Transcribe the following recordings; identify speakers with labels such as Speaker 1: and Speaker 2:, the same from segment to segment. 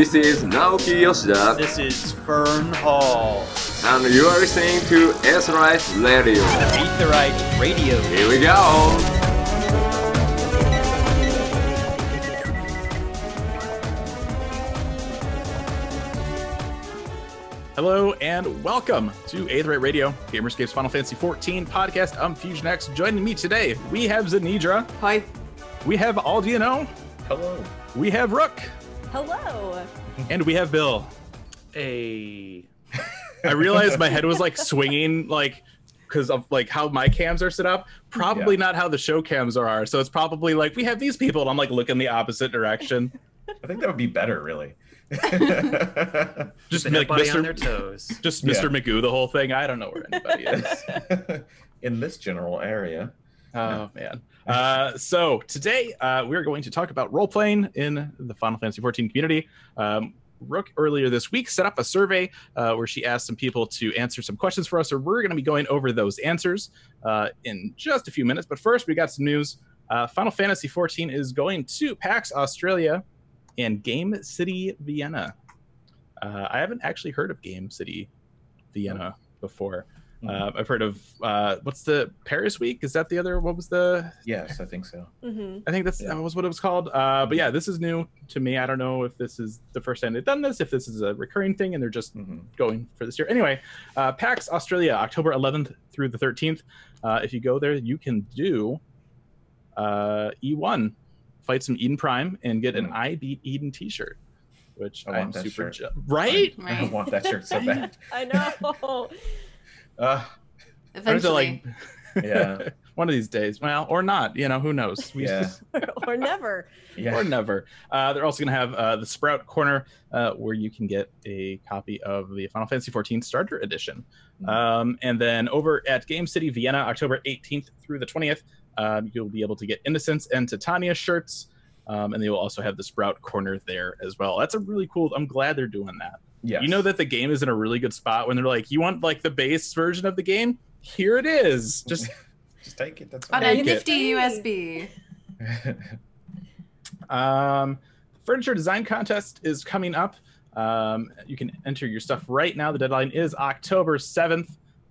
Speaker 1: This is Naoki Yoshida,
Speaker 2: This is Fern Hall.
Speaker 1: and you are listening to S-Life Radio.
Speaker 2: Aetherite Radio.
Speaker 1: Here we go!
Speaker 3: Hello and welcome to Aetherite Radio, Gamerscape's Final Fantasy XIV podcast. I'm Fusion X. Joining me today, we have Zanidra,
Speaker 4: Hi.
Speaker 3: we have Aldiano,
Speaker 5: Hello.
Speaker 3: we have Rook,
Speaker 4: Hello.
Speaker 3: and we have Bill.
Speaker 5: Hey.
Speaker 3: I realized my head was like swinging, like because of like how my cams are set up. Probably
Speaker 5: Yeah.
Speaker 3: not how the show cams are. So it's probably like we have these people, and I'm like looking the opposite direction.
Speaker 5: I think that would be better, really.
Speaker 3: Just like
Speaker 6: have body on their
Speaker 3: Mr.
Speaker 6: toes.
Speaker 3: Just
Speaker 5: Yeah.
Speaker 3: Mr. Magoo, the whole thing. I don't know where anybody is.
Speaker 5: In this general area.
Speaker 3: Oh man. Uh, so today uh, we're going to talk about role playing in the Final Fantasy XIV community. Um, Rook earlier this week set up a survey uh, where she asked some people to answer some questions for us. So we're going to be going over those answers uh, in just a few minutes. But first, we got some news. Uh, Final Fantasy XIV is going to PAX Australia and Game City Vienna. Uh, I haven't actually heard of Game City Vienna before. Uh, I've heard of uh, what's the Paris Week? Is that the other? What was the?
Speaker 5: Yes, I think so.
Speaker 4: Mm-hmm.
Speaker 3: I think that's
Speaker 5: Yeah.
Speaker 3: that was what it was called. Uh, but yeah, this is new to me. I don't know if this is the first time they've done this, if this is a recurring thing, and they're just
Speaker 5: Mhm.
Speaker 3: going for this year. Anyway, uh, PAX Australia, October 11th through the 13th. Uh, if you go there, you can do uh, E1, fight some Eden Prime, and get an
Speaker 5: Mm.
Speaker 3: I Beat Eden T-shirt, which
Speaker 5: I
Speaker 3: I'm
Speaker 5: want that
Speaker 3: super
Speaker 5: shirt.
Speaker 3: ju- right.
Speaker 5: I want that shirt so bad.
Speaker 4: I know.
Speaker 5: Uh,
Speaker 3: Or is it
Speaker 4: Eventually.
Speaker 3: like
Speaker 5: yeah.
Speaker 3: one of these days? Well, or not. You know, who knows? We
Speaker 5: Yeah.
Speaker 3: just-
Speaker 4: or never.
Speaker 5: Yeah.
Speaker 3: or never. Uh, they're also going to have uh, the Sprout Corner, uh, where you can get a copy of the Final Fantasy XIV Starter Edition.
Speaker 5: Mhm.
Speaker 3: Um, and then over at Game City Vienna, October 18th through the 20th, um, you'll be able to get Innocence and Titania shirts. Um, and they will also have the Sprout Corner there as well. That's a really cool. I'm glad they're doing that.
Speaker 5: Yes.
Speaker 3: You know that the game is in a really good spot when they're like, "You want like the base version of the game? Here it is." Just
Speaker 5: Just take it. That's fine.
Speaker 4: On
Speaker 5: fine.
Speaker 4: a
Speaker 3: Take it.
Speaker 4: nifty USB.
Speaker 3: Um, furniture design contest is coming up. Um, you can enter your stuff right now. The deadline is October 7th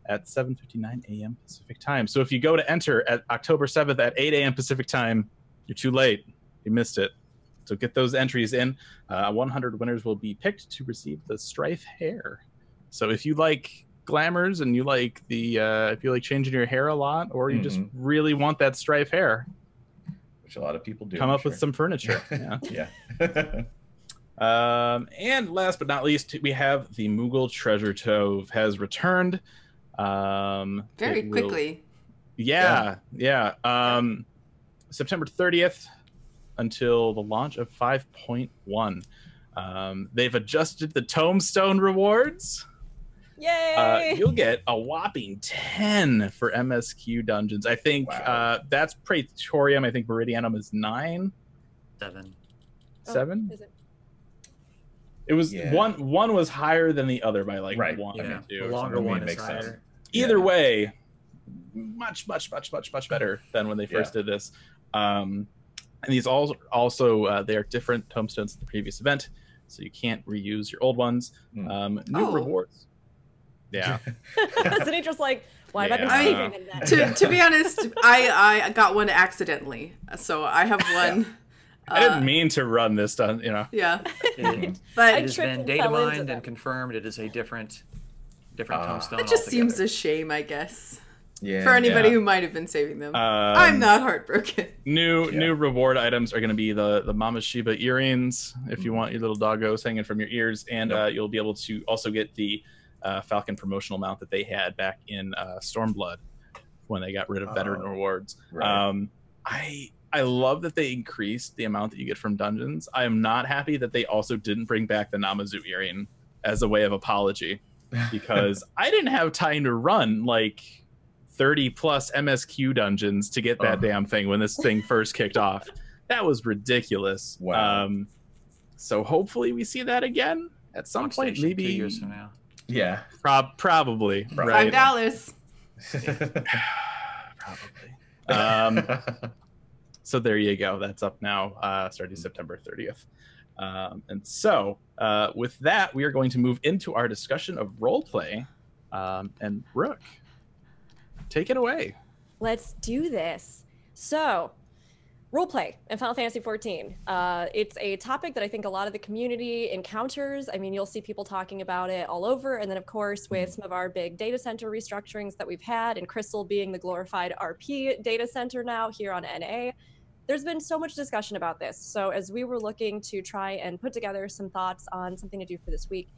Speaker 3: at 7:59 a.m. Pacific time. So if you go to enter at October 7th at 8 a.m. Pacific time, you're too late. You missed it. So get those entries in. Uh, 100 winners will be picked to receive the Strife hair. So if you like glamours and you like the uh, if you like changing your hair a lot, or you just
Speaker 5: Mhm.
Speaker 3: really want that Strife hair,
Speaker 5: Which a lot of people do.
Speaker 3: come
Speaker 5: I'm
Speaker 3: up with some furniture. Yeah.
Speaker 5: yeah.
Speaker 3: Um, and last but not least, we have the Moogle Treasure Trove has returned. Um,
Speaker 4: Very
Speaker 3: it will-
Speaker 4: quickly.
Speaker 3: yeah, yeah. Um, September 30th until the launch of 5.1. Um, they've adjusted the Tombstone rewards.
Speaker 4: Yay!
Speaker 3: Uh, you'll get a whopping 10 for MSQ dungeons. I think
Speaker 5: Wow.
Speaker 3: uh, that's Praetorium. I think Meridianum is nine,
Speaker 6: Seven.
Speaker 4: Oh,
Speaker 3: seven.
Speaker 4: is it?
Speaker 3: It was
Speaker 5: Yeah.
Speaker 3: one. One was higher than the other by like
Speaker 5: Right.
Speaker 3: one
Speaker 6: Yeah.
Speaker 3: or two.
Speaker 6: The longer
Speaker 3: something.
Speaker 5: I mean,
Speaker 6: one
Speaker 5: it
Speaker 6: is
Speaker 5: makes sense.
Speaker 6: higher.
Speaker 3: Either
Speaker 5: Yeah.
Speaker 3: way, much, much, much, much, much, much better than when they first did this. Um, and these all also uh, they are different tombstones than the previous event, so you can't reuse your old ones.
Speaker 5: Hmm.
Speaker 3: Um, new
Speaker 4: Oh.
Speaker 3: rewards. Yeah.
Speaker 4: Zanidra's like, why have I been
Speaker 3: Yeah.
Speaker 4: saving him that?
Speaker 7: to, to be honest, I I got one accidentally, so I have one.
Speaker 3: I didn't
Speaker 7: uh,
Speaker 3: mean to run this. Done. You know.
Speaker 7: Yeah,
Speaker 6: It,
Speaker 7: but
Speaker 6: it has been data mined and confirmed. It is a different, different
Speaker 5: Ah.
Speaker 6: tombstone.
Speaker 7: it just
Speaker 6: altogether.
Speaker 7: seems a shame, I guess,
Speaker 5: yeah.
Speaker 7: for anybody
Speaker 3: Yeah.
Speaker 7: who might have been saving them.
Speaker 3: Um,
Speaker 7: I'm not heartbroken.
Speaker 3: New
Speaker 5: Yeah.
Speaker 3: new reward items are going to be the the Mama Shiba earrings if you
Speaker 5: Mhm.
Speaker 3: want your little doggos hanging from your ears, and
Speaker 5: Yep.
Speaker 3: uh, you'll be able to also get the uh, Falcon promotional mount that they had back in uh, Stormblood when they got rid of veteran
Speaker 5: Oh,
Speaker 3: rewards.
Speaker 5: right.
Speaker 3: Um, I I love that they increased the amount that you get from dungeons. I am not happy that they also didn't bring back the Namazu earring as a way of apology because I didn't have time to run like 30 plus MSQ dungeons to get that
Speaker 5: Oh.
Speaker 3: damn thing when this thing first kicked off. That was ridiculous.
Speaker 5: Wow.
Speaker 3: Um, so hopefully we see that again at some
Speaker 6: Launch
Speaker 3: point. Maybe
Speaker 6: two years from now.
Speaker 5: yeah.
Speaker 3: prob- probably.
Speaker 5: Probably.
Speaker 7: Five
Speaker 3: Right.
Speaker 7: dollars.
Speaker 3: probably. Um, so there you go. That's up now, uh, starting September 30th. Um, and so, uh, with that, we are going to move into our discussion of roleplay. Um, and Rook, take it away.
Speaker 4: Let's do this. So, roleplay in Final Fantasy XIV. Uh, it's a topic that I think a lot of the community encounters. I mean, you'll see people talking about it all over. And then, of course, with some of our big data center restructurings that we've had, and Crystal being the glorified RP data center now here on NA, there's been so much discussion about this. So, as we were looking to try and put together some thoughts on something to do for this week,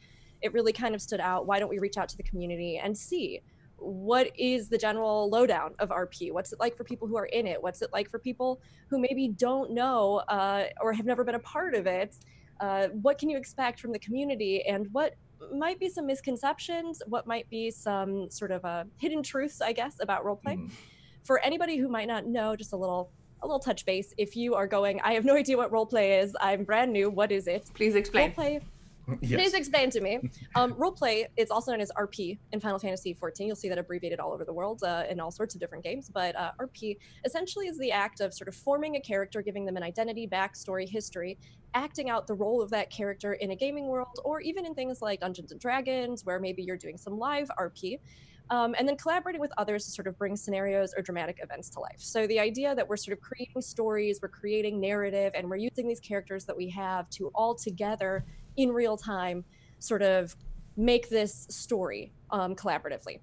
Speaker 4: it really kind of stood out. Why don't we reach out to the community and see what is the general lowdown of RP? What's it like for people who are in it? What's it like for people who maybe don't know uh, or have never been a part of it? Uh, what can you expect from the community, and what might be some misconceptions? What might be some sort of uh, hidden truths, I guess, about roleplay?
Speaker 5: Mhm.
Speaker 4: For anybody who might not know, just a little a little touch base. If you are going, I have no idea what roleplay is. I'm brand new. What is it?
Speaker 7: Please explain.
Speaker 4: Roleplay
Speaker 5: Yes.
Speaker 4: Please explain to me. Um, roleplay is also known as RP in Final Fantasy XIV. You'll see that abbreviated all over the world uh, in all sorts of different games. But uh, RP essentially is the act of sort of forming a character, giving them an identity, backstory, history, acting out the role of that character in a gaming world, or even in things like Dungeons and Dragons, where maybe you're doing some live RP. Um, and then collaborating with others to sort of bring scenarios or dramatic events to life. So the idea that we're sort of creating stories, we're creating narrative, and we're using these characters that we have to all together in real time sort of make this story um, collaboratively.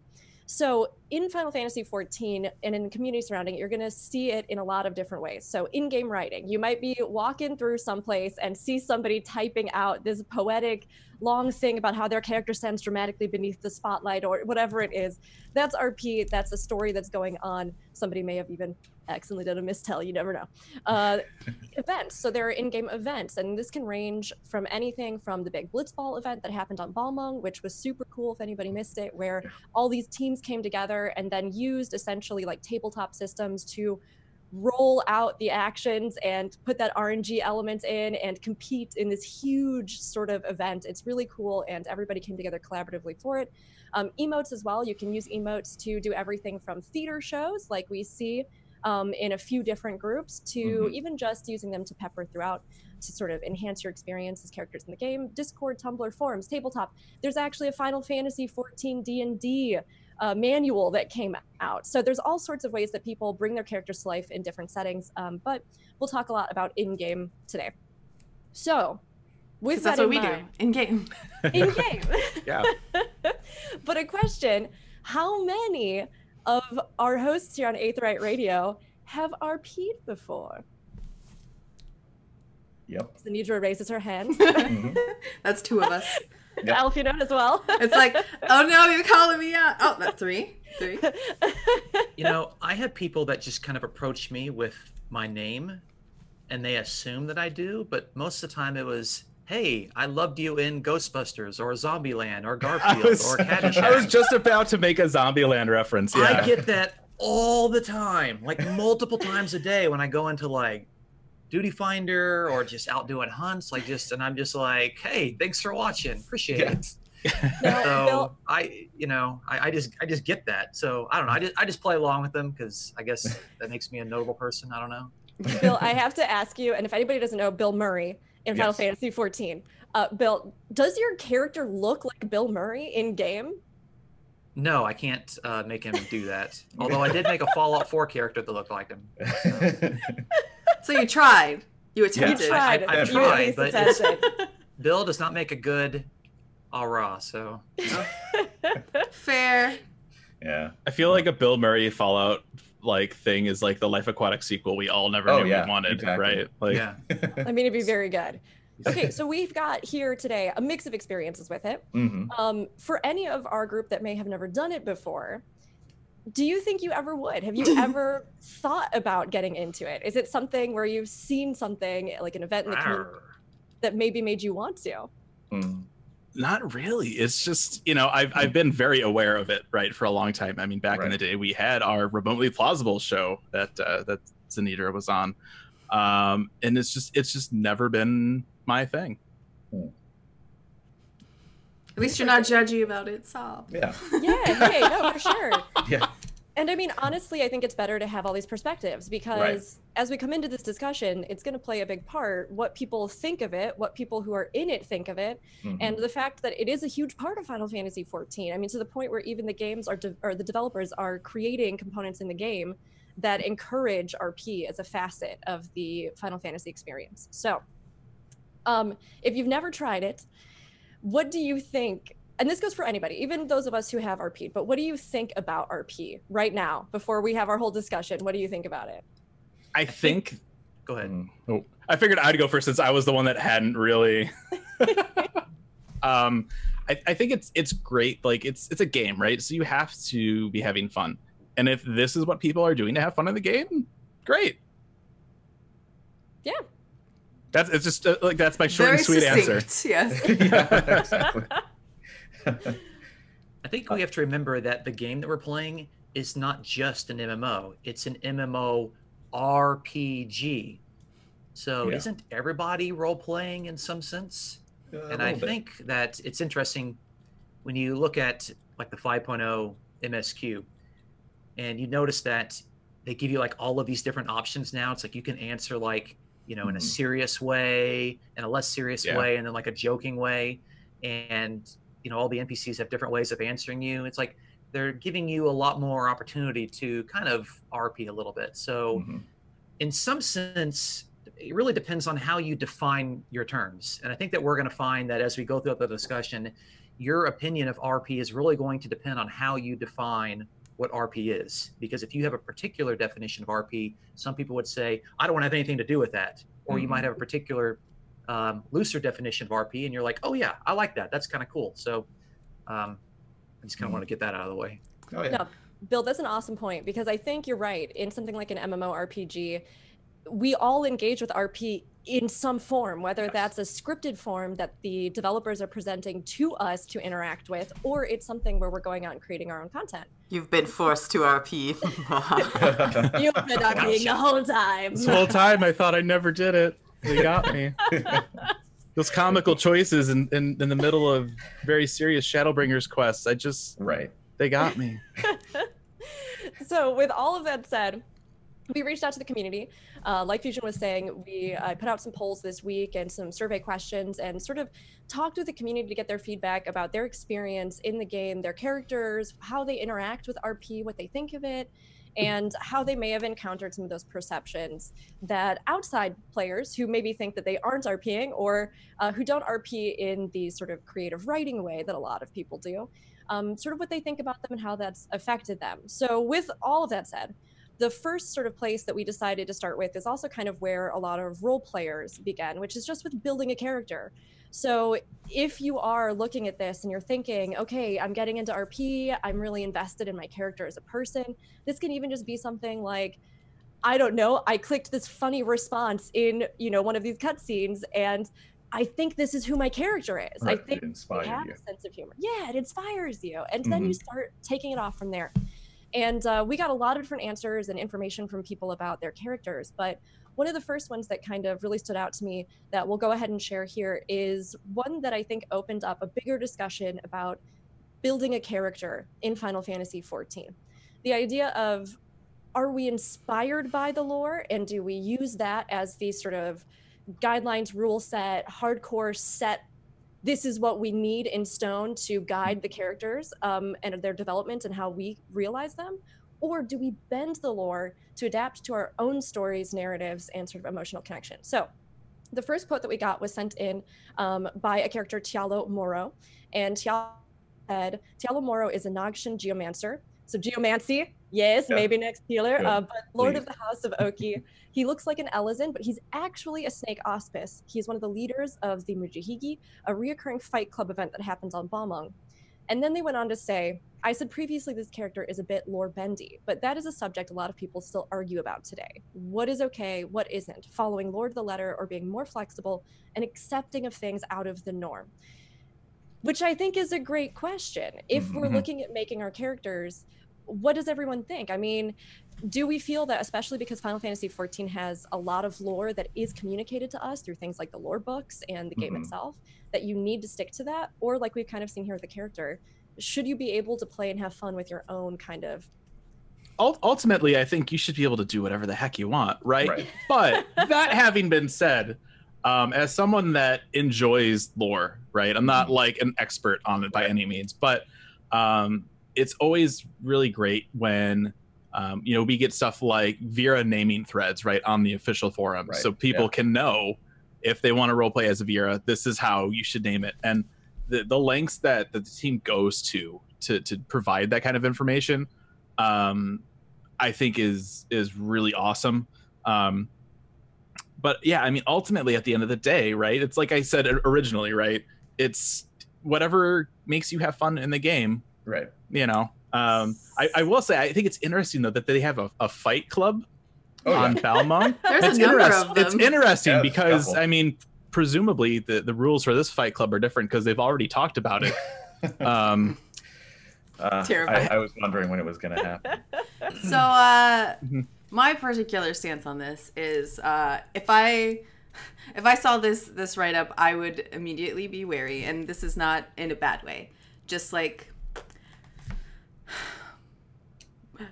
Speaker 4: So in Final Fantasy XIV and in the community surrounding it, you're going to see it in a lot of different ways. So in-game writing, you might be walking through someplace and see somebody typing out this poetic long thing about how their character stands dramatically beneath the spotlight or whatever it is. That's RP. That's a story that's going on. Somebody may have even accidentally done a mistell. You never know. Uh, events. So there are in-game events, and this can range from anything from the big Blitzball event that happened on Balmung, which was super cool if anybody missed it, where all these teams came together and then used essentially like tabletop systems to roll out the actions and put that RNG element in and compete in this huge sort of event. It's really cool, and everybody came together collaboratively for it. Um, emotes as well. You can use emotes to do everything from theater shows, like we see um, in a few different groups, to
Speaker 5: Mhm.
Speaker 4: even just using them to pepper throughout to sort of enhance your experience as characters in the game. Discord, Tumblr, forums, tabletop. There's actually a Final Fantasy 14 D&D uh, manual that came out. So there's all sorts of ways that people bring their characters to life in different settings. Um, but we'll talk a lot about in-game today. So, with
Speaker 7: 'Cause that's
Speaker 4: that
Speaker 7: what we
Speaker 4: mind,
Speaker 7: do in game.
Speaker 4: in game.
Speaker 3: Yeah.
Speaker 4: but a question: How many of our hosts here on Aetherite Radio have RP'd before?
Speaker 5: Yep.
Speaker 4: Zanidra raises her hand.
Speaker 5: Mhm.
Speaker 7: That's two of us.
Speaker 5: Yep.
Speaker 4: Alfie as well.
Speaker 7: It's like, oh no, you're calling me out. Oh, that's three. Three.
Speaker 6: You know, I have people that just kind of approach me with my name and they assume that I do, but most of the time it was, hey, I loved you in Ghostbusters or Zombieland or Garfield
Speaker 3: was,
Speaker 6: or Caddyshack.
Speaker 3: I was just about to make a Zombieland reference. Yeah.
Speaker 6: I get that all the time, like multiple times a day when I go into like Duty Finder or just out doing hunts, like just, and I'm just like, hey, thanks for watching, appreciate
Speaker 5: Yeah.
Speaker 6: it.
Speaker 4: Now,
Speaker 6: So
Speaker 4: Bill,
Speaker 6: I, you know, I, I just, I just get that. So I don't know. I just, I just play along with them because I guess that makes me a notable person. I don't know.
Speaker 4: Bill, I have to ask you, and if anybody doesn't know Bill Murray in Final
Speaker 5: Yes.
Speaker 4: Fantasy 14, uh, Bill, does your character look like Bill Murray in game?
Speaker 6: No, I can't uh, make him do that. Although I did make a Fallout 4 character that looked like him.
Speaker 7: So you tried. You
Speaker 4: You
Speaker 7: attempted.
Speaker 4: tried.
Speaker 6: I- I
Speaker 4: you
Speaker 6: tried, but-
Speaker 4: attempted.
Speaker 6: Bill does not make a good aura, so
Speaker 7: Fair.
Speaker 5: yeah.
Speaker 3: I feel like a Bill Murray Fallout like thing is like the Life Aquatic sequel we all never
Speaker 5: Oh,
Speaker 3: knew
Speaker 5: yeah,
Speaker 3: we wanted,
Speaker 5: exactly.
Speaker 3: right? Like,
Speaker 6: yeah.
Speaker 4: I mean, it'd be very good. Okay, so we've got here today a mix of experiences with it.
Speaker 5: hmm
Speaker 4: Um, for any of our group that may have never done it before, do you think you ever would? Have you ever thought about getting into it? Is it something where you've seen something like an event in the community that maybe made you want to?
Speaker 5: Mm.
Speaker 3: not really. It's just you know I've I've been very aware of it right for a long time. I mean, back in the day, we had our remotely plausible show that uh, that Zanidra was on, um, and it's just it's just never been my thing.
Speaker 7: At least you're not judgy about it. Sob.
Speaker 5: Yeah.
Speaker 4: Yeah, hey, no, for sure.
Speaker 5: Yeah.
Speaker 4: And I mean, honestly, I think it's better to have all these perspectives because as we come into this discussion, it's going to play a big part what people think of it, what people who are in it think of it,
Speaker 5: Mhm.
Speaker 4: and the fact that it is a huge part of Final Fantasy 14. I mean, to the point where even the games are, de- or the developers are creating components in the game that encourage RP as a facet of the Final Fantasy experience. So, um, if you've never tried it, what do you think? And this goes for anybody, even those of us who have RP. But what do you think about RP right now? Before we have our whole discussion, what do you think about it?
Speaker 3: I think
Speaker 6: Go ahead.
Speaker 5: Mhm.
Speaker 3: Oh, I figured I'd go first since I was the one that hadn't really. um, I, I think it's it's great. Like it's it's a game, right? So you have to be having fun. And if this is what people are doing to have fun in the game, great.
Speaker 4: Yeah.
Speaker 3: That's it's just uh, like that's my short
Speaker 7: Very
Speaker 3: and sweet answer.
Speaker 7: Yes.
Speaker 5: yeah, exactly.
Speaker 6: I think we have to remember that the game that we're playing is not just an MMO; it's an MMO RPG. So
Speaker 5: Yeah.
Speaker 6: isn't everybody role playing in some sense?
Speaker 5: A
Speaker 6: and I
Speaker 5: bit.
Speaker 6: think that it's interesting when you look at like the 5.0 MSQ and you notice that they give you like all of these different options now. It's like you can answer like, you know, in a
Speaker 5: Mhm.
Speaker 6: serious way, in a less serious
Speaker 3: Yeah.
Speaker 6: way, and then like a joking way. And, you know, all the NPCs have different ways of answering you. It's like they're giving you a lot more opportunity to kind of RP a little bit. So,
Speaker 5: Mhm.
Speaker 6: in some sense, it really depends on how you define your terms. And I think that we're going to find that as we go through the discussion, your opinion of RP is really going to depend on how you define what RP is. Because if you have a particular definition of RP, some people would say, I don't want to have anything to do with that. Or you might
Speaker 5: Mhm.
Speaker 6: have a particular um, looser definition of RP, and you're like, oh, yeah, I like that. That's kind of cool. So um, I just kind of
Speaker 5: Mhm.
Speaker 6: want to get that out of the way.
Speaker 5: Oh yeah.
Speaker 4: No, Bill, that's an awesome point because I think you're right. In something like an MMORPG, we all engage with RP in some form, whether
Speaker 5: Yes.
Speaker 4: that's a scripted form that the developers are presenting to us to interact with, or it's something where we're going out and creating our own content.
Speaker 7: You've been forced to RP.
Speaker 4: You've been RPing the whole time.
Speaker 3: This whole time I thought I never did it. They got me. Those comical choices in, in, in the middle of very serious Shadowbringers quests. I just
Speaker 5: right.
Speaker 3: they got me.
Speaker 4: so with all of that said we reached out to the community uh, like fusion was saying we uh, put out some polls this week and some survey questions and sort of talked with the community to get their feedback about their experience in the game their characters how they interact with rp what they think of it and how they may have encountered some of those perceptions that outside players who maybe think that they aren't RPing or uh, who don't RP in the sort of creative writing way that a lot of people do, um, sort of what they think about them and how that's affected them. So, with all of that said, the first sort of place that we decided to start with is also kind of where a lot of role players began, which is just with building a character. So, if you are looking at this and you're thinking, okay, I'm getting into RP, I'm really invested in my character as a person, this can even just be something like, I don't know, I clicked this funny response in, you know, one of these cutscenes and I think this is who my character is.
Speaker 5: Right,
Speaker 4: I think
Speaker 5: it
Speaker 4: have
Speaker 5: you.
Speaker 4: a sense of humor. Yeah, it inspires you. And then you
Speaker 5: Mhm.
Speaker 4: start taking it off from there. And uh, we got a lot of different answers and information from people about their characters. But one of the first ones that kind of really stood out to me that we'll go ahead and share here is one that I think opened up a bigger discussion about building a character in Final Fantasy XIV. The idea of are we inspired by the lore and do we use that as the sort of guidelines, rule set, hardcore set this is what we need in stone to guide the characters um, and their development and how we realize them? Or do we bend the lore to adapt to our own stories, narratives, and sort of emotional connection? So, the first quote that we got was sent in um, by a character, Tialo Moro. And Tialo said, Tialo Moro is a Nagxian geomancer. So, geomancy, yes,
Speaker 5: Yeah.
Speaker 4: maybe next healer,
Speaker 5: Good.
Speaker 4: uh, but Lord
Speaker 5: Please.
Speaker 4: of the House of Oki. He looks like an Elezen, but he's actually a snake auspice. He's one of the leaders of the Mujahigi, a reoccurring fight club event that happens on Balmung. And then they went on to say, I said previously this character is a bit lore bendy, but that is a subject a lot of people still argue about today. What is okay, what isn't, following lore to the letter or being more flexible and accepting of things out of the norm. Which I think is a great question. If we're
Speaker 5: Mhm.
Speaker 4: looking at making our characters, what does everyone think? I mean, do we feel that especially because final fantasy XIV has a lot of lore that is communicated to us through things like the lore books and the game
Speaker 5: Mhm.
Speaker 4: itself that you need to stick to that or like we've kind of seen here with the character should you be able to play and have fun with your own kind of
Speaker 3: ultimately, I think you should be able to do whatever the heck you want, right?
Speaker 5: Right.
Speaker 3: But that having been said, um, as someone that enjoys lore, right? I'm not like an expert on it by
Speaker 5: Right.
Speaker 3: any means, but um, it's always really great when um, you know we get stuff like Viera naming threads right on the official forums,
Speaker 5: Right,
Speaker 3: so people
Speaker 5: yeah.
Speaker 3: can know if they want to roleplay as a Viera, this is how you should name it, and the the lengths that, that the team goes to to to provide that kind of information, um, I think is is really awesome. Um, but yeah, I mean, ultimately, at the end of the day, right? It's like I said originally, right? It's whatever makes you have fun in the game,
Speaker 5: Right.
Speaker 3: you know. Um, I, I will say, I think it's interesting though that they have a, a fight club
Speaker 5: Oh,
Speaker 3: on
Speaker 5: yeah.
Speaker 3: Balmung.
Speaker 7: There's
Speaker 3: it's
Speaker 7: a number
Speaker 3: interest-
Speaker 7: of them.
Speaker 3: It's interesting
Speaker 5: Yeah,
Speaker 3: because
Speaker 5: couple.
Speaker 3: I mean, presumably the, the rules for this fight club are different because they've already talked about it. um,
Speaker 5: Uh, I, I was wondering when it was going to happen.
Speaker 7: So, uh,
Speaker 3: Mhm.
Speaker 7: my particular stance on this is, uh, if I, if I saw this this write up, I would immediately be wary, and this is not in a bad way. Just like,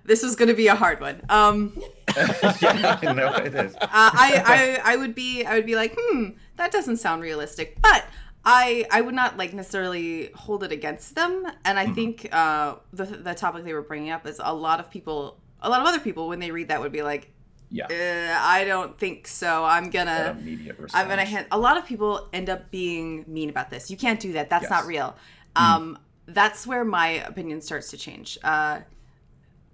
Speaker 7: this is going to be a hard one. Um,
Speaker 5: yeah, I know it is.
Speaker 7: uh, I, I I would be I would be like, hmm, that doesn't sound realistic. But I I would not like necessarily hold it against them. And I think uh, the the topic they were bringing up is a lot of people, a lot of other people, when they read that would be like,
Speaker 5: Yeah.
Speaker 7: uh, I don't think so. I'm gonna. I'm gonna hand. A lot of people end up being mean about this. You can't do that. That's
Speaker 5: Yes.
Speaker 7: not real. Um, that's where my opinion starts to change. Uh,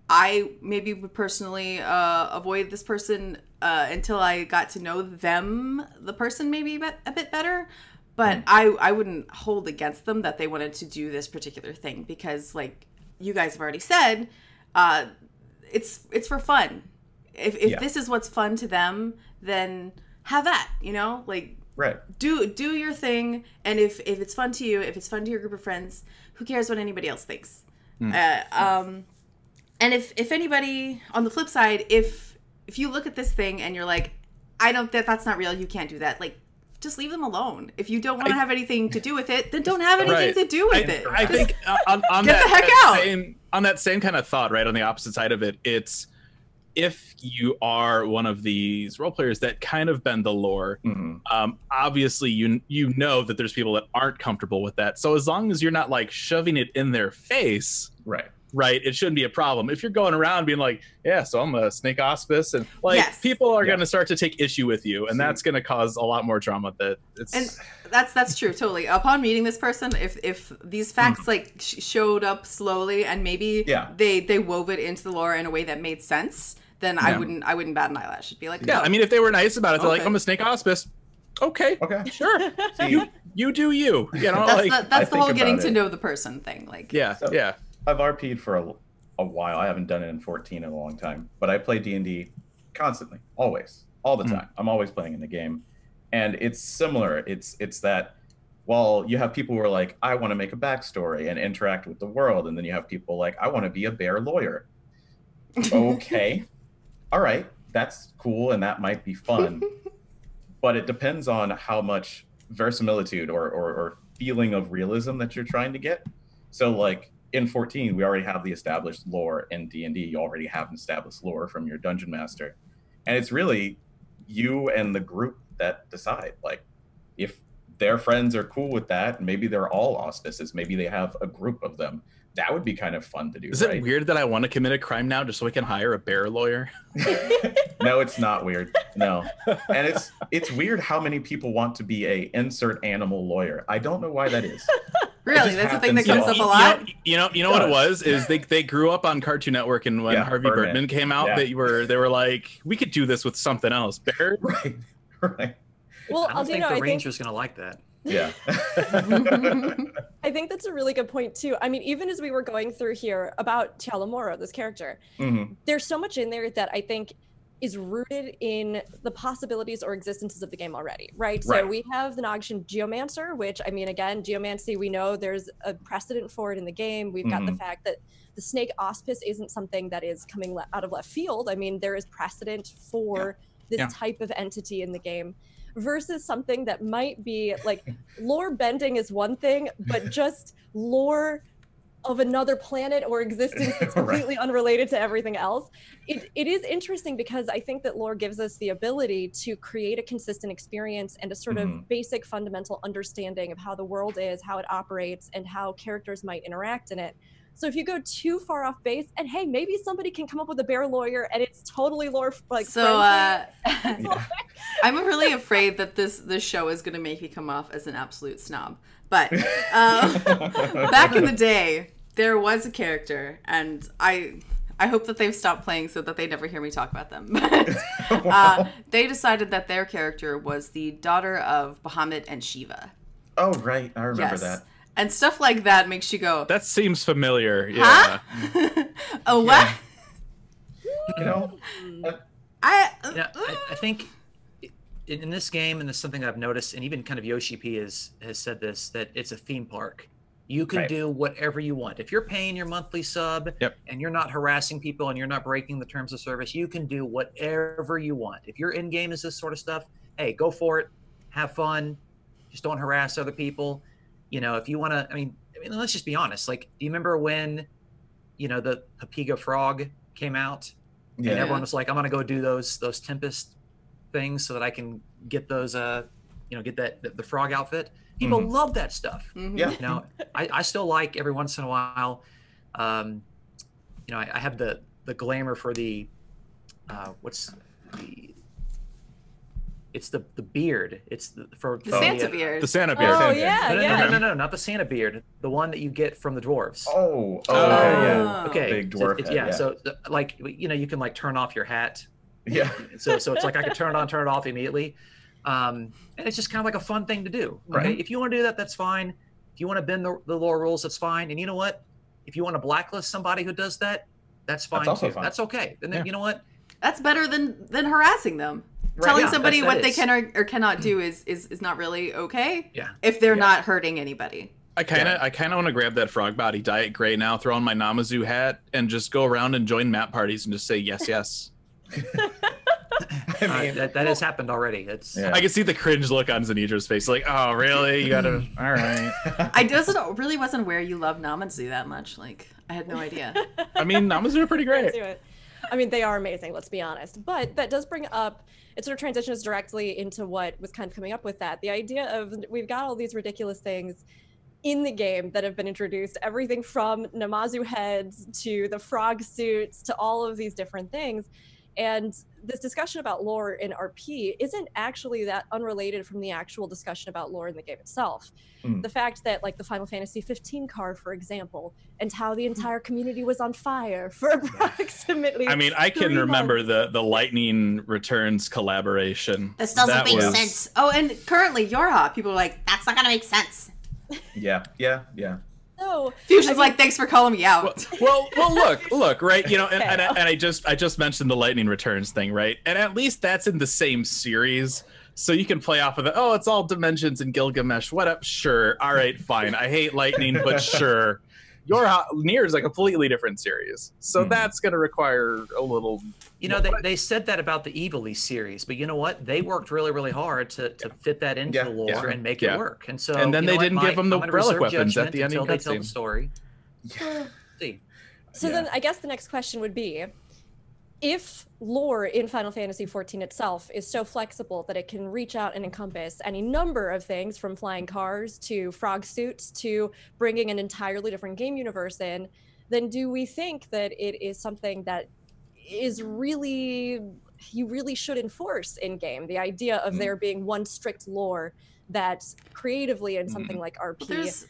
Speaker 7: I maybe would personally uh, avoid this person uh, until I got to know them, the person, maybe a bit, a bit better. But I, I wouldn't hold against them that they wanted to do this particular thing because, like you guys have already said, uh, it's it's for fun. If, if
Speaker 5: Yeah.
Speaker 7: this is what's fun to them, then have that. You know, like
Speaker 5: Right.
Speaker 7: do do your thing and if if it's fun to you if it's fun to your group of friends who cares what anybody else thinks uh, um and if if anybody on the flip side if if you look at this thing and you're like i don't that that's not real you can't do that like just leave them alone if you don't want to have anything to do with it then don't have anything
Speaker 3: Right.
Speaker 7: to do with
Speaker 3: I,
Speaker 7: it
Speaker 3: I
Speaker 7: Just-
Speaker 3: think uh, on, on
Speaker 7: Get
Speaker 3: that,
Speaker 7: the heck
Speaker 3: that
Speaker 7: out.
Speaker 3: Same, on that same kind of thought, right? On the opposite side of it, it's if you are one of these role players that kind of bend the lore,
Speaker 5: hmm
Speaker 3: um, obviously you you know that there's people that aren't comfortable with that. So as long as you're not like shoving it in their face,
Speaker 5: Right.
Speaker 3: Right, it shouldn't be a problem. If you're going around being like, yeah, so I'm a snake auspice, and like
Speaker 7: Yes.
Speaker 3: people are
Speaker 5: Yeah.
Speaker 3: going to start to take issue with you, and that's going to cause a lot more drama. That it's
Speaker 7: and that's that's true totally upon meeting this person if if these hmm. facts like sh- showed up slowly and maybe
Speaker 5: Yeah.
Speaker 7: they they wove it into the lore in a way that made sense then i wouldn't i wouldn't bat an eyelash it'd be like
Speaker 3: yeah.
Speaker 7: oh,
Speaker 3: I mean, if they were nice about it, they're like, I'm a snake auspice. Okay,
Speaker 5: Okay.
Speaker 3: sure.
Speaker 5: See,
Speaker 3: you you do you. You know,
Speaker 7: that's
Speaker 3: like
Speaker 7: the, that's the whole getting
Speaker 5: about
Speaker 7: to
Speaker 5: it.
Speaker 7: know the person thing like
Speaker 3: yeah,
Speaker 5: So-
Speaker 3: yeah.
Speaker 5: I've RP'd for a, a while. I haven't done it in 14 in a long time, but I play D&D constantly, always, all the
Speaker 3: Mhm.
Speaker 5: time. I'm always playing in the game. And it's similar. It's it's that while you have people who are like, I want to make a backstory and interact with the world, and then you have people like, I want to be a bear lawyer. Okay. all right. That's cool and that might be fun. but it depends on how much verisimilitude or, or, or feeling of realism that you're trying to get. So like in 14, we already have the established lore in D&D. You already have an established lore from your dungeon master. And it's really you and the group that decide. Like if their friends are cool with that, maybe they're all auspices, maybe they have a group of them. That would be kind of fun to do,
Speaker 3: Is
Speaker 5: right?
Speaker 3: it weird that I want to commit a crime now just so I can hire a bear lawyer?
Speaker 5: no, it's not weird. No. And it's it's weird how many people want to be a insert animal lawyer. I don't know why that is.
Speaker 7: really that's the thing that comes
Speaker 5: to
Speaker 7: up a lot
Speaker 3: You know, you know what it was is they they grew up on Cartoon Network, and when
Speaker 5: Yeah,
Speaker 3: Harvey
Speaker 5: Birdman.
Speaker 3: Birdman came out,
Speaker 5: Yeah.
Speaker 3: they were they were like, we could do this with something else. Bear.
Speaker 5: Right. Right.
Speaker 4: Well,
Speaker 6: I don't think
Speaker 4: Aldiano,
Speaker 6: the
Speaker 4: I think
Speaker 6: ranger's gonna like that.
Speaker 5: Yeah.
Speaker 4: I think that's a really good point too. I mean, even as we were going through here about Tialo Moro, this character,
Speaker 5: Mhm.
Speaker 4: there's so much in there that I think is rooted in the possibilities or existences of the game already, right? So we have the Nagxian Geomancer, which I mean, again, geomancy, we know there's a precedent for it in the game. We've got the
Speaker 5: Mhm.
Speaker 4: fact that the snake auspice isn't something that is coming le- out of left field. I mean, there is precedent for this
Speaker 3: Yeah.
Speaker 4: type of entity in the game versus something that might be like lore bending is one thing, but just lore of another planet or existence that's
Speaker 5: Right.
Speaker 4: completely unrelated to everything else. It, it is interesting because I think that lore gives us the ability to create a consistent experience and a sort
Speaker 5: Mhm.
Speaker 4: of basic fundamental understanding of how the world is, how it operates, and how characters might interact in it. So if you go too far off base, and hey, maybe somebody can come up with a bear lawyer and it's totally lore like
Speaker 7: so
Speaker 4: friendly.
Speaker 7: uh, I'm really afraid that this this show is going to make me come off as an absolute snob. But um, back in the day, there was a character, and I I hope that they've stopped playing so that they never hear me talk about them. But uh, they decided that their character was the daughter of Bahamut and Shiva.
Speaker 5: oh right, I remember
Speaker 7: yes,
Speaker 5: that.
Speaker 7: And stuff like that makes you go,
Speaker 3: That seems familiar. Yeah.
Speaker 7: huh? oh what?
Speaker 5: You know, uh,
Speaker 7: I,
Speaker 6: Yeah, I, I think in, in this game, and this is something I've noticed, and even kind of Yoshi P has has said this that it's a theme park. You can
Speaker 5: Right.
Speaker 6: do whatever you want. If you're paying your monthly sub
Speaker 3: Yep.
Speaker 6: and you're not harassing people and you're not breaking the terms of service, you can do whatever you want. If your end game is this sort of stuff, hey, go for it. Have fun. Just don't harass other people. You know, if you want to, I mean, I mean, let's just be honest. Like, do you remember when, you know, the Papiga Frog came out? and everyone was like, "I'm gonna go do those those Tempest things so that I can get those uh, you know, get that the, the frog outfit." People
Speaker 5: Mhm.
Speaker 6: love that stuff.
Speaker 7: Mhm.
Speaker 5: Yeah.
Speaker 6: You know, I, I still like every once in a while. Um, you know, I, I have the the glamour for the uh, what's the it's the the beard. It's the for
Speaker 7: the
Speaker 6: for
Speaker 7: Santa
Speaker 6: uh,
Speaker 7: beard.
Speaker 3: The Santa beard.
Speaker 4: Oh
Speaker 5: Santa
Speaker 4: yeah,
Speaker 6: No, no,
Speaker 4: yeah.
Speaker 6: no, no, no, no, not the Santa beard. The one that you get from the dwarves.
Speaker 5: Oh, oh,
Speaker 3: Oh.
Speaker 5: okay, yeah,
Speaker 6: okay,
Speaker 5: big
Speaker 6: so
Speaker 5: dwarf
Speaker 6: it's-
Speaker 5: head,
Speaker 6: yeah,
Speaker 5: yeah.
Speaker 6: So uh, like you know, you can like turn off your hat
Speaker 5: yeah.
Speaker 6: so so it's like I could turn it on, turn it off immediately, um, and it's just kind of like a fun thing to do. Okay,
Speaker 5: Right.
Speaker 6: if you want to do that, that's fine. If you want to bend the, the lore rules, that's fine. And you know what? If you want to blacklist somebody who does that, that's fine
Speaker 5: also
Speaker 6: too.
Speaker 5: fine.
Speaker 6: That's okay. And then
Speaker 3: Yeah.
Speaker 6: you know what?
Speaker 7: That's better than than harassing them.
Speaker 6: Right,
Speaker 7: Telling
Speaker 6: yeah,
Speaker 7: somebody
Speaker 6: that-
Speaker 7: what
Speaker 6: that
Speaker 7: they can or, or cannot do is, is is not really okay
Speaker 6: Yeah.
Speaker 7: if they're
Speaker 5: Yeah.
Speaker 7: not hurting anybody.
Speaker 3: I kind of
Speaker 5: Yeah.
Speaker 3: I kind of want to grab that frog body diet gray now, throw on my Namazu hat, and just go around and join map parties and just say yes, yes.
Speaker 5: I
Speaker 6: Uh,
Speaker 5: mean,
Speaker 6: that, that has happened already. It's
Speaker 5: Yeah.
Speaker 3: I can see the cringe look on Zanidra's face, like, oh, really? You gotta. All right.
Speaker 7: I doesn't really wasn't aware you love Namazu that much. Like I had no idea.
Speaker 3: I mean, Namazu are pretty
Speaker 4: Let's
Speaker 3: great.
Speaker 4: I mean, they are amazing, let's be honest. But that does bring up, it sort of transitions directly into what was kind of coming up with that. The idea of we've got all these ridiculous things in the game that have been introduced everything from Namazu heads to the frog suits to all of these different things. And this discussion about lore in RP isn't actually that unrelated from the actual discussion about lore in the game itself.
Speaker 5: Mm.
Speaker 4: The fact that, like, the Final Fantasy 15 car, for example, and how the entire community was on fire for approximately.
Speaker 3: I mean, I can
Speaker 4: Three
Speaker 3: remember
Speaker 4: months.
Speaker 3: the the Lightning Returns collaboration.
Speaker 7: This doesn't
Speaker 3: That
Speaker 7: make
Speaker 3: was-
Speaker 7: sense. Oh, and currently Yorha, people are like, that's not gonna make sense.
Speaker 5: yeah, yeah, yeah.
Speaker 4: So,
Speaker 7: Fusion's
Speaker 4: I mean-
Speaker 7: like, thanks for calling me out.
Speaker 3: well, well, look, look, right? You know, and, and,
Speaker 4: Okay.
Speaker 3: and I just I just mentioned the Lightning Returns thing, right? And at least that's in the same series, so you can play off of it. Oh, it's all dimensions and Gilgamesh. What up? Sure, all right, fine. I hate lightning, but sure. Your Near is a completely different series, so
Speaker 5: Mhm.
Speaker 3: that's going to require a little.
Speaker 6: you know they, they said that about the Ivalice series, but you know what? They worked really really hard to, to fit that into
Speaker 5: Yeah,
Speaker 6: the lore
Speaker 5: yeah.
Speaker 6: and make
Speaker 3: Yeah.
Speaker 6: it work. And so
Speaker 3: And then they didn't give them the
Speaker 6: I'm
Speaker 3: relic weapons at the end.
Speaker 6: until they tell the story.
Speaker 5: Yeah.
Speaker 6: See.
Speaker 4: so
Speaker 5: Yeah.
Speaker 4: then I guess the next question would be if lore in Final Fantasy XIV itself is so flexible that it can reach out and encompass any number of things from flying cars to frog suits to bringing an entirely different game universe in, then do we think that it is something that is really you really should enforce in game the idea of
Speaker 5: Mm.
Speaker 4: there being one strict lore that creatively in something like RP
Speaker 7: There's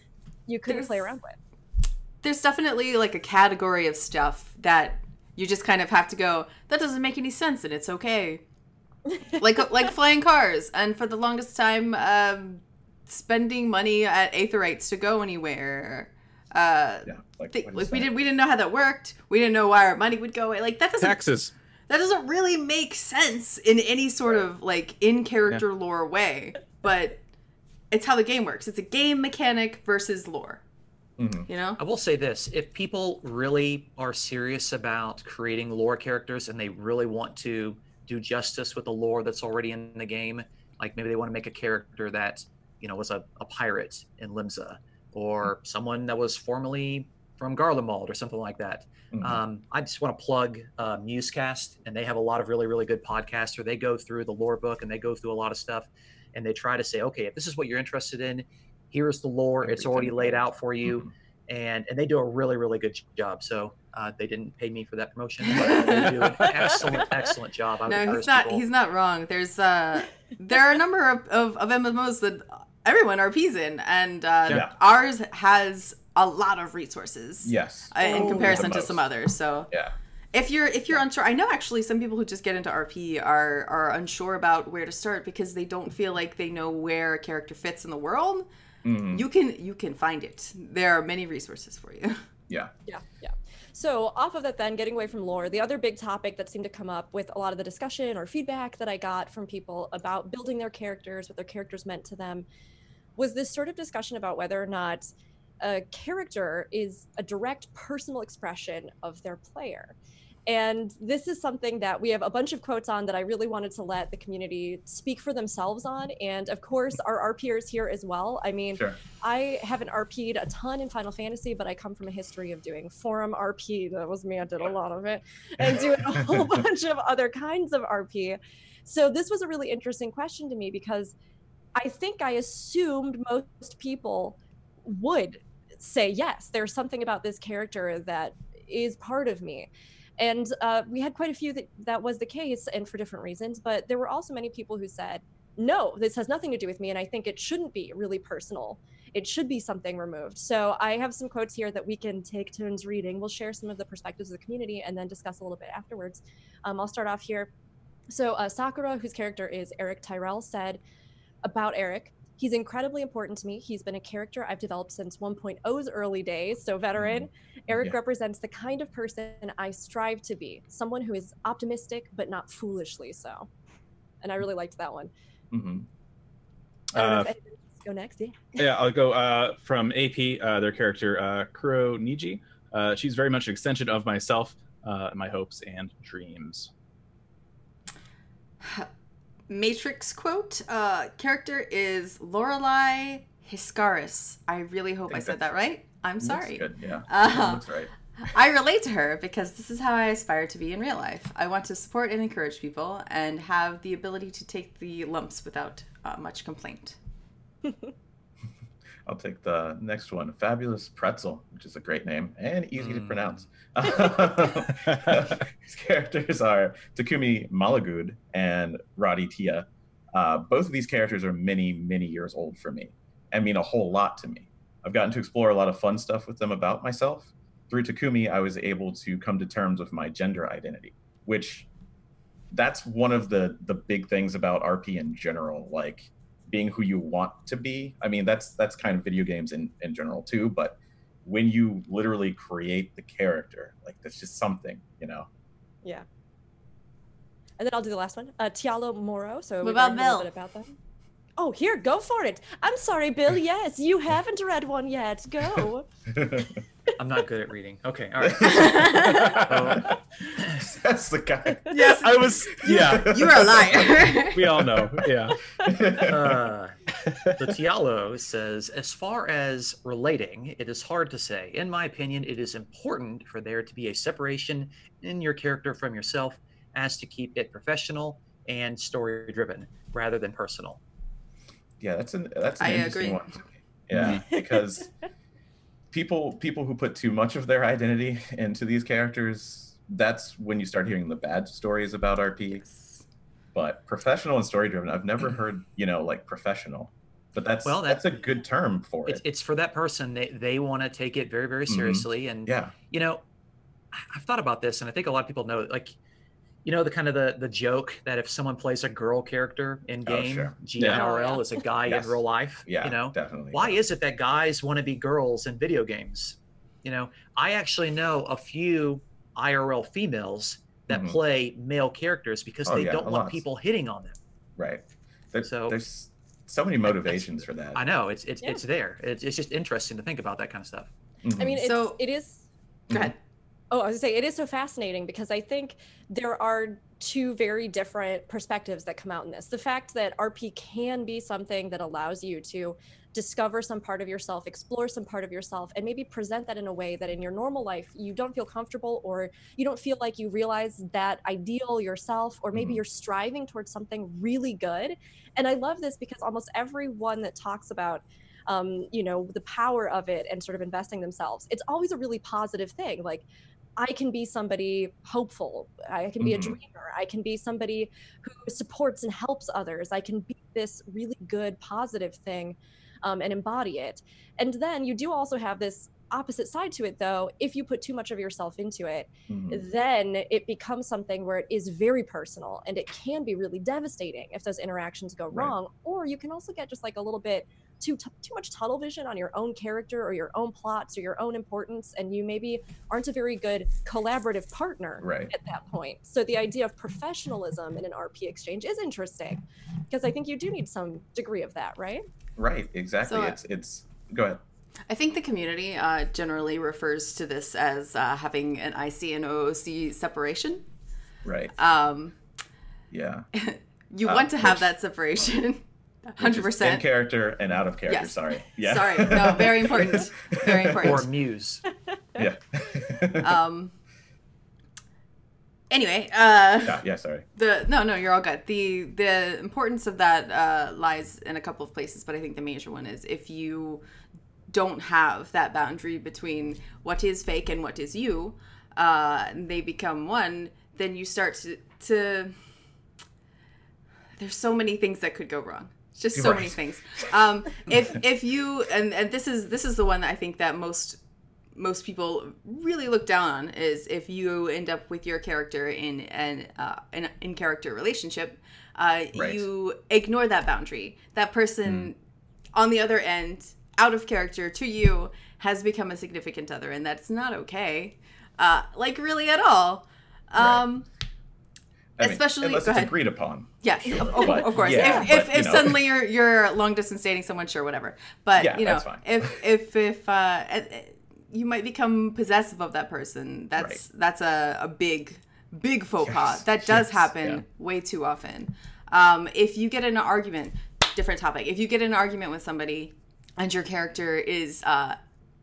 Speaker 4: you couldn't play around with.
Speaker 7: there's definitely like a category of stuff that you just kind of have to go, that doesn't make any sense and it's okay. like like flying cars and for the longest time um spending money at aetherites to go anywhere. Uh
Speaker 5: Yeah, like,
Speaker 7: th- like we didn't we didn't know how that worked. We didn't know why our money would go away. Like that doesn't
Speaker 3: Taxes.
Speaker 7: that doesn't really make sense in any sort of like in character lore way. But it's how the game works. It's a game mechanic versus lore.
Speaker 5: Mhm.
Speaker 7: You know?
Speaker 6: I will say this: if people really are serious about creating lore characters and they really want to do justice with the lore that's already in the game, like maybe they want to make a character that you know was a, a pirate in Limsa, or someone that was formerly from Garlemald or something like that.
Speaker 5: Mhm.
Speaker 6: Um, I just want to plug uh, Musecast, and they have a lot of really, really good podcasts where they go through the lore book and they go through a lot of stuff, and they try to say, okay, if this is what you're interested in, here's the lore. It's already laid out for you,
Speaker 5: Mhm.
Speaker 6: and and they do a really, really good job. So uh, they didn't pay me for that promotion, but they do an excellent, excellent job. I would
Speaker 7: No, he's not.
Speaker 6: people-
Speaker 7: He's not wrong. There's uh, there are a number of, of, of MMOs that everyone RPs in, and uh,
Speaker 5: Yeah.
Speaker 7: ours has a lot of resources.
Speaker 5: Yes.
Speaker 7: uh, in
Speaker 4: Oh.
Speaker 7: comparison to some others. So
Speaker 5: Yeah.
Speaker 7: if you're if you're unsure, I know actually some people who just get into RP are are unsure about where to start because they don't feel like they know where a character fits in the world.
Speaker 5: Mhm.
Speaker 7: You can you can find it. There are many resources for you.
Speaker 5: Yeah.
Speaker 4: Yeah, yeah. So off of that, then getting away from lore, the other big topic that seemed to come up with a lot of the discussion or feedback that I got from people about building their characters, what their characters meant to them, was this sort of discussion about whether or not a character is a direct personal expression of their player. And this is something that we have a bunch of quotes on that I really wanted to let the community speak for themselves on. And of course, our RPers here as well. I mean,
Speaker 5: Sure.
Speaker 4: I haven't RP'd a ton in Final Fantasy, but I come from a history of doing forum RP. That was me. I did a lot of it, and doing a whole bunch of other kinds of RP. So this was a really interesting question to me because I think I assumed most people would say yes. There's something about this character that is part of me. And uh, we had quite a few that that was the case, and for different reasons. But there were also many people who said, no, this has nothing to do with me. And I think it shouldn't be really personal. It should be something removed. So I have some quotes here that we can take turns reading. We'll share some of the perspectives of the community and then discuss a little bit afterwards. Um, I'll start off here. So uh, Sakura, whose character is Eric Tyrell, said about Eric, he's incredibly important to me. He's been a character I've developed since 1.0's early days, so veteran. Eric
Speaker 5: Yeah.
Speaker 4: represents the kind of person I strive to be, someone who is optimistic but not foolishly so. And I really liked that one.
Speaker 5: hmm
Speaker 4: I
Speaker 3: Uh,
Speaker 4: if anyone wants to go next. Yeah.
Speaker 3: Yeah, I'll go uh, from AP, uh, their character, uh, Kuro Niji. Uh, she's very much an extension of myself, uh, my hopes and dreams.
Speaker 7: Matrix quote uh, character is Lorelei Hiscaris. I really hope I,
Speaker 5: think
Speaker 7: said
Speaker 5: that
Speaker 7: that right. I'm
Speaker 5: Looks
Speaker 7: sorry.
Speaker 5: good. Yeah.
Speaker 7: Uh,
Speaker 5: Looks right.
Speaker 7: I relate to her because this is how I aspire to be in real life. I want to support and encourage people and have the ability to take the lumps without uh, much complaint.
Speaker 5: I'll take the next one. Fabulous Pretzel, which is a great name and easy to
Speaker 6: Mm.
Speaker 5: pronounce. His characters are Takumi Malagud and Roddy Tia. Uh, both of these characters are many, many years old for me and mean a whole lot to me. I've gotten to explore a lot of fun stuff with them about myself. Through Takumi, I was able to come to terms with my gender identity, which that's one of the the big things about RP in general. Like being who you want to be. I mean, that's that's kind of video games in in general too. But when you literally create the character, like that's just something, you know.
Speaker 4: Yeah. And then I'll do the last one. Uh, Tialo Moro. So
Speaker 7: What
Speaker 4: we've
Speaker 7: about
Speaker 4: learned a little
Speaker 7: Bill?
Speaker 4: bit about them. Oh, here, go for it. I'm sorry, Bill. Yes, you haven't read one yet. Go.
Speaker 6: I'm not good at reading. Okay, all right.
Speaker 5: that's the guy.
Speaker 7: Yes,
Speaker 3: I was, yeah,
Speaker 7: you are a liar.
Speaker 3: we all know. Yeah.
Speaker 6: Uh, the Tialo says, as far as relating, it is hard to say. In my opinion, it is important for there to be a separation in your character from yourself as to keep it professional and story driven rather than personal.
Speaker 5: yeah, that's an that's an
Speaker 7: I
Speaker 5: interesting
Speaker 7: agree.
Speaker 5: one. Yeah, because people people who put too much of their identity into these characters, that's when you start hearing the bad stories about RP. But professional and story driven, I've never heard, you know, like professional. But that's
Speaker 6: Well, that-
Speaker 5: that's a good term for
Speaker 6: It's,
Speaker 5: it.
Speaker 6: it's for that person. They, they want to take it very, very
Speaker 5: Mhm.
Speaker 6: seriously. And,
Speaker 5: Yeah.
Speaker 6: you know, I've thought about this and I think a lot of people know, like, you know, the kind of the, the joke that if someone plays a girl character in
Speaker 5: Oh,
Speaker 6: game,
Speaker 5: sure.
Speaker 6: GNRL
Speaker 4: Yeah.
Speaker 6: is a guy
Speaker 5: Yes.
Speaker 6: in real life.
Speaker 5: Yeah.
Speaker 6: You know,
Speaker 5: definitely.
Speaker 6: why is it that guys want to be girls in video games? You know, I actually know a few IRL females that
Speaker 5: Mhm.
Speaker 6: play male characters because
Speaker 5: Oh,
Speaker 6: they
Speaker 5: yeah,
Speaker 6: don't want
Speaker 5: lot.
Speaker 6: people hitting on them.
Speaker 5: right? There-
Speaker 6: So-
Speaker 5: there's so many motivations for that.
Speaker 6: I know it's it's
Speaker 4: Yeah.
Speaker 6: it's there. It's, it's just interesting to think about that kind of stuff.
Speaker 4: I
Speaker 5: Mhm.
Speaker 4: mean, it's,
Speaker 7: So-
Speaker 4: it is.
Speaker 7: Go ahead.
Speaker 4: Oh, I was gonna say it is so fascinating because I think there are two very different perspectives that come out in this. The fact that RP can be something that allows you to discover some part of yourself, explore some part of yourself, and maybe present that in a way that in your normal life you don't feel comfortable or you don't feel like you realize that ideal yourself, or maybe
Speaker 5: Mhm.
Speaker 4: you're striving towards something really good. And I love this because almost everyone that talks about um, you know, the power of it and sort of investing themselves, it's always a really positive thing. Like, I can be somebody hopeful. I can be a
Speaker 5: Mhm.
Speaker 4: dreamer. I can be somebody who supports and helps others. I can be this really good, positive thing um, and embody it. And then you do also have this opposite side to it, though. If you put too much of yourself into it,
Speaker 5: Mhm.
Speaker 4: then it becomes something where it is very personal and it can be really devastating if those interactions go
Speaker 5: Right.
Speaker 4: wrong. Or you can also get just like a little bit too t- too much tunnel vision on your own character or your own plots or your own importance, and you maybe aren't a very good collaborative partner
Speaker 5: Right.
Speaker 4: at that point. So the idea of professionalism in an RP exchange is interesting because I think you do need some degree of that, right?
Speaker 5: Right. Exactly.
Speaker 7: So, uh,
Speaker 5: it's it's. Go ahead.
Speaker 7: I think the community uh, generally refers to this as uh, having an IC and OOC separation.
Speaker 5: Right.
Speaker 7: Um,
Speaker 5: Yeah.
Speaker 7: you
Speaker 5: Uh,
Speaker 7: want to have
Speaker 5: which-
Speaker 7: that separation,
Speaker 5: Which is
Speaker 7: hundred
Speaker 5: In
Speaker 7: percent.
Speaker 5: character and out of character.
Speaker 7: Yes.
Speaker 5: Sorry. Yeah.
Speaker 7: Sorry, no, very important, very important. Or.
Speaker 6: Muse.
Speaker 5: yeah.
Speaker 7: Um, anyway, uh,
Speaker 5: yeah. Yeah. Sorry.
Speaker 7: the no, no, you're all good. the The importance of that uh, lies in a couple of places, but I think the major one is if you don't have that boundary between what is fake and what is you, uh, and they become one, then you start to, to. There's so many things that could go wrong. Just so many things. Um, if if you and and this is this is the one that I think that most most people really look down on is if you end up with your character in an uh, an in character relationship, uh,
Speaker 5: Right.
Speaker 7: you ignore that boundary. That person on the other end, out of character to you, has become a significant other, and that's not okay. Uh, like really at all. Um,
Speaker 5: I mean,
Speaker 7: Especially-
Speaker 5: unless it's agreed upon.
Speaker 7: Yes,
Speaker 5: Sure,
Speaker 7: of,
Speaker 5: but-
Speaker 7: of course.
Speaker 5: yeah,
Speaker 7: if
Speaker 5: but,
Speaker 7: if,
Speaker 5: know.
Speaker 7: suddenly you're you're long distance dating someone, sure, whatever. But
Speaker 5: Yeah,
Speaker 7: you know, if if if uh, you might become possessive of that person, that's that's a, a big big faux pas.
Speaker 5: Yes,
Speaker 7: That does
Speaker 5: yes,
Speaker 7: happen
Speaker 5: yeah.
Speaker 7: way too often. Um, if you get in an argument, different topic. If you get in an argument with somebody, and your character is uh,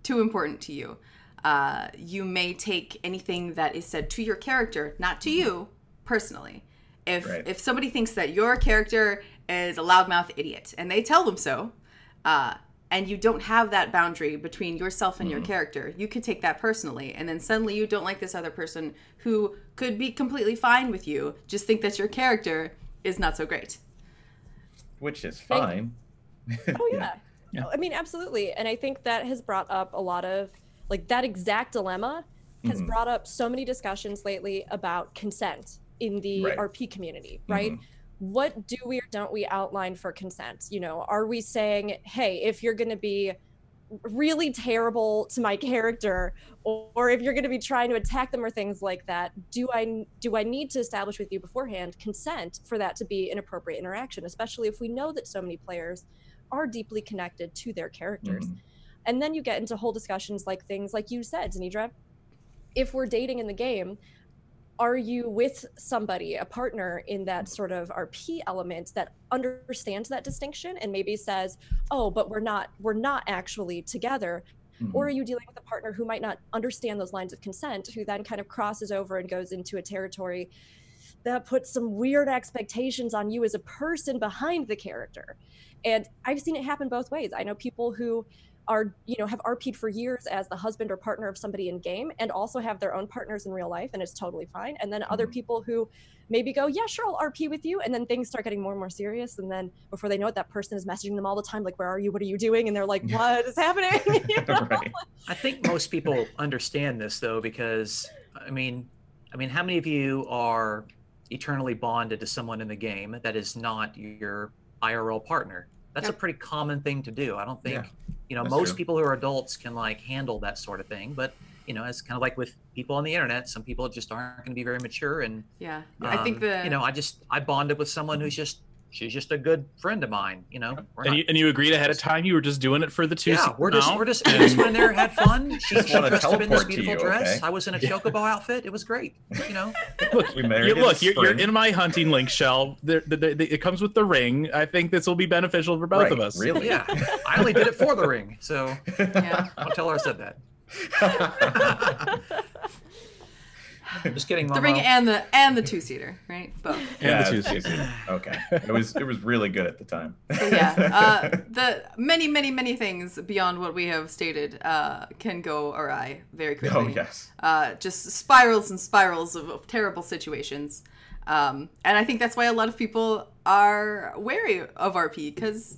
Speaker 7: too important to you, uh, you may take anything that is said to your character, not to you personally. If
Speaker 5: Right.
Speaker 7: if somebody thinks that your character is a loudmouth idiot and they tell them so, uh, and you don't have that boundary between yourself and your character, you could take that personally, and then suddenly you don't like this other person who could be completely fine with you. Just think that your character is not so great.
Speaker 5: Which is
Speaker 4: Thank-
Speaker 5: fine.
Speaker 4: Oh yeah.
Speaker 3: Yeah.
Speaker 4: I mean, absolutely. And I think that has brought up a lot of like that exact dilemma has
Speaker 5: Mhm.
Speaker 4: brought up so many discussions lately about consent in the
Speaker 5: Right.
Speaker 4: RP community, right?
Speaker 5: Mhm.
Speaker 4: What do we or don't we outline for consent? You know, are we saying, hey, if you're going to be really terrible to my character or, or if you're going to be trying to attack them or things like that do i do i need to establish with you beforehand consent for that to be an appropriate interaction especially if we know that so many players are deeply connected to their characters
Speaker 5: Mhm.
Speaker 4: and then you get into whole discussions like things like you said Zanidra, if we're dating in the game are you with somebody a partner in that sort of rp element that understands that distinction and maybe says oh but we're not we're not actually together.
Speaker 5: Mhm.
Speaker 4: or are you dealing with a partner who might not understand those lines of consent who then kind of crosses over and goes into a territory that puts some weird expectations on you as a person behind the character? And i've seen it happen both ways. I know people who are you know have rp'd for years as the husband or partner of somebody in game and also have their own partners in real life and it's totally fine and then other
Speaker 5: Mhm.
Speaker 4: people who maybe go yeah sure i'll rp with you and then things start getting more and more serious and then before they know it that person is messaging them all the time like where are you what are you doing and they're like what is happening You know?
Speaker 5: right.
Speaker 6: I think most people understand this though, because I mean, I mean, how many of you are eternally bonded to someone in the game that is not your IRL partner? That's a pretty common thing to do. I don't think,
Speaker 5: Yeah,
Speaker 6: you know,
Speaker 5: that's
Speaker 6: most
Speaker 5: true.
Speaker 6: people who are adults can like handle that sort of thing. But you know, it's kind of like with people on the internet. Some people just aren't going to be very mature, and
Speaker 7: Yeah, I think
Speaker 6: um,
Speaker 7: the
Speaker 6: you know, I just I bonded with someone who's just she's just a good friend of mine. You know, We're
Speaker 3: And
Speaker 6: not-
Speaker 3: you, and you agreed ahead of time. You were just doing it for the two.
Speaker 6: yeah,
Speaker 3: seat
Speaker 6: we're just
Speaker 3: mount,
Speaker 6: we're just we just went in there, had fun. She,
Speaker 5: Just
Speaker 6: she dressed up in this
Speaker 5: teleport
Speaker 6: beautiful
Speaker 5: you,
Speaker 6: dress.
Speaker 5: okay?
Speaker 6: I was in a chocobo outfit. It was great. You know,
Speaker 3: Look,
Speaker 5: We
Speaker 3: you,
Speaker 5: married in
Speaker 3: look
Speaker 5: the
Speaker 3: you're, you're in my hunting link shell. There, the, the, the- it comes with the ring. I think this will be beneficial for both
Speaker 5: Right,
Speaker 3: of us.
Speaker 5: Really?
Speaker 6: yeah. I only did it for the ring, so
Speaker 7: Yeah.
Speaker 6: don't tell her I said that. Just kidding,
Speaker 7: The ring and the and the two seater, right? Both.
Speaker 3: And
Speaker 5: yeah,
Speaker 3: the two
Speaker 5: it's easy. Okay. It was it was really good at the time.
Speaker 7: So yeah, uh, the many, many, many things beyond what we have stated uh, can go awry very quickly.
Speaker 5: oh yes.
Speaker 7: uh, just spirals and spirals of, of terrible situations. Um, and I think that's why a lot of people are wary of RP because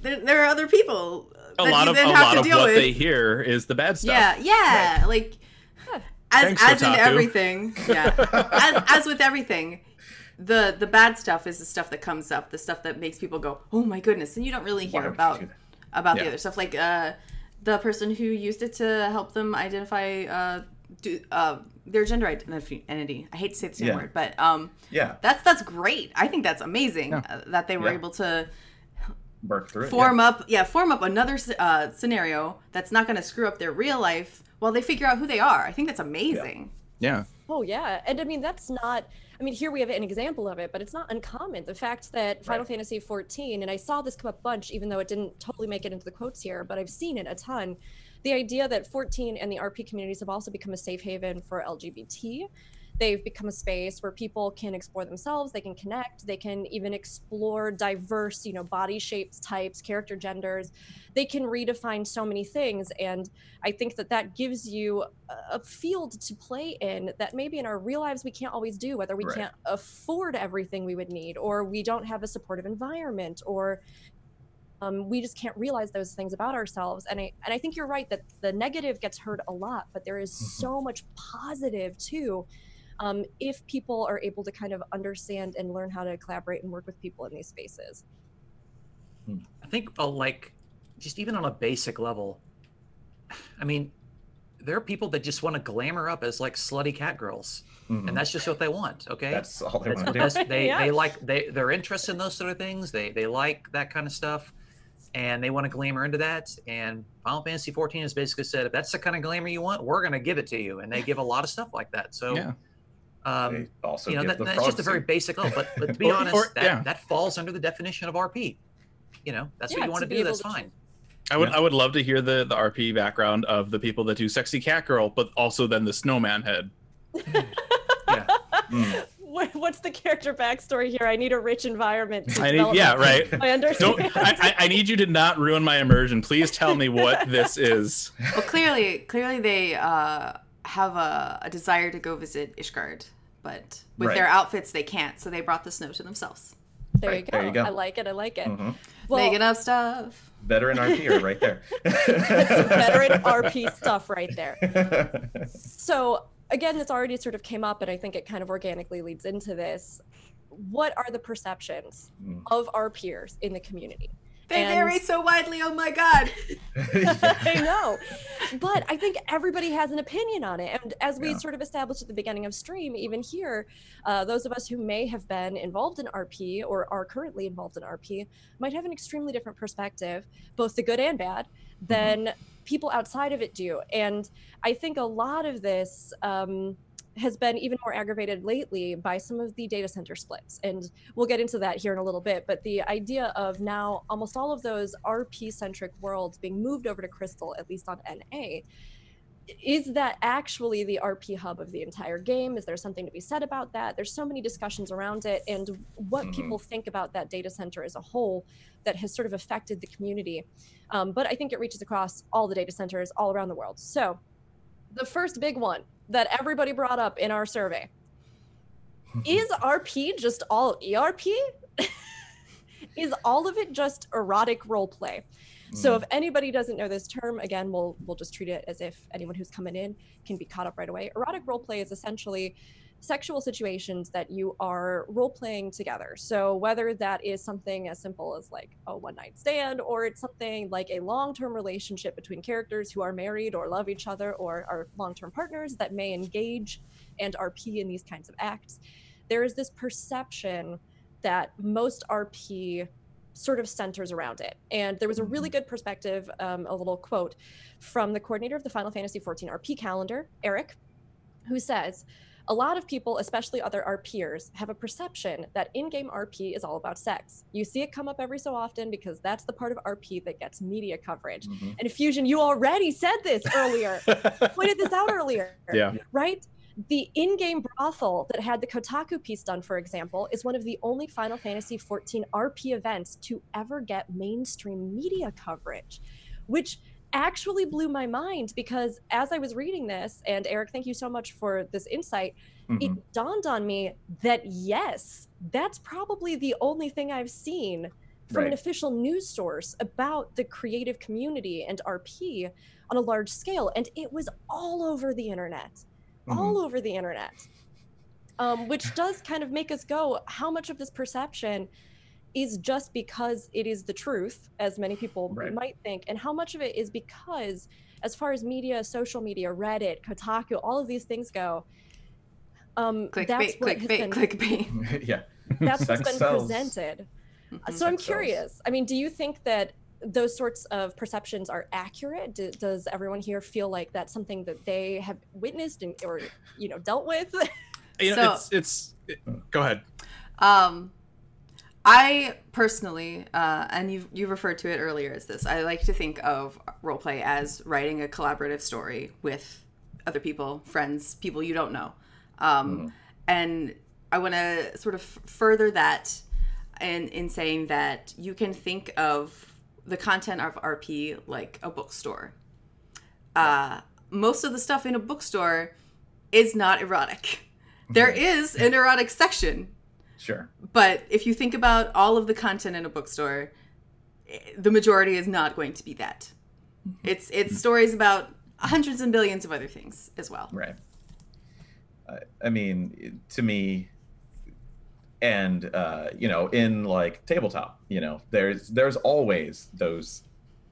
Speaker 7: there, there are other people
Speaker 3: A
Speaker 7: that
Speaker 3: lot
Speaker 7: you
Speaker 3: of
Speaker 7: then
Speaker 3: a
Speaker 7: have
Speaker 3: lot of what
Speaker 7: with.
Speaker 3: they hear is the bad stuff.
Speaker 7: Yeah, yeah, like as as in everything. Yeah, as, as with everything, the the bad stuff is the stuff that comes up, the stuff that makes people go, "Oh my goodness!" And you don't really hear about about the other stuff, like uh, the person who used it to help them identify uh, do, uh, their gender identity. I hate to say the same
Speaker 5: Yeah.
Speaker 7: word, but um,
Speaker 5: Yeah.
Speaker 7: that's that's great. I think that's amazing
Speaker 3: Yeah.
Speaker 7: uh, that they were
Speaker 5: Yeah.
Speaker 7: able to
Speaker 5: Work through it.
Speaker 7: form up yeah form up another uh, scenario that's not going to screw up their real life while they figure out who they are i think that's amazing
Speaker 3: Yeah.
Speaker 4: Oh yeah, and I mean that's not. I mean here we have an example of it, but it's not uncommon. The fact that Final
Speaker 5: Right.
Speaker 4: Fantasy 14, and I saw this come up a bunch, even though it didn't totally make it into the quotes here, but I've seen it a ton. The idea that 14 and the RP communities have also become a safe haven for LGBT. They've become a space where people can explore themselves, they can connect, they can even explore diverse, you know, body shapes, types, character genders. They can redefine so many things, and I think that that gives you a- field to play in that maybe in our real lives we can't always do, whether we
Speaker 5: Right.
Speaker 4: can't afford everything we would need, or we don't have a supportive environment, or um, we just can't realize those things about ourselves. And I and I think you're right that the negative gets heard a lot, but there is so much positive too. Um, if people are able to kind of understand and learn how to collaborate and work with people in these spaces.
Speaker 6: I think uh, like just even on a basic level, I mean, there are people that just want to glamour up as like slutty cat girls,
Speaker 5: Mhm.
Speaker 6: and that's just what they want. Okay,
Speaker 5: That's all they
Speaker 6: That's
Speaker 5: want to do.
Speaker 6: they
Speaker 4: Yeah.
Speaker 6: they like they they're interested in those sort of things. They they like that kind of stuff, and they want to glamour into that. And Final Fantasy 14 has basically said, if that's the kind of glamour you want, we're gonna give it to you. And they give a lot of stuff like that. So,
Speaker 3: Yeah.
Speaker 6: Um,
Speaker 5: They also
Speaker 6: you know that, that's just a very basic level. But but to be
Speaker 3: Or-
Speaker 6: honest,
Speaker 3: or-
Speaker 6: that,
Speaker 3: yeah.
Speaker 6: that falls under the definition of RP. You know, that's
Speaker 4: Yeah,
Speaker 6: what you want
Speaker 4: to
Speaker 6: to do. That's
Speaker 4: to
Speaker 6: fine.
Speaker 3: I would
Speaker 5: Yeah.
Speaker 3: I would love to hear the the RP background of the people that do sexy cat girl, but also then the snowman head.
Speaker 6: Yeah.
Speaker 5: Mm.
Speaker 4: What, what's the character backstory here? I need a rich environment. To
Speaker 3: I need yeah
Speaker 4: my-
Speaker 3: right.
Speaker 4: I understand.
Speaker 3: Don't I, I, I need you to not ruin my immersion. Please tell me what this is.
Speaker 7: well clearly clearly they uh, have a, a desire to go visit ishgard but with
Speaker 5: Right.
Speaker 7: their outfits they can't so they brought the snow to themselves
Speaker 4: there, you
Speaker 5: Right,
Speaker 4: go.
Speaker 5: there you go.
Speaker 4: I like it. I like it.
Speaker 5: Mhm.
Speaker 4: Well,
Speaker 7: making up stuff
Speaker 5: Veteran RP right there.
Speaker 4: veteran RP stuff right there. So again, this already sort of came up, and I think it kind of organically leads into this. What are the perceptions
Speaker 5: Mm.
Speaker 4: of RPers in the community?
Speaker 7: They
Speaker 4: And-
Speaker 7: vary so widely oh my god
Speaker 4: I know. But I think everybody has an opinion on it. And as we
Speaker 5: Yeah.
Speaker 4: sort of established at the beginning of stream, even here, uh, those of us who may have been involved in RP or are currently involved in RP might have an extremely different perspective, both the good and bad, than people outside of it do. And I think a lot of this um, has been even more aggravated lately by some of the data center splits. And we'll get into that here in a little bit. But the idea of now almost all of those RP centric worlds being moved over to Crystal, at least on NA, is that actually the RP hub of the entire game? Is there something to be said about that? There's so many discussions around it and what
Speaker 5: Mhm.
Speaker 4: people think about that data center as a whole that has sort of affected the community. Um, but I think it reaches across all the data centers all around the world. So the first big one that everybody brought up in our survey is RP just all ERP? is all of it just erotic role play? So
Speaker 5: Mm.
Speaker 4: if anybody doesn't know this term, again, we'll we'll just treat it as if anyone who's coming in can be caught up right away. Erotic role play is essentially sexual situations that you are role playing together. So whether that is something as simple as like a one night stand or it's something like a long-term relationship between characters who are married or love each other or are long-term partners that may engage and RP in these kinds of acts, there is this perception that most RP sort of centers around it. And there was a really good perspective, um, a little quote from the coordinator of the Final Fantasy XIV RP calendar, Eric, who says, a lot of people, especially other RPers, have a perception that in game RP is all about sex. You see it come up every so often because that's the part of RP that gets media coverage.
Speaker 5: Mhm.
Speaker 4: And Fusion, you already said this earlier, pointed this out earlier.
Speaker 3: Yeah.
Speaker 4: Right? The in game brothel that had the Kotaku piece done, for example, is one of the only Final Fantasy XIV RP events to ever get mainstream media coverage, which actually blew my mind because as I was reading this, and Eric, thank you so much for this insight,
Speaker 5: Mhm.
Speaker 4: it dawned on me that yes, that's probably the only thing I've seen from an official news source about the creative community and RP on a large scale. And it was all over the internet, all over the internet. Um, which does kind of make us go, how much of this perception is just because it is the truth, as many people
Speaker 5: Right.
Speaker 4: might think, and how much of it is because, as far as media, social media, Reddit, Kotaku, all of these things go, um, that's
Speaker 7: Clickbait,
Speaker 4: what has
Speaker 7: clickbait,
Speaker 4: been,
Speaker 7: clickbait.
Speaker 5: yeah.
Speaker 4: that's what's
Speaker 5: Sex
Speaker 4: been
Speaker 5: sells.
Speaker 4: presented.
Speaker 7: Mhm.
Speaker 4: So I'm
Speaker 5: Sex sells.
Speaker 4: curious. I mean, do you think that those sorts of perceptions are accurate? Do, does everyone here feel like that's something that they have witnessed and or you know dealt with?
Speaker 3: you know,
Speaker 7: So-
Speaker 3: it's it's. Go ahead.
Speaker 7: Um, I personally, uh, and you you referred to it earlier as this. I like to think of roleplay as writing a collaborative story with other people, friends, people you don't know, um, and I want to sort of further that in in saying that you can think of the content of RP like a bookstore. Uh, most of the stuff in a bookstore is not erotic. There is an erotic section,
Speaker 5: Sure.
Speaker 7: but if you think about all of the content in a bookstore, eh, the majority is not going to be that. It's it's stories about hundreds and billions of other things as well.
Speaker 5: Right. I, I mean, to me, and uh, you know, in like tabletop, you know, there's there's always those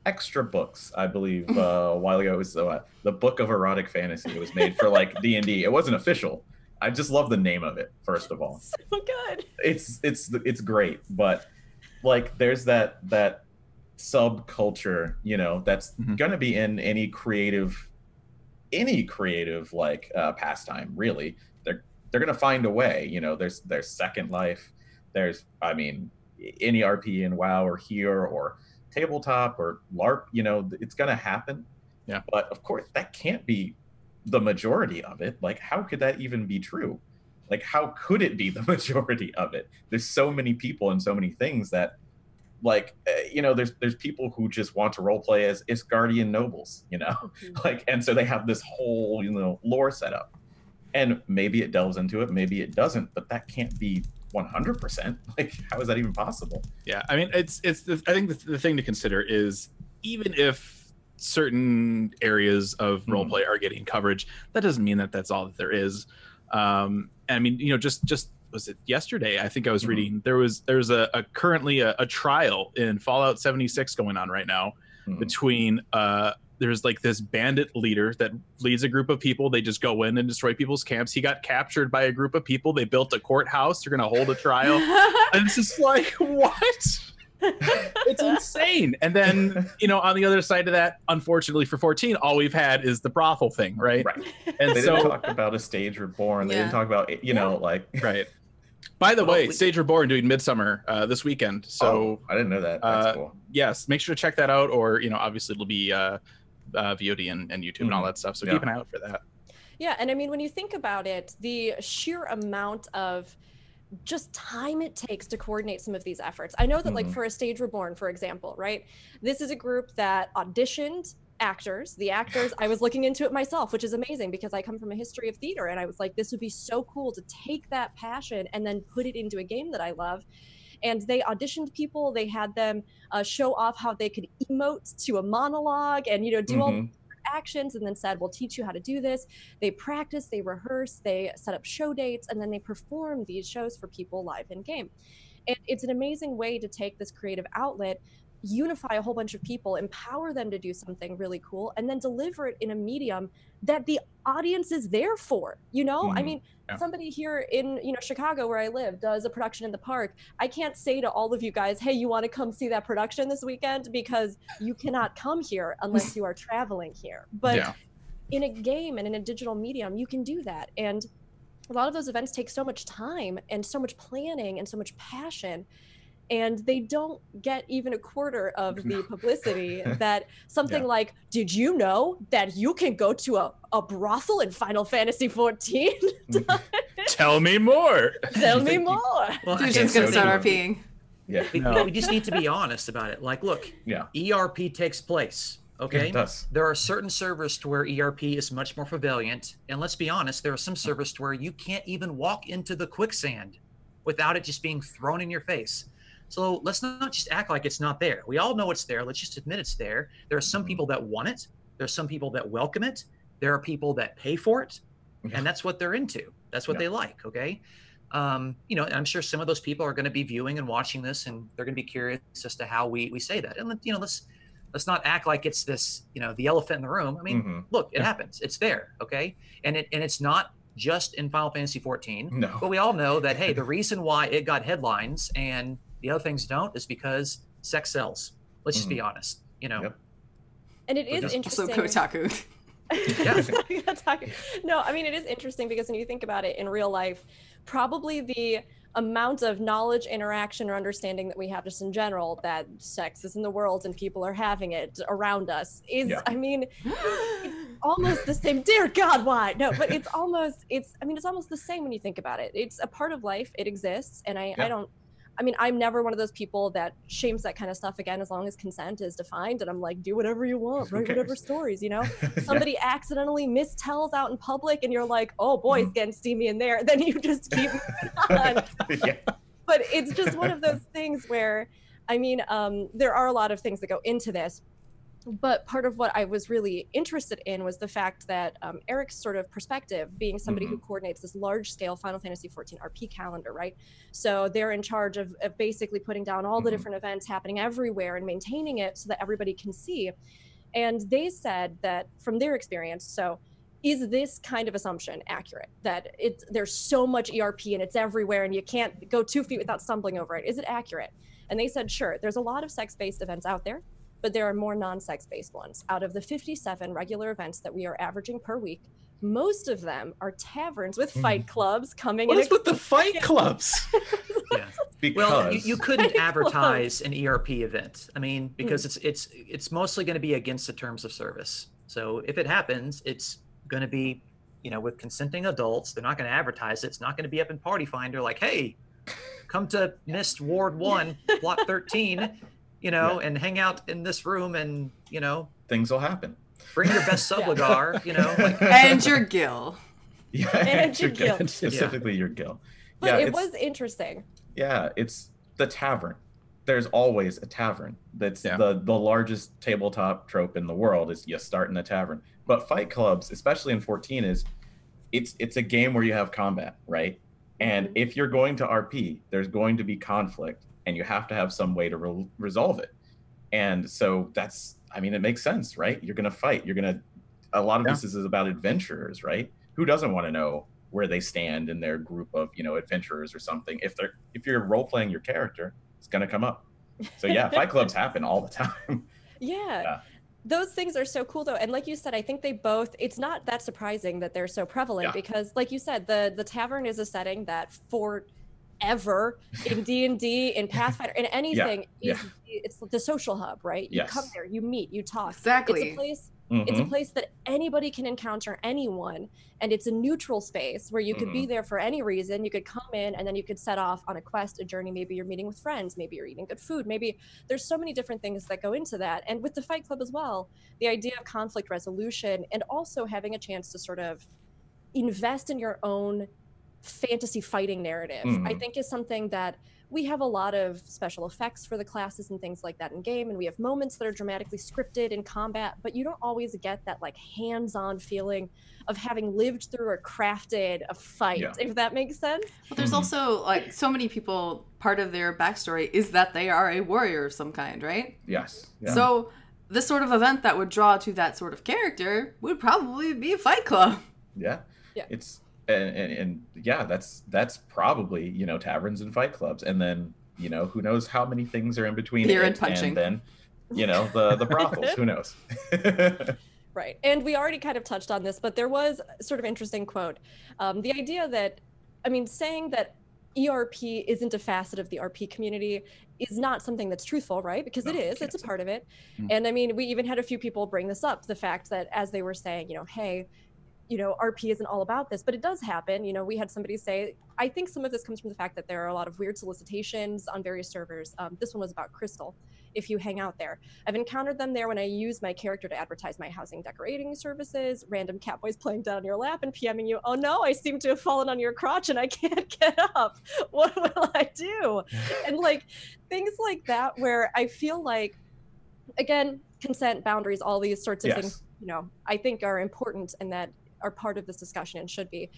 Speaker 5: extra books. I believe uh, a while ago it was uh, the Book of Erotic Fantasy. It was made for like D and D. It wasn't official. I just love the name of it. First of all,
Speaker 4: so good.
Speaker 5: it's it's it's great but like there's that that subculture you know that's
Speaker 3: Mhm.
Speaker 5: gonna be in any creative any creative like uh pastime really they're they're gonna find a way you know there's there's second life there's i mean any rp in wow or here or tabletop or larp you know it's gonna happen
Speaker 3: Yeah.
Speaker 5: but of course that can't be the majority of it like how could that even be true? Like how could it be the majority of it? There's so many people and so many things that like uh, you know there's there's people who just want to role play as Ishgardian nobles you know? Like and so they have this whole you know lore set up. And maybe it delves into it maybe it doesn't but that can't be 100% like how is that even possible?
Speaker 3: Yeah, I mean, it's it's. The, I think the, the thing to consider is even if certain areas of
Speaker 5: Mhm.
Speaker 3: roleplay are getting coverage, that doesn't mean that that's all that there is. Um, I mean, you know, just just was it yesterday? I think I was
Speaker 5: Mhm.
Speaker 3: reading there was there's a, a currently a, a trial in Fallout 76 going on right now
Speaker 5: Mhm.
Speaker 3: between uh there's like this bandit leader that leads a group of people. They just go in and destroy people's camps. He got captured by a group of people. They built a courthouse. They're going to hold a trial and it's just like what it's insane. And then you know on the other side of that unfortunately for 14 all we've had is the brothel thing right?
Speaker 5: Right.
Speaker 3: And
Speaker 5: they
Speaker 3: so
Speaker 5: didn't talk about a stage reborn. They didn't talk about you know like
Speaker 3: right. By the
Speaker 7: Well,
Speaker 3: way
Speaker 7: we-
Speaker 3: stage reborn doing midsummer uh, this weekend so
Speaker 5: oh, i didn't know that. That's
Speaker 3: uh,
Speaker 5: cool.
Speaker 3: yes make sure to check that out or you know obviously it'll be uh, uh vod and, and youtube and all
Speaker 5: Mhm.
Speaker 3: that stuff so
Speaker 5: Yeah.
Speaker 3: keep an eye out for that.
Speaker 4: Yeah, and I mean, when you think about it, the sheer amount of just time it takes to coordinate some of these efforts. I know that, like,
Speaker 5: Mhm.
Speaker 4: for a Stage Reborn, for example, right? This is a group that auditioned actors. The actors, I was looking into it myself, which is amazing because I come from a history of theater and I was like, this would be so cool to take that passion and then put it into a game that I love. And they auditioned people, they had them uh, show off how they could emote to a monologue and, you know, do all
Speaker 5: Mhm.
Speaker 4: Actions and then said, We'll teach you how to do this. They practice, they rehearse, they set up show dates, and then they perform these shows for people live in game. And it's an amazing way to take this creative outlet unify a whole bunch of people, empower them to do something really cool, and then deliver it in a medium that the audience is there for. You know, I
Speaker 5: Mhm.
Speaker 4: mean,
Speaker 3: Yeah.
Speaker 4: somebody here in you know Chicago where I live does a production in the park. I can't say to all of you guys, "Hey, you want to come see that production this weekend?" because you cannot come here unless you are traveling here. But
Speaker 3: Yeah.
Speaker 4: in a game and in a digital medium, you can do that. And a lot of those events take so much time and so much planning and so much passion. And they don't get even a quarter of the publicity that something
Speaker 5: Yeah.
Speaker 4: like, did you know that you can go to a, a brothel in Final Fantasy 14? Mm.
Speaker 3: Tell me more.
Speaker 4: Tell me
Speaker 5: think you-
Speaker 4: more.
Speaker 6: Well, I
Speaker 7: Fusion's
Speaker 6: think
Speaker 7: gonna
Speaker 5: so
Speaker 7: start. RPing.
Speaker 5: Yeah.
Speaker 6: we,
Speaker 3: No.
Speaker 6: we just need to be honest about it. Like, look,
Speaker 5: Yeah.
Speaker 6: ERP takes place. Okay.
Speaker 5: It does.
Speaker 6: There are certain servers to where ERP is much more prevalent. And let's be honest, there are some servers to where you can't even walk into the quicksand without it just being thrown in your face. So let's not just act like it's not there. We all know it's there. Let's just admit it's there. There are some people that want it. There are some people that welcome it. There are people that pay for it. And that's what they're into. That's what
Speaker 5: Yeah.
Speaker 6: they like. Okay. Um, you know, I'm sure some of those people are going to be viewing and watching this and they're going to be curious as to how we, we say that. And, you know, let's, let's not act like it's this, you know, the elephant in the room. I mean,
Speaker 5: Mhm.
Speaker 6: look, it
Speaker 5: Yeah.
Speaker 6: happens. It's there, okay? And it and it's not just in Final Fantasy 14.
Speaker 5: No.
Speaker 6: But we all know that hey, the reason why it got headlines and the other things don't is because sex sells. Let's just be mm. honest. You know.
Speaker 5: Yep.
Speaker 4: And it
Speaker 5: But
Speaker 4: is
Speaker 5: just-
Speaker 7: Also
Speaker 4: interesting.
Speaker 7: Kotaku.
Speaker 4: Kotaku. no, I mean it is interesting because when you think about it in real life, probably the amount of knowledge, interaction, or understanding that we have just in general that sex is in the world and people are having it around us is,
Speaker 5: Yeah.
Speaker 4: I mean, almost the same. Dear God, why? No, but it's almost, it's, I mean, it's almost the same when you think about it. It's a part of life. It exists, and I,
Speaker 5: Yeah.
Speaker 4: I don't. I mean, I'm never one of those people that shames that kind of stuff again, as long as consent is defined. And I'm like, do whatever you want, write whatever stories, you know? somebody accidentally mistells out in public and you're like, oh boy, it's getting steamy in there, then you just keep moving on.
Speaker 5: yeah.
Speaker 4: But it's just one of those things where, I mean, um, there are a lot of things that go into this. But part of what I was really interested in was the fact that um, Eric's sort of perspective, being somebody who coordinates this large scale Final Fantasy 14 RP calendar, right? So they're in charge of, of basically putting down all the
Speaker 5: Mhm.
Speaker 4: different events happening everywhere and maintaining it so that everybody can see. And they said that from their experience, so is this kind of assumption accurate that it's there's so much ERP and it's everywhere and you can't go two feet without stumbling over it? Is it accurate? And they said, sure, there's a lot of sex based events out there, but there are more non sex based ones. Out of the 57 regular events that we are averaging per week, most of them are taverns with hmm. fight clubs coming
Speaker 3: What
Speaker 4: in.
Speaker 3: is with the fight clubs?
Speaker 6: Yeah.
Speaker 5: Because
Speaker 6: Well, you, you couldn't
Speaker 4: Pretty
Speaker 6: advertise an ERP event. I mean, hmm. because it's it's it's mostly going to be against the terms of service. So if it happens, it's going to be, you know, with consenting adults. They're not going to advertise it. It's not going to be up in Party Finder like, hey, come to Mist Ward One, Block Thirteen, you know, and hang out in this room, and you know,
Speaker 5: things will happen.
Speaker 6: bring your best
Speaker 4: Yeah.
Speaker 6: subligar, you know, like
Speaker 7: and your gil.
Speaker 5: Yeah,
Speaker 4: And
Speaker 5: your
Speaker 4: your
Speaker 5: guild,
Speaker 4: guild.
Speaker 5: specifically your gil.
Speaker 4: but
Speaker 5: yeah,
Speaker 4: it was interesting.
Speaker 5: yeah, it's the tavern. There's always a tavern. That's
Speaker 3: Yeah.
Speaker 5: the the largest tabletop trope in the world is you start in a tavern. But fight clubs, especially in 14, is it's it's a game where you have combat, right? And
Speaker 4: Mhm.
Speaker 5: if you're going to RP, there's going to be conflict, and you have to have some way to re- resolve it. And so that's, I mean, it makes sense, right? You're gonna fight. You're gonna. A lot of
Speaker 3: Yeah.
Speaker 5: this is about adventurers, right? Who doesn't want to know where they stand in their group of you know adventurers or something? If they're if you're role playing your character, it's gonna come up. So yeah, fight clubs happen all the time.
Speaker 4: Yeah.
Speaker 5: Yeah.
Speaker 4: Those things are so cool though. And like you said, I think they both it's not that surprising that they're so prevalent
Speaker 5: Yeah.
Speaker 4: because like you said, the the tavern is a setting that for ever in D&D in Pathfinder in anything
Speaker 5: yeah.
Speaker 4: is it's the social hub, right? You come there, you meet, you talk.
Speaker 7: Exactly.
Speaker 4: It's a place it's a
Speaker 5: Mhm.
Speaker 4: place that anybody can encounter anyone and it's a neutral space where you could
Speaker 5: Mm-hmm.
Speaker 4: be there for any reason you could come in and then you could set off on a quest a journey maybe you're meeting with friends maybe you're eating good food maybe there's so many different things that go into that and with the fight club as well the idea of conflict resolution and also having a chance to sort of invest in your own fantasy fighting narrative i
Speaker 5: Mhm.
Speaker 4: think is something that we have a lot of special effects for the classes and things like that in game and we have moments that are dramatically scripted in combat but you don't always get that like hands-on feeling of having lived through or crafted a fight
Speaker 5: Yeah.
Speaker 4: if that makes sense
Speaker 7: But there's
Speaker 5: Mhm.
Speaker 7: also like so many people. Part of their backstory is that they are a warrior of some kind, right?
Speaker 5: Yes. Yeah.
Speaker 7: So the sort of event that would draw to that sort of character would probably be a Fight Club.
Speaker 5: yeah.
Speaker 4: Yeah.
Speaker 5: It's and, and and yeah, that's that's probably you know taverns and fight clubs, and then you know who knows how many things are in between
Speaker 7: Beer
Speaker 5: it
Speaker 7: and punching.
Speaker 5: then you know the the brothels. who knows?
Speaker 4: Right. And we already kind of touched on this, but there was sort of interesting quote. Um, the idea that, I mean, saying that ERP isn't a facet of the RP community is not something that's truthful, right? Because it
Speaker 5: No,
Speaker 4: is,
Speaker 5: can't
Speaker 4: it's a part of it.
Speaker 3: Mm.
Speaker 4: And I mean, we even had a few people bring this up the fact that as they were saying, you know, hey, you know, RP isn't all about this, but it does happen. You know, we had somebody say, I think some of this comes from the fact that there are a lot of weird solicitations on various servers. Um, this one was about Crystal. If you hang out there, I've encountered them there when I use my character to advertise my housing decorating services. Random catboys playing down on your lap and PMing you. Oh no, I seem to have fallen on your crotch and I can't get up. What will I do? And like things like that, where I feel like, again, consent, boundaries, all these sorts of
Speaker 5: Yes.
Speaker 4: things, you know, I think are important and that are part of this discussion and should be.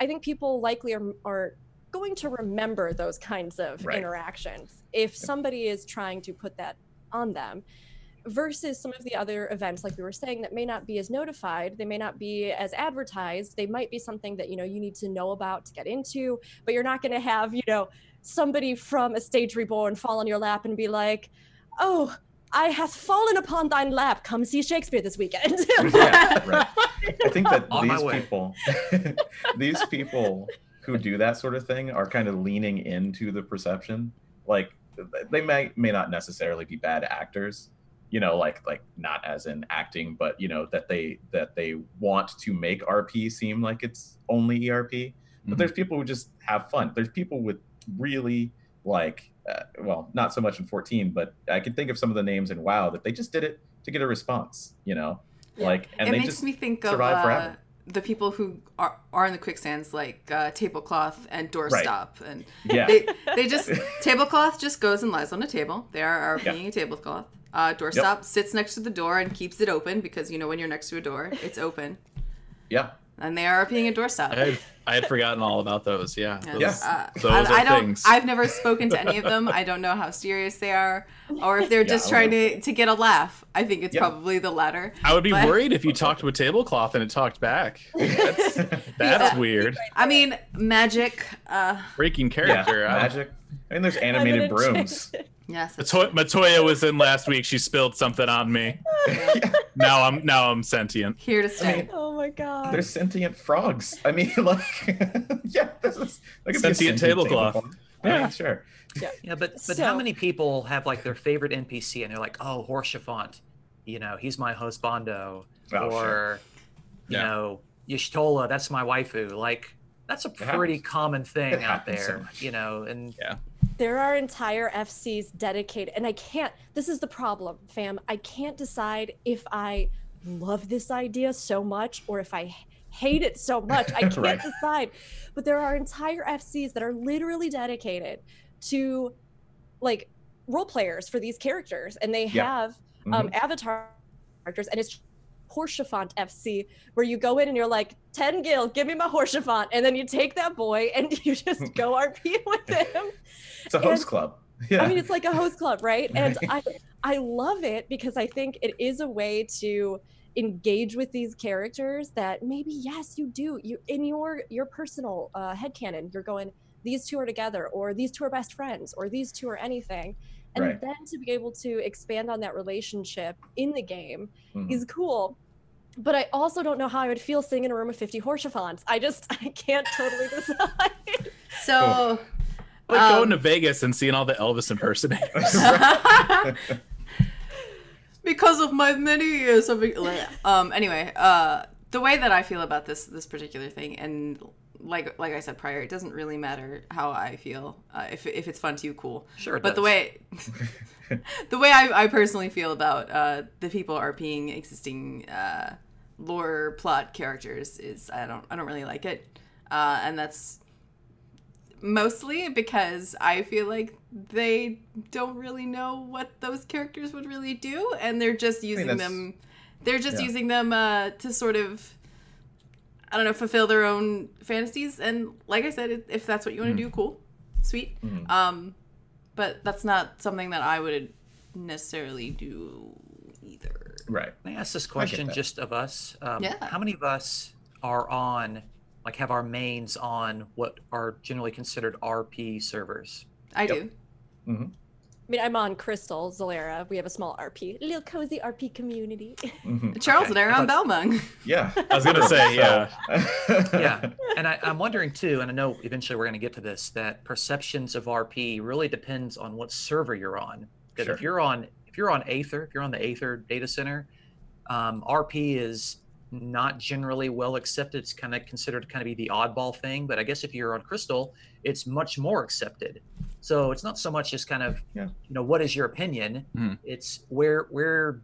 Speaker 4: I think people likely are, are going to remember those kinds of
Speaker 5: Right.
Speaker 4: interactions if somebody is trying to put that on them versus some of the other events like we were saying that may not be as notified they may not be as advertised they might be something that you know you need to know about to get into but you're not going to have you know somebody from a stage reborn fall on your lap and be like oh i hath fallen upon thine lap come see shakespeare this weekend
Speaker 5: yeah, right. I think that these people, these people who do that sort of thing are kind of leaning into the perception. Like they may may not necessarily be bad actors, you know, like like not as in acting, but you know that they that they want to make RP seem like it's only ERP. But
Speaker 3: Mhm.
Speaker 5: there's people who just have fun. There's people with really like, uh, well, not so much in 14, but I can think of some of the names in WoW that they just did it to get a response, you know,
Speaker 4: Yeah.
Speaker 5: like and
Speaker 7: it
Speaker 5: they
Speaker 7: makes
Speaker 5: just
Speaker 7: me think of
Speaker 5: survive
Speaker 7: uh, the people who are, are in the quicksands, like uh, tablecloth and doorstop, and
Speaker 5: yeah.
Speaker 7: they they just tablecloth just goes and lies on a table. They are
Speaker 5: Yeah.
Speaker 7: RPing a tablecloth. Uh, doorstop sits next to the door and keeps it open because you know when you're next to a door, it's open.
Speaker 5: yeah.
Speaker 7: And they are RPing a doorstop.
Speaker 3: I had, I had forgotten all about those. Yeah.
Speaker 7: Yes.
Speaker 3: Those-
Speaker 5: Yes.
Speaker 7: Uh,
Speaker 3: Those
Speaker 7: I,
Speaker 3: are
Speaker 7: I don't.
Speaker 3: things.
Speaker 7: I've never spoken to any of them. I don't know how serious they are, or if they're
Speaker 5: Yeah,
Speaker 7: just trying to to get a laugh. I think it's
Speaker 5: Yeah.
Speaker 7: probably the latter.
Speaker 3: I would be
Speaker 7: But-
Speaker 3: worried if you talked to a tablecloth and it talked back. That's, that's
Speaker 7: Yeah.
Speaker 3: weird.
Speaker 7: I mean, magic. Uh,
Speaker 3: Breaking
Speaker 5: yeah,
Speaker 3: character. I-
Speaker 5: magic. I mean, there's animated
Speaker 4: gonna
Speaker 5: brooms.
Speaker 4: change it.
Speaker 7: yes. that's
Speaker 3: Mato- Matoya was in last week. She spilled something on me.
Speaker 5: Yeah,
Speaker 3: Now I'm now I'm sentient.
Speaker 7: Here to stay.
Speaker 5: mean,
Speaker 4: oh my god
Speaker 5: They're sentient frogs. I mean, like, yeah, this is like could a
Speaker 3: Sentient tablecloth.
Speaker 5: I
Speaker 3: Yeah.
Speaker 5: mean, sure.
Speaker 6: Yeah, yeah but but
Speaker 4: So-
Speaker 6: how many people have like their favorite NPC and they're like, oh, Haurchefant, you know, he's my husbando,
Speaker 5: Oh,
Speaker 6: or
Speaker 5: sure.
Speaker 6: you
Speaker 3: Yeah.
Speaker 6: know, Y'shtola, that's my waifu. Like that's a pretty common thing
Speaker 5: It
Speaker 6: out
Speaker 5: happens so
Speaker 6: there, you know, and
Speaker 4: there are entire FCs dedicated, and I can't. This is the problem, fam. I can't decide if I love this idea so much or if I hate it so much. I can't
Speaker 5: Right.
Speaker 4: decide. But there are entire FCs that are literally dedicated to like role players for these characters, and they
Speaker 5: Yeah.
Speaker 4: have
Speaker 5: Mhm.
Speaker 4: um, avatar characters, and it's Haurchefant FC, where you go in and you're like, 10 gil, give me my Haurchefant. And then you take that boy and you just go RP with him.
Speaker 5: it's a host
Speaker 4: and-
Speaker 5: club. Yeah.
Speaker 4: I mean, it's like a host club, right? And I, I love it because I think it is a way to engage with these characters that maybe yes you do you in your your personal uh headcanon you're going these two are together or these two are best friends or these two are anything and
Speaker 5: Right.
Speaker 4: then to be able to expand on that relationship in the game
Speaker 5: Mhm.
Speaker 4: is cool but I also don't know how I would feel sitting in a room of 50 Haurchefants. I just I can't totally decide.
Speaker 7: So,
Speaker 3: Like
Speaker 7: Um,
Speaker 3: going to Vegas and seeing all the Elvis impersonators.
Speaker 7: because of my many years of um anyway uh the way that i feel about this this particular thing and like like i said prior it doesn't really matter how i feel uh, if, if it's fun to you cool
Speaker 6: sure. It
Speaker 7: but the way the way I, I personally feel about uh the people are being existing uh lore plot characters is i don't i don't really like it uh and that's mostly because I feel like they don't really know what those characters would really do, and they're just using
Speaker 5: that's-
Speaker 7: them. They're just
Speaker 5: Yeah.
Speaker 7: using them uh, to sort of, I don't know, fulfill their own fantasies. And like I said, if that's what you want to do, cool, sweet.
Speaker 5: Mhm.
Speaker 7: Um, but that's not something that I would necessarily do either.
Speaker 5: Right.
Speaker 6: Can I ask this question just of us? Um,
Speaker 7: Yeah.
Speaker 6: How many of us are on, like, have our mains on what are generally considered RP servers?
Speaker 7: I
Speaker 5: Yep.
Speaker 7: do.
Speaker 4: I mean, I'm on Crystal, Zalera. We have a small RP, little cozy RP community.
Speaker 5: hmm
Speaker 7: Charles
Speaker 6: Okay.
Speaker 7: and I are on Balmung.
Speaker 5: Yeah.
Speaker 3: I was gonna say, yeah.
Speaker 6: yeah and I, i'm wondering too and i know eventually we're going to get to this that perceptions of rp really depends on what server you're on because if you're on if you're on aether if you're on the aether data center um, rp is not generally well accepted it's kind of considered to kind of be the oddball thing but i guess if you're on crystal it's much more accepted so it's not so much just kind of
Speaker 5: Yeah.
Speaker 6: you know what is your opinion
Speaker 3: Mhm.
Speaker 6: it's where where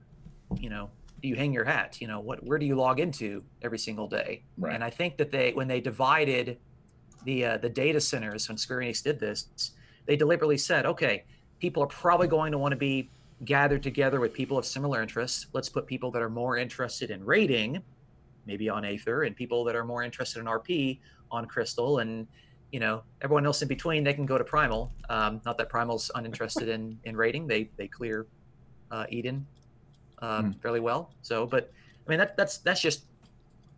Speaker 6: you know do you hang your hat you know what where do you log into every single day
Speaker 5: Right.
Speaker 6: and I think that they, when they divided the uh, the data centers, when Square Enix did this, they deliberately said, okay, people are probably going to want to be gathered together with people of similar interests. Let's put people that are more interested in raiding, maybe on Aether, and people that are more interested in RP on Crystal, and you know everyone else in between. They can go to Primal. Um, not that Primal's uninterested in in raiding. They they clear uh, Eden um, fairly well. So, but I mean that that's that's just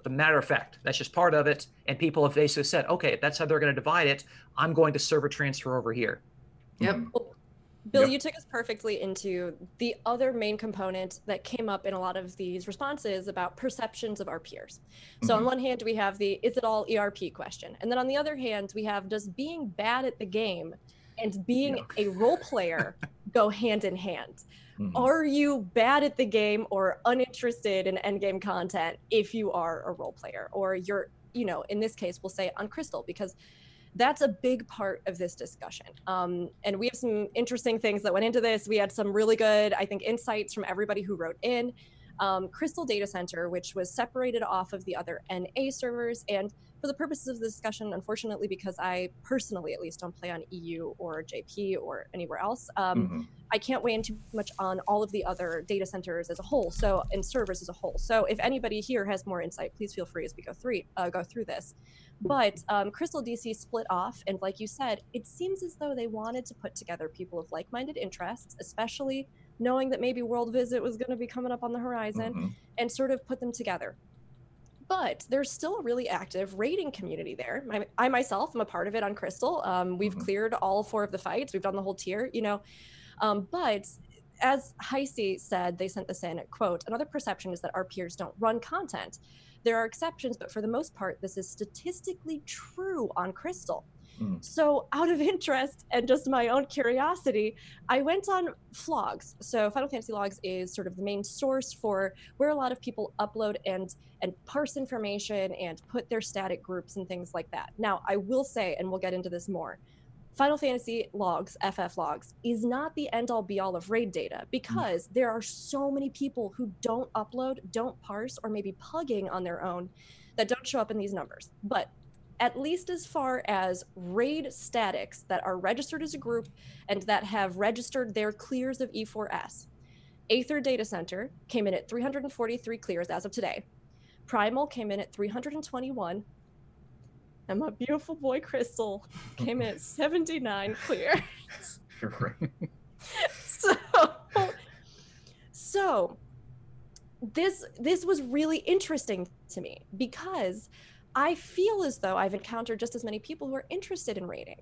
Speaker 6: a matter of fact. That's just part of it. And people have basically said, okay, if that's how they're going to divide it, I'm going to server transfer over here.
Speaker 7: Yep.
Speaker 5: Mhm.
Speaker 4: Bill,
Speaker 5: Yep.
Speaker 4: you took us perfectly into the other main component that came up in a lot of these responses about perceptions of RPers. So, on
Speaker 5: Mhm.
Speaker 4: one hand, we have the is it all ERP question. And then on the other hand, we have does being bad at the game and being a role player go hand in hand?
Speaker 5: Mhm.
Speaker 4: Are you bad at the game or uninterested in endgame content if you are a role player? Or you're, you know, in this case, we'll say on Crystal, because that's a big part of this discussion. Um, and we have some interesting things that went into this. We had some really good, I think, insights from everybody who wrote in. Um, Crystal Data Center, which was separated off of the other NA servers. And for the purposes of the discussion, unfortunately, because I personally at least don't play on EU or JP or anywhere else, um,
Speaker 5: Mhm.
Speaker 4: I can't weigh in too much on all of the other data centers as a whole, so and servers as a whole. So if anybody here has more insight, please feel free as we go through uh, go through this. But um, Crystal DC split off, and like you said, it seems as though they wanted to put together people of like-minded interests, especially knowing that maybe World Visit was going to be coming up on the horizon,
Speaker 5: Mhm.
Speaker 4: and sort of put them together. But there's still a really active raiding community there. I, I myself am a part of it on Crystal. Um, we've
Speaker 5: Mhm.
Speaker 4: cleared all four of the fights. We've done the whole tier, you know. Um, but as Heisey said, they sent this in, quote, another perception is that RPers don't run content. There are exceptions, but for the most part, this is statistically true on Crystal.
Speaker 5: Mm.
Speaker 4: So, out of interest and just my own curiosity, I went on Flogs. So, Final Fantasy Logs is sort of the main source for where a lot of people upload and and parse information and put their static groups and things like that. Now, I will say, and we'll get into this more, Final Fantasy logs, FF logs, is not the end all be all of raid data because there are so many people who don't upload, don't parse, or maybe pugging on their own that don't show up in these numbers. But at least as far as raid statics that are registered as a group and that have registered their clears of E4S, Aether Data Center came in at 343 clears as of today. Primal came in at 321. And my beautiful boy Crystal came in at 79 clear. So so this this was really interesting to me because I feel as though I've encountered just as many people who are interested in raiding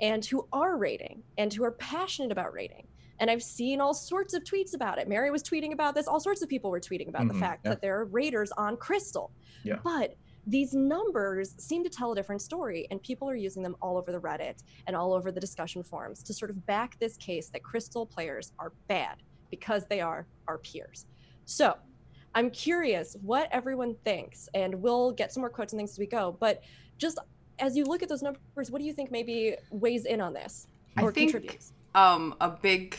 Speaker 4: and who are raiding and who are passionate about raiding. And I've seen all sorts of tweets about it. Mary was tweeting about this. All sorts of people were tweeting about the
Speaker 5: Mhm,
Speaker 4: fact
Speaker 5: yeah.
Speaker 4: that there are raiders on Crystal.
Speaker 5: Yeah.
Speaker 4: But these numbers seem to tell a different story, and people are using them all over the Reddit and all over the discussion forums to sort of back this case that Crystal players are bad because they are RPers. So I'm curious what everyone thinks, and we'll get some more quotes and things as we go. But just as you look at those numbers, what do you think maybe weighs in on this
Speaker 7: I think-
Speaker 4: contributes?
Speaker 7: um, a big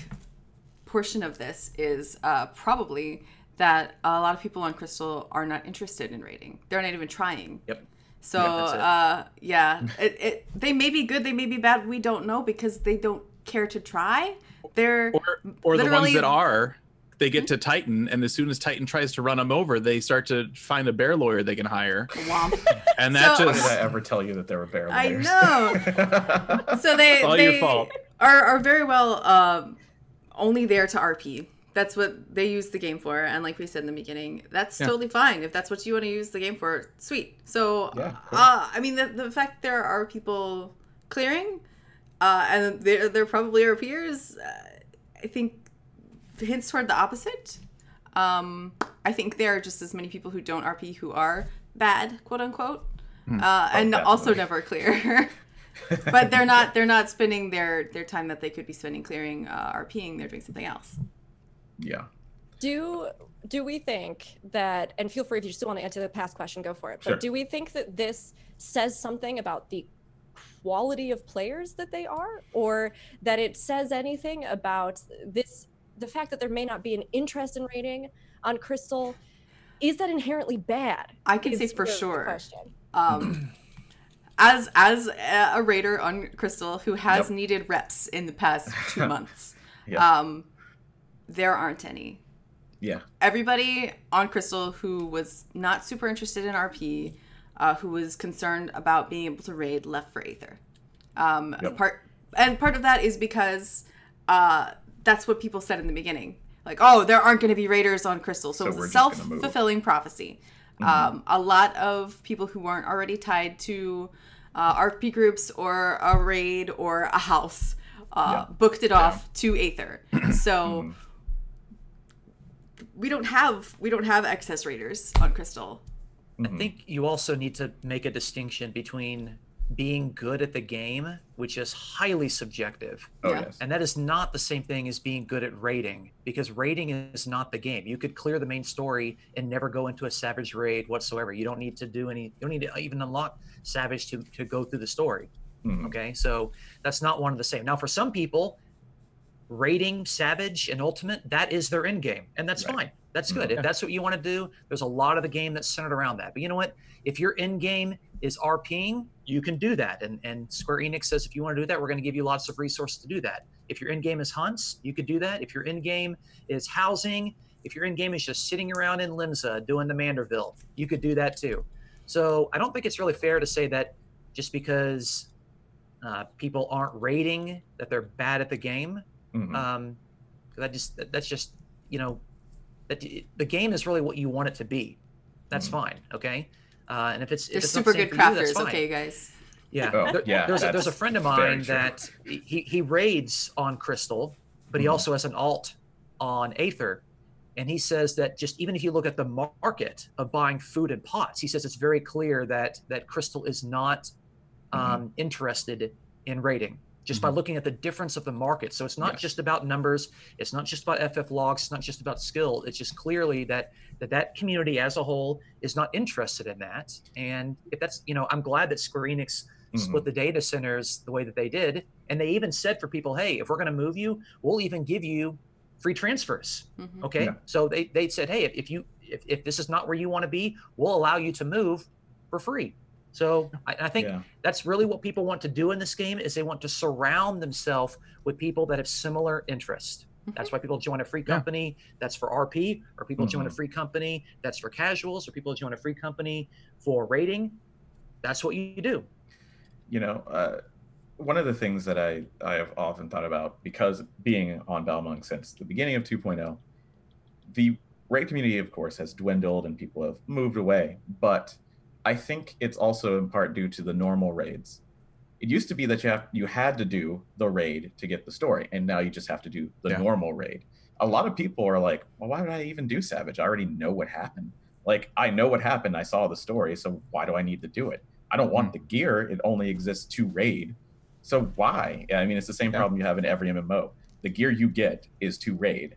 Speaker 7: portion of this is uh, probably that a lot of people on Crystal are not interested in raiding. They're not even trying.
Speaker 6: Yep.
Speaker 7: So
Speaker 6: Yeah, it.
Speaker 7: uh, yeah, it, it they may be good, they may be bad. We don't know because they don't care to try. They're
Speaker 3: Or or the ones that are, they get to Titan, and as soon as Titan tries to run them over, they start to find a bear lawyer they can hire,
Speaker 7: womp.
Speaker 3: and that
Speaker 7: So-
Speaker 5: Why did
Speaker 3: just
Speaker 5: I ever tell you that there were bear
Speaker 7: lawyers?
Speaker 5: I
Speaker 7: know. So they
Speaker 3: All
Speaker 7: they
Speaker 3: your fault.
Speaker 7: are are very well um, only there to RP. That's what they use the game for, and like we said in the beginning, that's
Speaker 3: Yeah.
Speaker 7: totally fine if that's what you want to use the game for. Sweet. So,
Speaker 5: Yeah, cool.
Speaker 7: uh, I mean, the the fact there are people clearing, uh, and there there probably are peers. Uh, I think hints toward the opposite. Um, I think there are just as many people who don't RP who are bad, quote unquote, uh, and also never clear. but they're not they're not spending their their time that they could be spending clearing uh, RPing. They're doing something else.
Speaker 5: yeah.
Speaker 4: Do do we think that and feel free if you still want to answer the past question, go for it. But
Speaker 5: Sure.
Speaker 4: do we think that this says something about the quality of players that they are, or that it says anything about this the fact that there may not be an interest in raiding on Crystal? Is that inherently bad?
Speaker 7: I can say for
Speaker 4: really
Speaker 7: sure. Um, as as a a raider on Crystal who has
Speaker 5: Yep.
Speaker 7: needed reps in the past two months,
Speaker 5: Yeah.
Speaker 7: um, there aren't any.
Speaker 5: Yeah.
Speaker 7: everybody on Crystal who was not super interested in RP, uh, who was concerned about being able to raid, left for Aether. Um,
Speaker 5: Yep.
Speaker 7: Part and part of that is because uh, that's what people said in the beginning. Like, oh, there aren't going to be raiders on Crystal, so,
Speaker 5: So
Speaker 7: it was a
Speaker 5: just gonna move. Mm-hmm.
Speaker 7: self-fulfilling prophecy. Um, a lot of people who weren't already tied to uh, RP groups or a raid or a house uh,
Speaker 5: Yeah.
Speaker 7: booked it off to Aether. So we don't have we don't have excess raiders on Crystal.
Speaker 6: I think you also need to make a distinction between being good at the game, which is highly subjective,
Speaker 5: Oh yes.
Speaker 6: and that is not the same thing as being good at raiding, because raiding is not the game. You could clear the main story and never go into a savage raid whatsoever. You don't need to do any. You don't need to even unlock savage to to go through the story.
Speaker 5: Mhm.
Speaker 6: Okay, so that's not one of the same. Now, for some people, raiding savage and ultimate that is their end game, and that's
Speaker 5: Right.
Speaker 6: fine. That's good.
Speaker 3: Mhm.
Speaker 6: If that's what you want to do, there's a lot of the game that's centered around that. But you know what? If your end game is RPing, you can do that. And and Square Enix says if you want to do that, we're going to give you lots of resources to do that. If your end game is hunts, you could do that. If your end game is housing, if your end game is just sitting around in Limsa doing the Manderville, you could do that too. So I don't think it's really fair to say that just because uh, people aren't raiding that they're bad at the game.
Speaker 5: Mhm.
Speaker 6: Um, that just that, that's just you know that the game is really what you want it to be. That's
Speaker 5: Mhm.
Speaker 6: fine, okay. Uh, and if it's if
Speaker 7: They're
Speaker 6: it's
Speaker 7: super good
Speaker 6: for you, that's
Speaker 7: crafters, okay, guys.
Speaker 6: Yeah,
Speaker 5: Oh, yeah,
Speaker 6: There's a, there's a friend of mine that he he raids on Crystal, but he
Speaker 5: Mhm.
Speaker 6: also has an alt on Aether, and he says that just even if you look at the market of buying food and pots, he says it's very clear that that Crystal is not
Speaker 5: Mm-hmm.
Speaker 6: um, interested in raiding just by
Speaker 5: Mhm.
Speaker 6: looking at the difference of the market. So it's not
Speaker 5: Yes.
Speaker 6: just about numbers, it's not just about FF logs, it's not just about skill. It's just clearly that that that community as a whole is not interested in that. And if that's you know, I'm glad that Square Enix
Speaker 5: Mhm.
Speaker 6: split the data centers the way that they did, and they even said for people, hey, if we're going to move you, we'll even give you free transfers.
Speaker 7: Mhm.
Speaker 6: Okay,
Speaker 5: Yeah.
Speaker 6: so they they said, hey, if, if you if, if this is not where you want to be, we'll allow you to move for free. So I, I think
Speaker 5: Yeah.
Speaker 6: that's really what people want to do in this game is they want to surround themselves with people that have similar interests. That's why people join a free
Speaker 3: Yeah.
Speaker 6: company that's for RP, or people join a
Speaker 5: Mhm.
Speaker 6: free company that's for casuals, or people join a free company for raiding. That's what you do.
Speaker 5: you know, uh, one of the things that I, I have often thought about because being on Balmung since the beginning of 2.0, the raid community, of course, has dwindled and people have moved away. But I think it's also in part due to the normal raids. It used to be that you have you had to do the raid to get the story, and now you just have to do the
Speaker 3: Yeah.
Speaker 5: normal raid. A lot of people are like, "Well, why would I even do Savage? I already know what happened. Like, I know what happened. I saw the story, so why do I need to do it? I don't want hmm. the gear. It only exists to raid. So why? I mean, it's the same
Speaker 3: Yeah.
Speaker 5: problem you have in every MMO. The gear you get is to raid,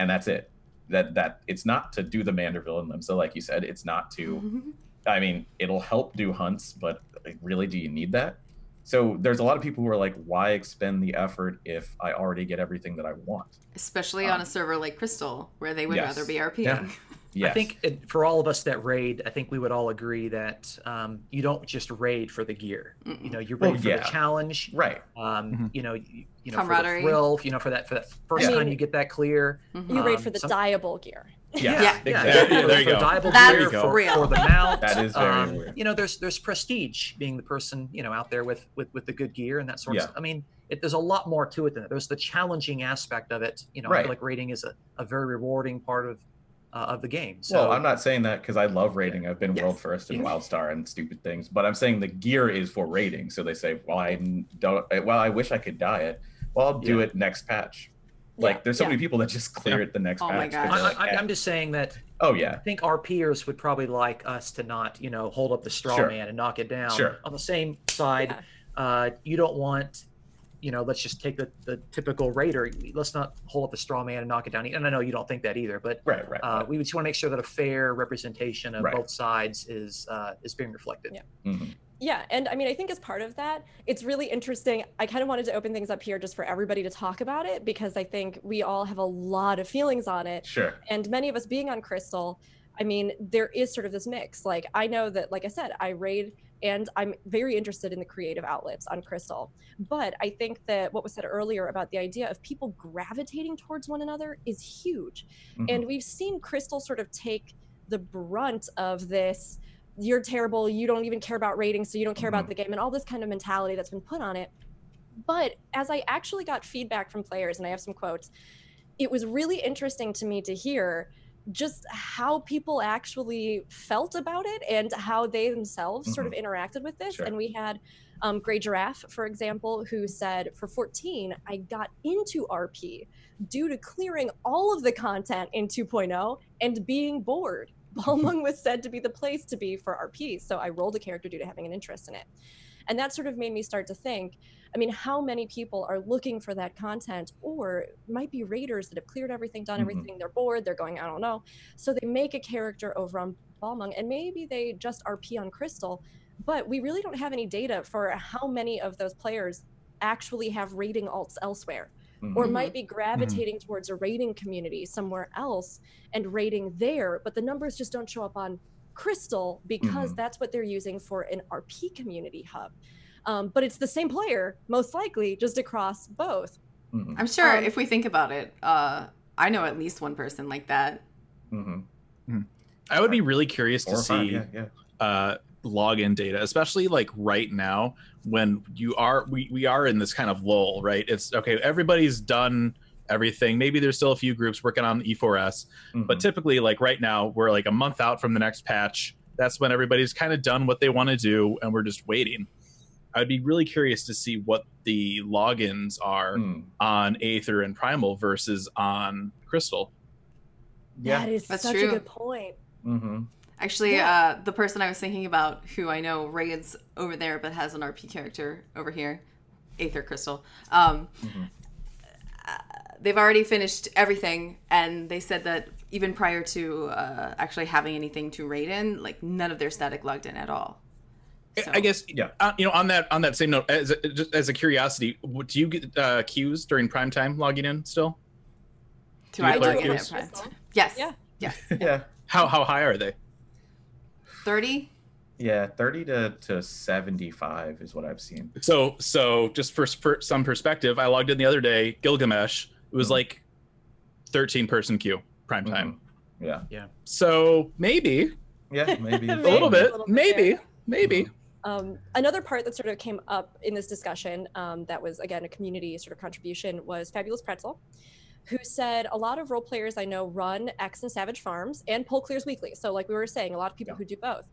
Speaker 5: and that's it. That that it's not to do the Manderville and Limsa, like you said. It's not to. I mean, it'll help do hunts, but like, really, do you need that? So there's a lot of people who are like, why expend the effort if I already get everything that I want?
Speaker 7: Especially on
Speaker 5: Um,
Speaker 7: a server like Crystal, where they would
Speaker 5: yes.
Speaker 7: rather be RPing.
Speaker 3: Yeah.
Speaker 5: Yes.
Speaker 6: I think it, for all of us that raid, I think we would all agree that um, you don't just raid for the gear. You know, you
Speaker 5: Well,
Speaker 6: raid for
Speaker 5: yeah.
Speaker 6: the challenge.
Speaker 5: right.
Speaker 6: Um,
Speaker 3: Mhm.
Speaker 6: You know, you, you know, for the thrill. You know, for that for that first
Speaker 4: I
Speaker 6: time
Speaker 4: mean-
Speaker 6: you get that clear.
Speaker 7: Mhm.
Speaker 4: You raid
Speaker 6: Um,
Speaker 4: for the
Speaker 6: some-
Speaker 4: dyeable gear.
Speaker 5: Yeah.
Speaker 7: Yeah.
Speaker 5: Exactly.
Speaker 3: Yeah, there you
Speaker 6: for
Speaker 3: go.
Speaker 6: Dyeable
Speaker 7: That's
Speaker 6: gear, for,
Speaker 7: real.
Speaker 6: for the mount.
Speaker 5: That is very
Speaker 6: um,
Speaker 5: real.
Speaker 6: You know, there's there's prestige being the person you know out there with with with the good gear and that sort
Speaker 5: Yeah.
Speaker 6: of. stuff. I mean, it, there's a lot more to it than that. There's the challenging aspect of it. You know, I feel like raiding is a, a very rewarding part of uh, of the game. So
Speaker 5: well, I'm not saying that because I love raiding. I've been
Speaker 6: Yes.
Speaker 5: world first in
Speaker 6: Yeah.
Speaker 5: WildStar and stupid things, but I'm saying the gear is for raiding. So they say, well, I don't. Well, I wish I could dye it. Well, I'll do
Speaker 6: Yeah.
Speaker 5: it next patch. Like,
Speaker 4: Yeah,
Speaker 5: there's so
Speaker 4: yeah.
Speaker 5: many people that just clear it the next
Speaker 7: Oh my
Speaker 5: patch. 'cause
Speaker 7: gosh.
Speaker 6: I,
Speaker 5: they're like,
Speaker 6: I. I'm just saying that
Speaker 5: oh yeah.
Speaker 6: I think RPers would probably like us to not, you know, hold up the straw
Speaker 5: Sure.
Speaker 6: man and knock it down.
Speaker 5: Sure.
Speaker 6: On the same side, uh, you don't want, you know, let's just take the, the typical raider. Let's not hold up the straw man and knock it down. And I know you don't think that either, but
Speaker 5: right, right.
Speaker 6: uh, we just want to make sure that a fair representation of
Speaker 5: Right.
Speaker 6: both sides is uh, is being reflected.
Speaker 4: Yeah.
Speaker 5: Mhm.
Speaker 4: Yeah, and I mean, I think as part of that, it's really interesting. I kind of wanted to open things up here just for everybody to talk about it because I think we all have a lot of feelings on it.
Speaker 5: Sure.
Speaker 4: And many of us being on Crystal, I mean, there is sort of this mix. Like, I know that, like I said, I raid and I'm very interested in the creative outlets on Crystal. But I think that what was said earlier about the idea of people gravitating towards one another is huge.
Speaker 5: Mhm.
Speaker 4: And we've seen Crystal sort of take the brunt of this you're terrible, you don't even care about ratings, so you don't care about
Speaker 5: Mhm.
Speaker 4: the game, and all this kind of mentality that's been put on it. But as I actually got feedback from players, and I have some quotes, it was really interesting to me to hear just how people actually felt about it and how they themselves sort of interacted with this.
Speaker 5: Sure.
Speaker 4: And we had um, Grey Giraffe, for example, who said, For 14, I got into RP due to clearing all of the content in 2.0 and being bored. Balmung was said to be the place to be for RP, so I rolled a character due to having an interest in it. And that sort of made me start to think I mean, how many people are looking for that content, or might be raiders that have cleared everything, done
Speaker 5: Mhm.
Speaker 4: everything, they're bored, they're going, I don't know. So they make a character over on Balmung, and maybe they just RP on Crystal, but we really don't have any data for how many of those players actually have raiding alts elsewhere or
Speaker 5: Mhm.
Speaker 4: might be gravitating towards a raiding community somewhere else and raiding there, but the numbers just don't show up on Crystal because
Speaker 5: Mhm.
Speaker 4: that's what they're using for an RP community hub. Um, but it's the same player, most likely, just across both.
Speaker 5: Mhm.
Speaker 7: I'm sure
Speaker 4: Um,
Speaker 7: if we think about it, uh, I know at least one person like that.
Speaker 5: Mhm.
Speaker 3: I would be really curious
Speaker 5: Four
Speaker 3: to see
Speaker 5: yeah, yeah.
Speaker 3: uh, login data, especially like right now when you are we, we are in this kind of lull, right? It's okay, everybody's done everything. Maybe there's still a few groups working on E4S, but
Speaker 5: Mhm.
Speaker 3: typically like right now we're like a month out from the next patch. That's when everybody's kind of done what they want to do and we're just waiting. I'd be really curious to see what the logins are
Speaker 5: Mm.
Speaker 3: on Aether and Primal versus on Crystal.
Speaker 5: Yeah.
Speaker 4: That is
Speaker 7: That's
Speaker 4: such
Speaker 7: true.
Speaker 4: a good point.
Speaker 5: Mhm.
Speaker 7: Actually,
Speaker 4: Yeah.
Speaker 7: uh, the person I was thinking about, who I know raids over there but has an RP character over here, Aether Crystal, um,
Speaker 5: Mhm.
Speaker 7: They've already finished everything, and they said that even prior to uh, actually having anything to raid in, like none of their static logged in at all. So-
Speaker 3: I guess
Speaker 5: Yeah.
Speaker 3: Uh, you know, on that on that same note, as a, just as a curiosity, w- do you get uh, queues during prime time logging in still?
Speaker 7: Do
Speaker 3: Do
Speaker 7: I do get
Speaker 3: queues?
Speaker 7: it? Prime? Yes.
Speaker 4: Yeah.
Speaker 7: Yes.
Speaker 5: Yeah.
Speaker 3: How how high are they?
Speaker 7: Thirty.
Speaker 5: Yeah, 30 to, to 75 is what I've seen.
Speaker 3: So so just for, for some perspective, I logged in the other day. Gilgamesh. It was
Speaker 5: Mhm.
Speaker 3: like thirteen person queue prime time.
Speaker 5: Mhm. Yeah.
Speaker 3: So maybe
Speaker 5: Yeah, maybe.
Speaker 3: a
Speaker 4: Maybe.
Speaker 3: little bit,
Speaker 4: little bit
Speaker 3: maybe
Speaker 4: there.
Speaker 3: maybe.
Speaker 4: Um, another part that sort of came up in this discussion um, that was, again, a community sort of contribution was Fabulous Pretzel, who said a lot of role players I know run X and Savage Farms and Pull Clears Weekly. So, like we were saying, a lot of people
Speaker 5: Yeah.
Speaker 4: who do both.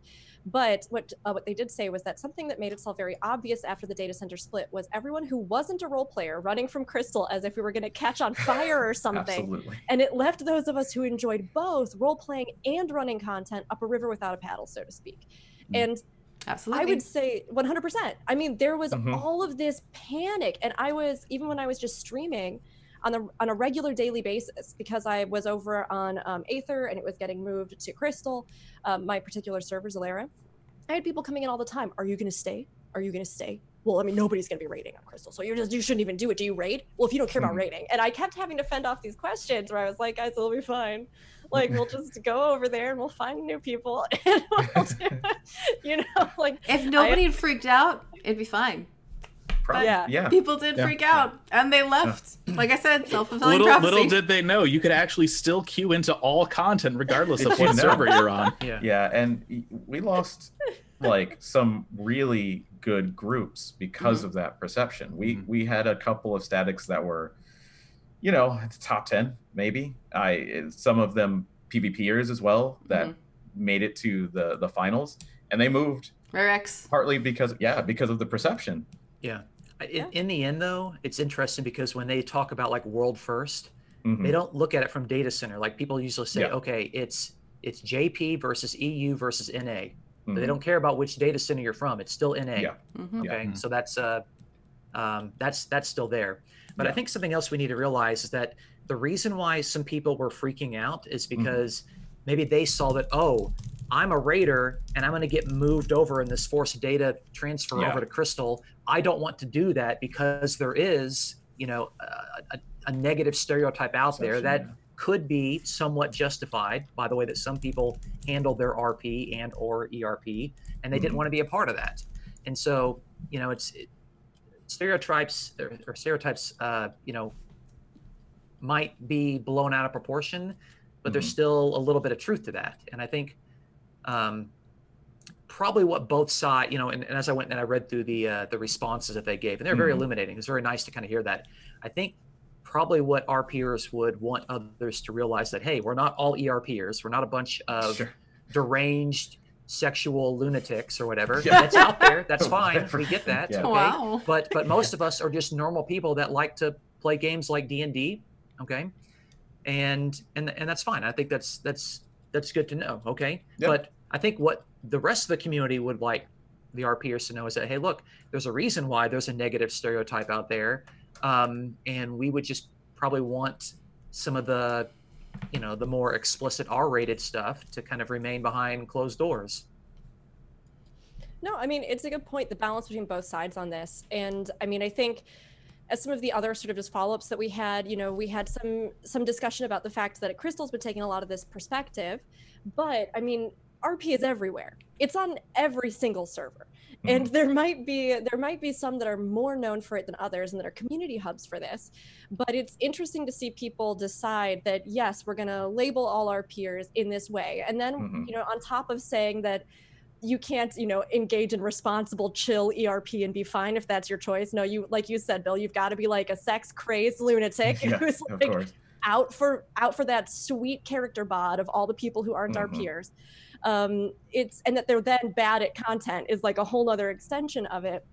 Speaker 4: But what uh, what they did say was that something that made itself very obvious after the data center split was everyone who wasn't a role player running from Crystal as if we were going to catch on fire or something.
Speaker 5: Absolutely.
Speaker 4: And it left those of us who enjoyed both role playing and running content up a river without a paddle, so to speak.
Speaker 5: Mm.
Speaker 4: And
Speaker 7: Absolutely.
Speaker 4: I would say 100%. I mean, there was
Speaker 5: Mhm.
Speaker 4: all of this panic, and I was even when I was just streaming on a on a regular daily basis because I was over on um, Aether and it was getting moved to Crystal, um, my particular server Zalera. I had people coming in all the time. Are you going to stay? Are you going to stay? well, I mean, nobody's going to be raiding on Crystal, so you just you shouldn't even do it. Do you raid? Well, if you don't care about
Speaker 5: Mhm.
Speaker 4: raiding, and I kept having to fend off these questions where I was like, guys, it'll be fine. Like we'll just go over there and we'll find new people, and we'll do, you know, like
Speaker 7: If nobody had freaked out, it'd be fine.
Speaker 5: Probably,
Speaker 4: yeah.
Speaker 5: yeah.
Speaker 7: People did
Speaker 3: Yeah.
Speaker 7: freak out and they left. Like I said, self fulfilling
Speaker 3: Little,
Speaker 7: prophecy.
Speaker 3: little did they know you could actually still queue into all content regardless of what server you're on.
Speaker 6: Yeah.
Speaker 5: Yeah, and we lost like some really good groups because of that perception. We
Speaker 3: Mhm.
Speaker 5: we had a couple of statics that were, you know, at the top ten maybe. I some of them PvPers as well that
Speaker 7: Mhm.
Speaker 5: made it to the the finals, and they moved
Speaker 7: Rare X.
Speaker 5: partly because yeah because of the perception.
Speaker 6: Yeah. I- In,
Speaker 4: Yeah.
Speaker 6: in the end, though, it's interesting because when they talk about like world first,
Speaker 5: Mhm.
Speaker 6: they don't look at it from data center. Like people usually say,
Speaker 5: Yeah.
Speaker 6: okay, it's it's JP versus EU versus NA. But
Speaker 5: Mhm.
Speaker 6: They don't care about which data center you're from. It's still NA.
Speaker 5: Yeah.
Speaker 7: hmm
Speaker 5: Yeah.
Speaker 6: Okay,
Speaker 3: Mhm.
Speaker 6: so that's uh, um, that's that's still there. But I think something else we need to realize is that the reason why some people were freaking out is
Speaker 5: Mm-hmm.
Speaker 6: because maybe they saw that oh, I'm a raider and I'm going to get moved over in this forced data transfer
Speaker 5: Yeah.
Speaker 6: over to Crystal. I don't want to do that because there is you know a, a, a negative stereotype out there that
Speaker 5: Perception,
Speaker 6: could be somewhat justified by the way that some people handle their RP and or ERP, and they didn't
Speaker 5: Mhm.
Speaker 6: want to be a part of that. And so, you know, it's it, stereotypes or, or stereotypes, uh, you know, might be blown out of proportion, but there's
Speaker 5: Mhm.
Speaker 6: still a little bit of truth to that. And I think um, probably what both sides, you know, and, and as I went and I read through the uh, the responses that they gave, and they're very
Speaker 5: Mhm.
Speaker 6: illuminating. It's very nice to kind of hear that. I think probably what RPers would want others to realize that hey, we're not all ERPers. We're not a bunch of
Speaker 5: Sure.
Speaker 6: deranged sexual lunatics or whatever.
Speaker 5: Yeah.
Speaker 6: That's out there. That's fine. We get that.
Speaker 5: Yeah.
Speaker 6: Okay.
Speaker 7: Wow.
Speaker 6: But but most of us are just normal people that like to play games like D and D. Okay. And and and that's fine. I think that's that's that's good to know. Okay.
Speaker 5: Yeah.
Speaker 6: But I think what the rest of the community would like the RPers to know is that hey, look, there's a reason why there's a negative stereotype out there, um, and we would just probably want some of the you know the more explicit r-rated stuff to kind of remain behind closed doors
Speaker 4: No, I mean, it's a good point, the balance between both sides on this. And I mean, I think as some of the other sort of just follow-ups that we had, you know, we had some some discussion about the fact that Crystal's been taking a lot of this perspective, but I mean, RP is everywhere. It's on every single server. And there might be there might be some that are more known for it than others and that are community hubs for this. But it's interesting to see people decide that yes, we're going to label all RPers in this way. And then,
Speaker 5: Mhm.
Speaker 4: you know, on top of saying that you can't you know engage in responsible chill erp and be fine if that's your choice. No you like you said bill you've got to be like a sex crazed lunatic
Speaker 5: Yeah,
Speaker 4: who's like out for out for that sweet character bod of all the people who aren't our
Speaker 5: Mhm.
Speaker 4: peers. Um it's and that they're then bad at content is like a whole other extension of it.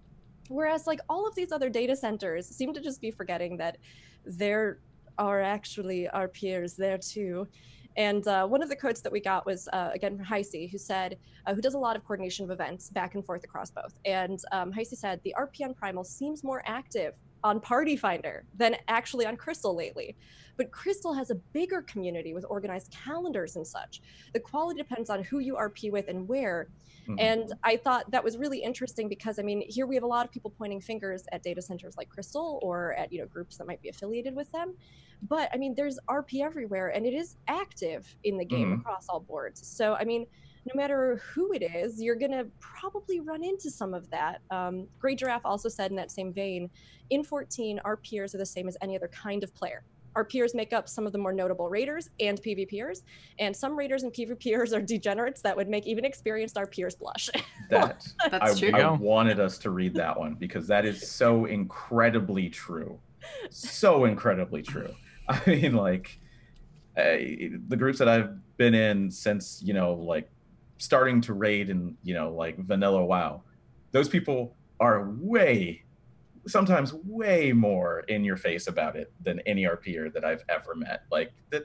Speaker 4: Whereas like all of these other data centers seem to just be forgetting that there are actually RPers there too and uh, one of the quotes that we got was uh, again from Heisey, who said, uh, who does a lot of coordination of events back and forth across both. And um, Heisey said, the RP on Primal seems more active on Party Finder than actually on Crystal lately. But Crystal has a bigger community with organized calendars and such. The quality depends on who you RP with and where.
Speaker 5: Mhm.
Speaker 4: And I thought that was really interesting because I mean, here we have a lot of people pointing fingers at data centers like Crystal or at you know groups that might be affiliated with them. But I mean, there's RP everywhere, and it is active in the game
Speaker 5: Mhm.
Speaker 4: across all boards. So I mean, no matter who it is, you're gonna probably run into some of that. Um, Grey Giraffe also said in that same vein, in 14, RPers are the same as any other kind of player. RPers make up some of the more notable raiders and PvPers, and some raiders and PvPers are degenerates that would make even experienced RPers blush.
Speaker 5: that
Speaker 7: That's
Speaker 5: I,
Speaker 7: true.
Speaker 5: I wanted us to read that one because that is so incredibly true. So incredibly true. I mean, like uh, the groups that I've been in since you know, like starting to raid and you know, like vanilla WoW, those people are way, sometimes way more in your face about it than any RPer that I've ever met. Like that.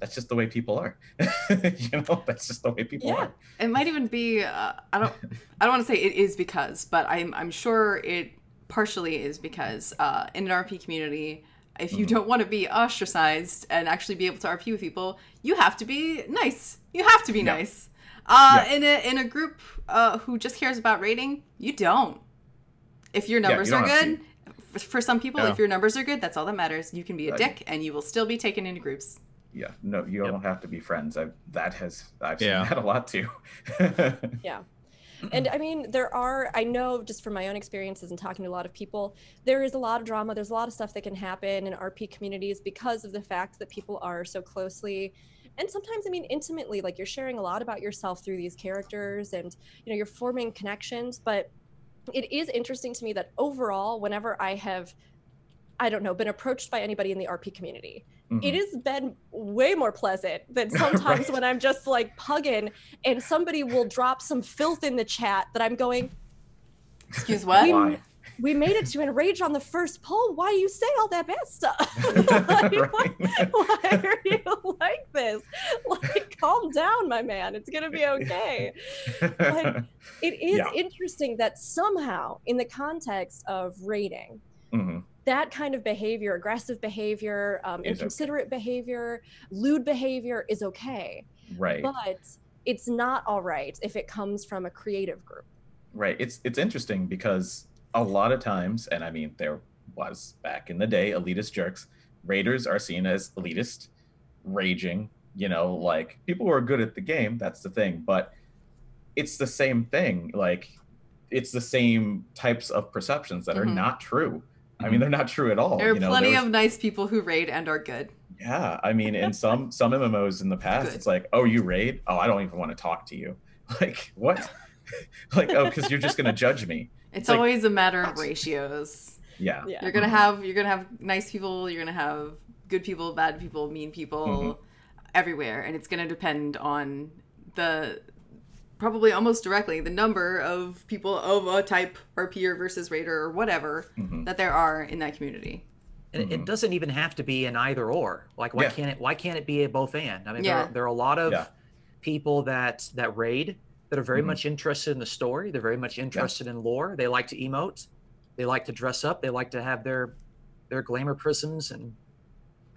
Speaker 5: That's just the way people are. you know, that's just the way people
Speaker 4: Yeah.
Speaker 5: are.
Speaker 7: It might even be. Uh, I don't. I don't want to say it is because, but I'm. I'm sure it partially is because uh, in an RP community, if you
Speaker 5: Mhm.
Speaker 7: don't want to be ostracized and actually be able to RP with people, you have to be nice. You have to be
Speaker 5: Yeah.
Speaker 7: nice. Uh,
Speaker 5: Yeah.
Speaker 7: In a in a group uh, who just cares about raiding, you don't. If your
Speaker 5: Yeah,
Speaker 7: numbers
Speaker 5: you
Speaker 7: are good, f- for some people,
Speaker 3: Yeah.
Speaker 7: if your numbers are good, that's all that matters. You can be a
Speaker 5: Right.
Speaker 7: dick and you will still be taken into groups.
Speaker 5: Yeah, no, you
Speaker 3: Yep.
Speaker 5: don't have to be friends. I've, that has I've seen that a lot too. Yeah.
Speaker 4: And I mean, there are, I know just from my own experiences and talking to a lot of people, there is a lot of drama. There's a lot of stuff that can happen in RP communities because of the fact that people are so closely and sometimes, I mean, intimately, like you're sharing a lot about yourself through these characters and, you know, you're forming connections. But it is interesting to me that overall, whenever I have, I don't know, been approached by anybody in the RP community,
Speaker 5: Mhm.
Speaker 4: it has been way more pleasant than sometimes
Speaker 5: Right.
Speaker 4: when I'm just like pugging and somebody will drop some filth in the chat that I'm going,
Speaker 7: Excuse what?
Speaker 4: We made it to enrage on the first poll. Why do you say all that bad stuff? like, why, why are you like this? Like, calm down, my man. It's gonna be okay. But it is
Speaker 5: Yeah.
Speaker 4: interesting that somehow, in the context of raiding,
Speaker 5: Mhm.
Speaker 4: that kind of behavior, aggressive behavior, um,
Speaker 5: Is okay.
Speaker 4: inconsiderate behavior, lewd behavior is okay.
Speaker 5: Right.
Speaker 4: But it's not all right if it comes from a creative group.
Speaker 5: Right. It's it's interesting because a lot of times, and I mean there was back in the day elitist jerks, raiders are seen as elitist, raging, you know, like people who are good at the game, that's the thing. But it's the same thing. Like it's the same types of perceptions that are
Speaker 7: Mhm.
Speaker 5: not true. I mean, they're not true at all.
Speaker 7: There are
Speaker 5: you know,
Speaker 7: plenty
Speaker 5: was-
Speaker 7: of nice people who raid and are good.
Speaker 5: Yeah, I mean, in some some MMOs in the past,
Speaker 7: Good.
Speaker 5: it's like, oh, you raid? Oh, I don't even want to talk to you. Like what? like oh, because you're just gonna judge me.
Speaker 7: It's,
Speaker 5: like,
Speaker 7: always a matter of ratios.
Speaker 5: Yeah.
Speaker 4: Yeah.
Speaker 7: You're gonna have you're gonna have nice people, you're gonna have good people, bad people, mean people
Speaker 5: Mhm.
Speaker 7: everywhere, and it's gonna depend on the probably almost directly the number of people of a type RPer versus Raider or whatever
Speaker 5: Mhm.
Speaker 7: that there are in that community.
Speaker 6: And it-
Speaker 5: Mhm.
Speaker 6: it doesn't even have to be an either or. Like, why
Speaker 5: Yeah.
Speaker 6: can't it? Why can't it be a both and? I mean,
Speaker 7: Yeah.
Speaker 6: there, are, there are a lot of
Speaker 5: Yeah.
Speaker 6: people that that raid that are very
Speaker 5: Mhm.
Speaker 6: much interested in the story. They're very much interested in lore. They like to emote. They like to dress up. They like to have their their glamour prisms and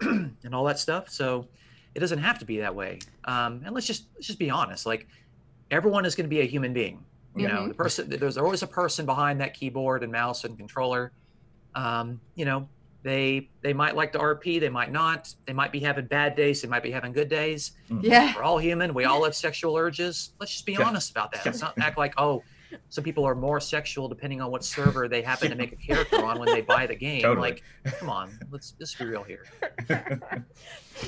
Speaker 6: and all that stuff. So it doesn't have to be that way. Um, and let's just let's just be honest. Like everyone is going to be a human being. You know,
Speaker 7: Mhm.
Speaker 6: the person there's always a person behind that keyboard and mouse and controller. Um, you know, they they might like to RP, they might not. They might be having bad days, they might be having good days. Mm.
Speaker 7: Yeah.
Speaker 6: We're all human. We all have sexual urges. Let's just be
Speaker 5: Yeah.
Speaker 6: honest about that.
Speaker 5: Yeah.
Speaker 6: Let's not act like oh, some people are more sexual depending on what server they happen to make a character on when they buy the game.
Speaker 5: Totally.
Speaker 6: Like, come on, let's let's be real here.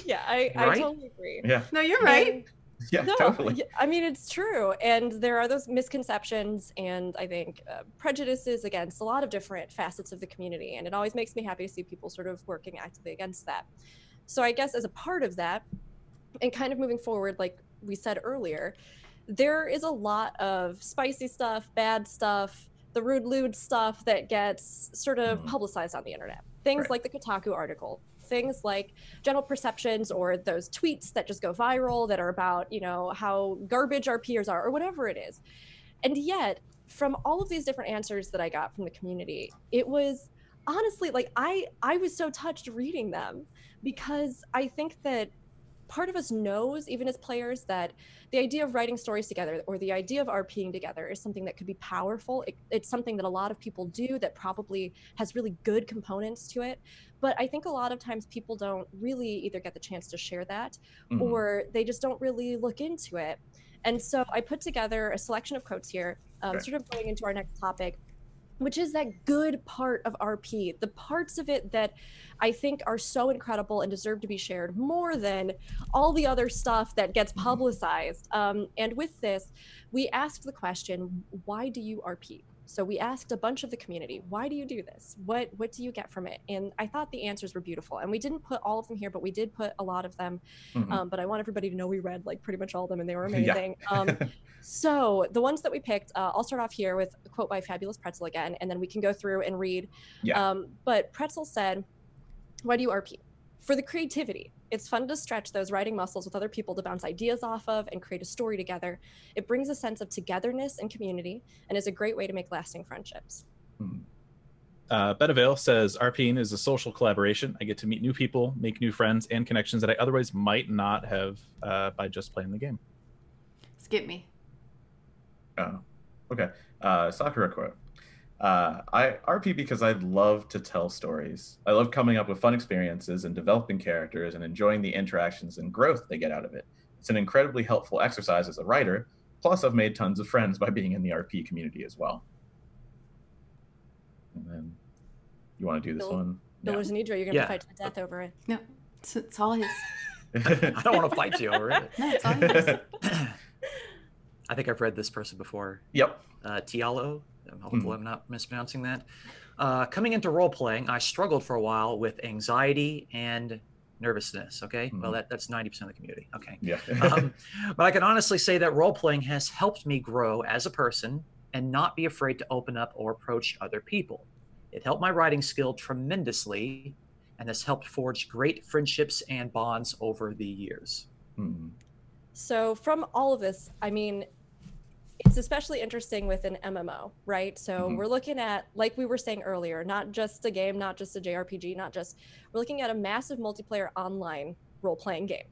Speaker 4: Yeah, I, I totally agree.
Speaker 5: yeah.
Speaker 7: No, you're right.
Speaker 5: Yeah.
Speaker 4: no,
Speaker 5: Totally.
Speaker 4: I mean, it's true. And there are those misconceptions and I think uh, prejudices against a lot of different facets of the community. And it always makes me happy to see people sort of working actively against that. So I guess as a part of that, and kind of moving forward, like we said earlier, there is a lot of spicy stuff, bad stuff, the rude lewd stuff that gets sort of
Speaker 5: Mhm.
Speaker 4: publicized on the internet. Things
Speaker 5: Right.
Speaker 4: like the Kotaku article, things like general perceptions or those tweets that just go viral that are about, you know, how garbage RPers are or whatever it is. And yet, from all of these different answers that I got from the community, it was honestly like I I was so touched reading them because I think that part of us knows even as players that the idea of writing stories together or the idea of RPing together is something that could be powerful. It, it's something that a lot of people do that probably has really good components to it. But I think a lot of times people don't really either get the chance to share that
Speaker 5: Mhm.
Speaker 4: or they just don't really look into it. And so I put together a selection of quotes here, um,
Speaker 5: Right.
Speaker 4: sort of going into our next topic, which is that good part of RP, the parts of it that I think are so incredible and deserve to be shared more than all the other stuff that gets
Speaker 5: Mhm.
Speaker 4: publicized. Um, and with this, we asked the question, why do you RP? So we asked a bunch of the community, why do you do this? What what do you get from it? And I thought the answers were beautiful. And we didn't put all of them here, but we did put a lot of them.
Speaker 5: Mhm.
Speaker 4: Um, but I want everybody to know we read like pretty much all of them, and they were
Speaker 5: Yeah.
Speaker 4: amazing. Um, so the ones that we picked, uh, I'll start off here with a quote by Fabulous Pretzel again, and then we can go through and read.
Speaker 5: Yeah.
Speaker 4: Um, but Pretzel said, "Why do you RP? For the creativity. It's fun to stretch those writing muscles with other people to bounce ideas off of and create a story together. It brings a sense of togetherness and community, and is a great way to make lasting friendships."
Speaker 3: Uh, Betavale says RPing is a social collaboration. I get to meet new people, make new friends, and connections that I otherwise might not have uh, by just playing the game.
Speaker 7: Skip me.
Speaker 5: Oh, okay. Uh, Sakura quote. Uh, I RP because I love to tell stories. I love coming up with fun experiences and developing characters and enjoying the interactions and growth they get out of it. It's an incredibly helpful exercise as a writer. Plus, I've made tons of friends by being in the RP community as well. And then, you want to do this
Speaker 4: Bill-
Speaker 5: one?
Speaker 4: Bill or Zanidra, you're gonna
Speaker 6: Yeah.
Speaker 4: fight to the death over it.
Speaker 7: No, it's, it's all his.
Speaker 6: I don't want to fight you over it.
Speaker 7: No, it's all his.
Speaker 6: I think I've read this person before.
Speaker 5: yep.
Speaker 6: uh, Tialo. Hopefully,
Speaker 5: Mhm.
Speaker 6: I'm not mispronouncing that. Uh, coming into role playing, I struggled for a while with anxiety and nervousness. Okay, well
Speaker 5: Mhm.
Speaker 6: that, that's 90% of the community. Okay,
Speaker 5: Yeah.
Speaker 6: um, but I can honestly say that role playing has helped me grow as a person and not be afraid to open up or approach other people. It helped my writing skill tremendously, and has helped forge great friendships and bonds over the years.
Speaker 5: Mhm.
Speaker 4: So from all of this, I mean, it's especially interesting with an MMO, right? So
Speaker 5: Mhm.
Speaker 4: we're looking at, like we were saying earlier, not just a game, not just a JRPG, not just, we're looking at a massive multiplayer online role playing game.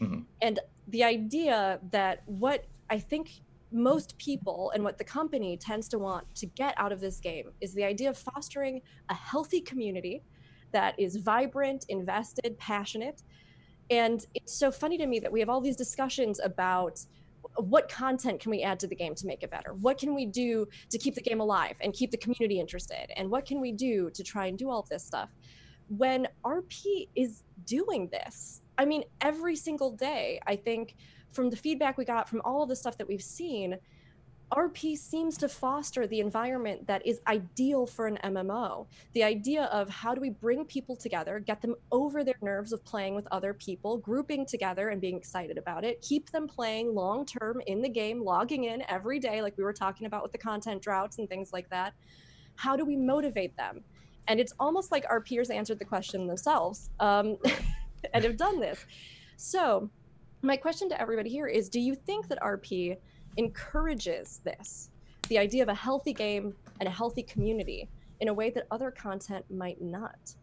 Speaker 5: Mhm.
Speaker 4: And the idea that what I think most people and what the company tends to want to get out of this game is the idea of fostering a healthy community that is vibrant, invested, passionate. And it's so funny to me that we have all these discussions about what content can we add to the game to make it better? What can we do to keep the game alive and keep the community interested? And what can we do to try and do all of this stuff? When RP is doing this, I mean, every single day, I think from the feedback we got from all of the stuff that we've seen, RP seems to foster the environment that is ideal for an MMO. The idea of how do we bring people together, get them over their nerves of playing with other people, grouping together and being excited about it, keep them playing long term in the game, logging in every day, like we were talking about with the content droughts and things like that. How do we motivate them? And it's almost like RPers answered the question themselves um, and have done this. So, my question to everybody here is do you think that RP encourages this the idea of a healthy game and a healthy community in a way that other content might not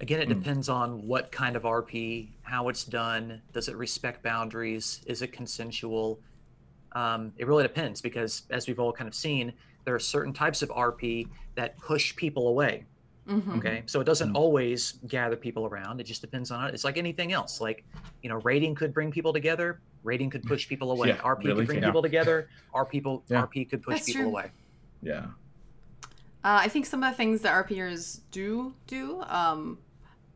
Speaker 6: Again, it
Speaker 5: Hmm.
Speaker 6: depends on what kind of RP, how it's done. Does it respect boundaries? Is it consensual? Um, it really depends because, as we've all kind of seen, there are certain types of RP that push people away.
Speaker 7: Mhm.
Speaker 6: Okay, so it doesn't
Speaker 5: Mhm.
Speaker 6: always gather people around. It just depends on it. It's like anything else. Like you know, raiding could bring people together. Raiding could push people away.
Speaker 5: Yeah,
Speaker 6: RP
Speaker 5: really
Speaker 6: could bring
Speaker 5: can.
Speaker 6: people together. R people
Speaker 3: Yeah.
Speaker 6: RP could push
Speaker 7: That's
Speaker 6: people
Speaker 7: true.
Speaker 6: away.
Speaker 5: Yeah.
Speaker 7: Uh, I think some of the things that RPers do do um,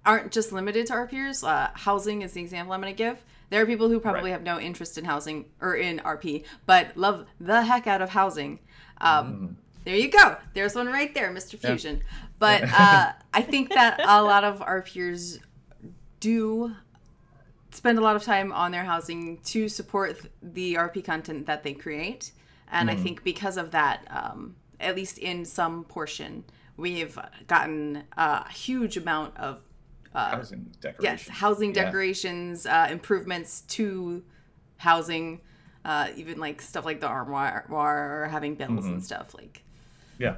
Speaker 7: aren't just limited to RPers. Uh, housing is the example I'm going to give. There are people who probably
Speaker 5: Right.
Speaker 7: have no interest in housing or in RP, but love the heck out of housing. Um,
Speaker 5: Mhm.
Speaker 7: There you go. There's one right there, Mr. Fusion. But uh, I think that a lot of RPers do spend a lot of time on their housing to support the RP content that they create. And I think because of that, um, at least in some portion, we've gotten a huge amount of uh,
Speaker 5: Housing decorations.
Speaker 7: yes housing
Speaker 5: Yeah.
Speaker 7: decorations uh, improvements to housing uh, even like stuff like the armoire or having bells and stuff like
Speaker 5: Yeah.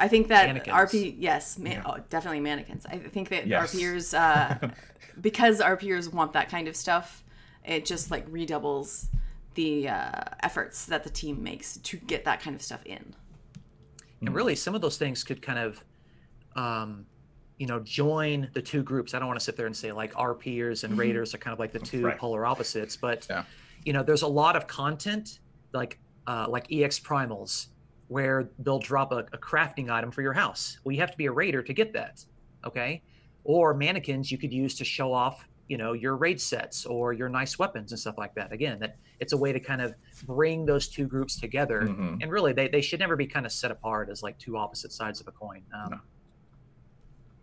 Speaker 7: I think that
Speaker 6: Mannequins.
Speaker 7: rp yes man,
Speaker 5: Yeah.
Speaker 7: oh, definitely mannequins i think that
Speaker 5: Yes.
Speaker 7: rpers uh, because rpers want that kind of stuff it just like redoubles the uh, efforts that the team makes to get that kind of stuff in
Speaker 6: and really some of those things could kind of um, you know join the two groups i don't want to sit there and say like rpers and raiders are kind of like the two
Speaker 5: Right.
Speaker 6: polar opposites but
Speaker 3: Yeah.
Speaker 6: you know there's a lot of content like uh, like ex primals where they'll drop a, a crafting item for your house well you have to be a raider to get that okay or mannequins you could use to show off you know your raid sets or your nice weapons and stuff like that again that it's a way to kind of bring those two groups together
Speaker 5: Mhm.
Speaker 6: and really they, they should never be kind of set apart as like two opposite sides of a coin um,
Speaker 5: No.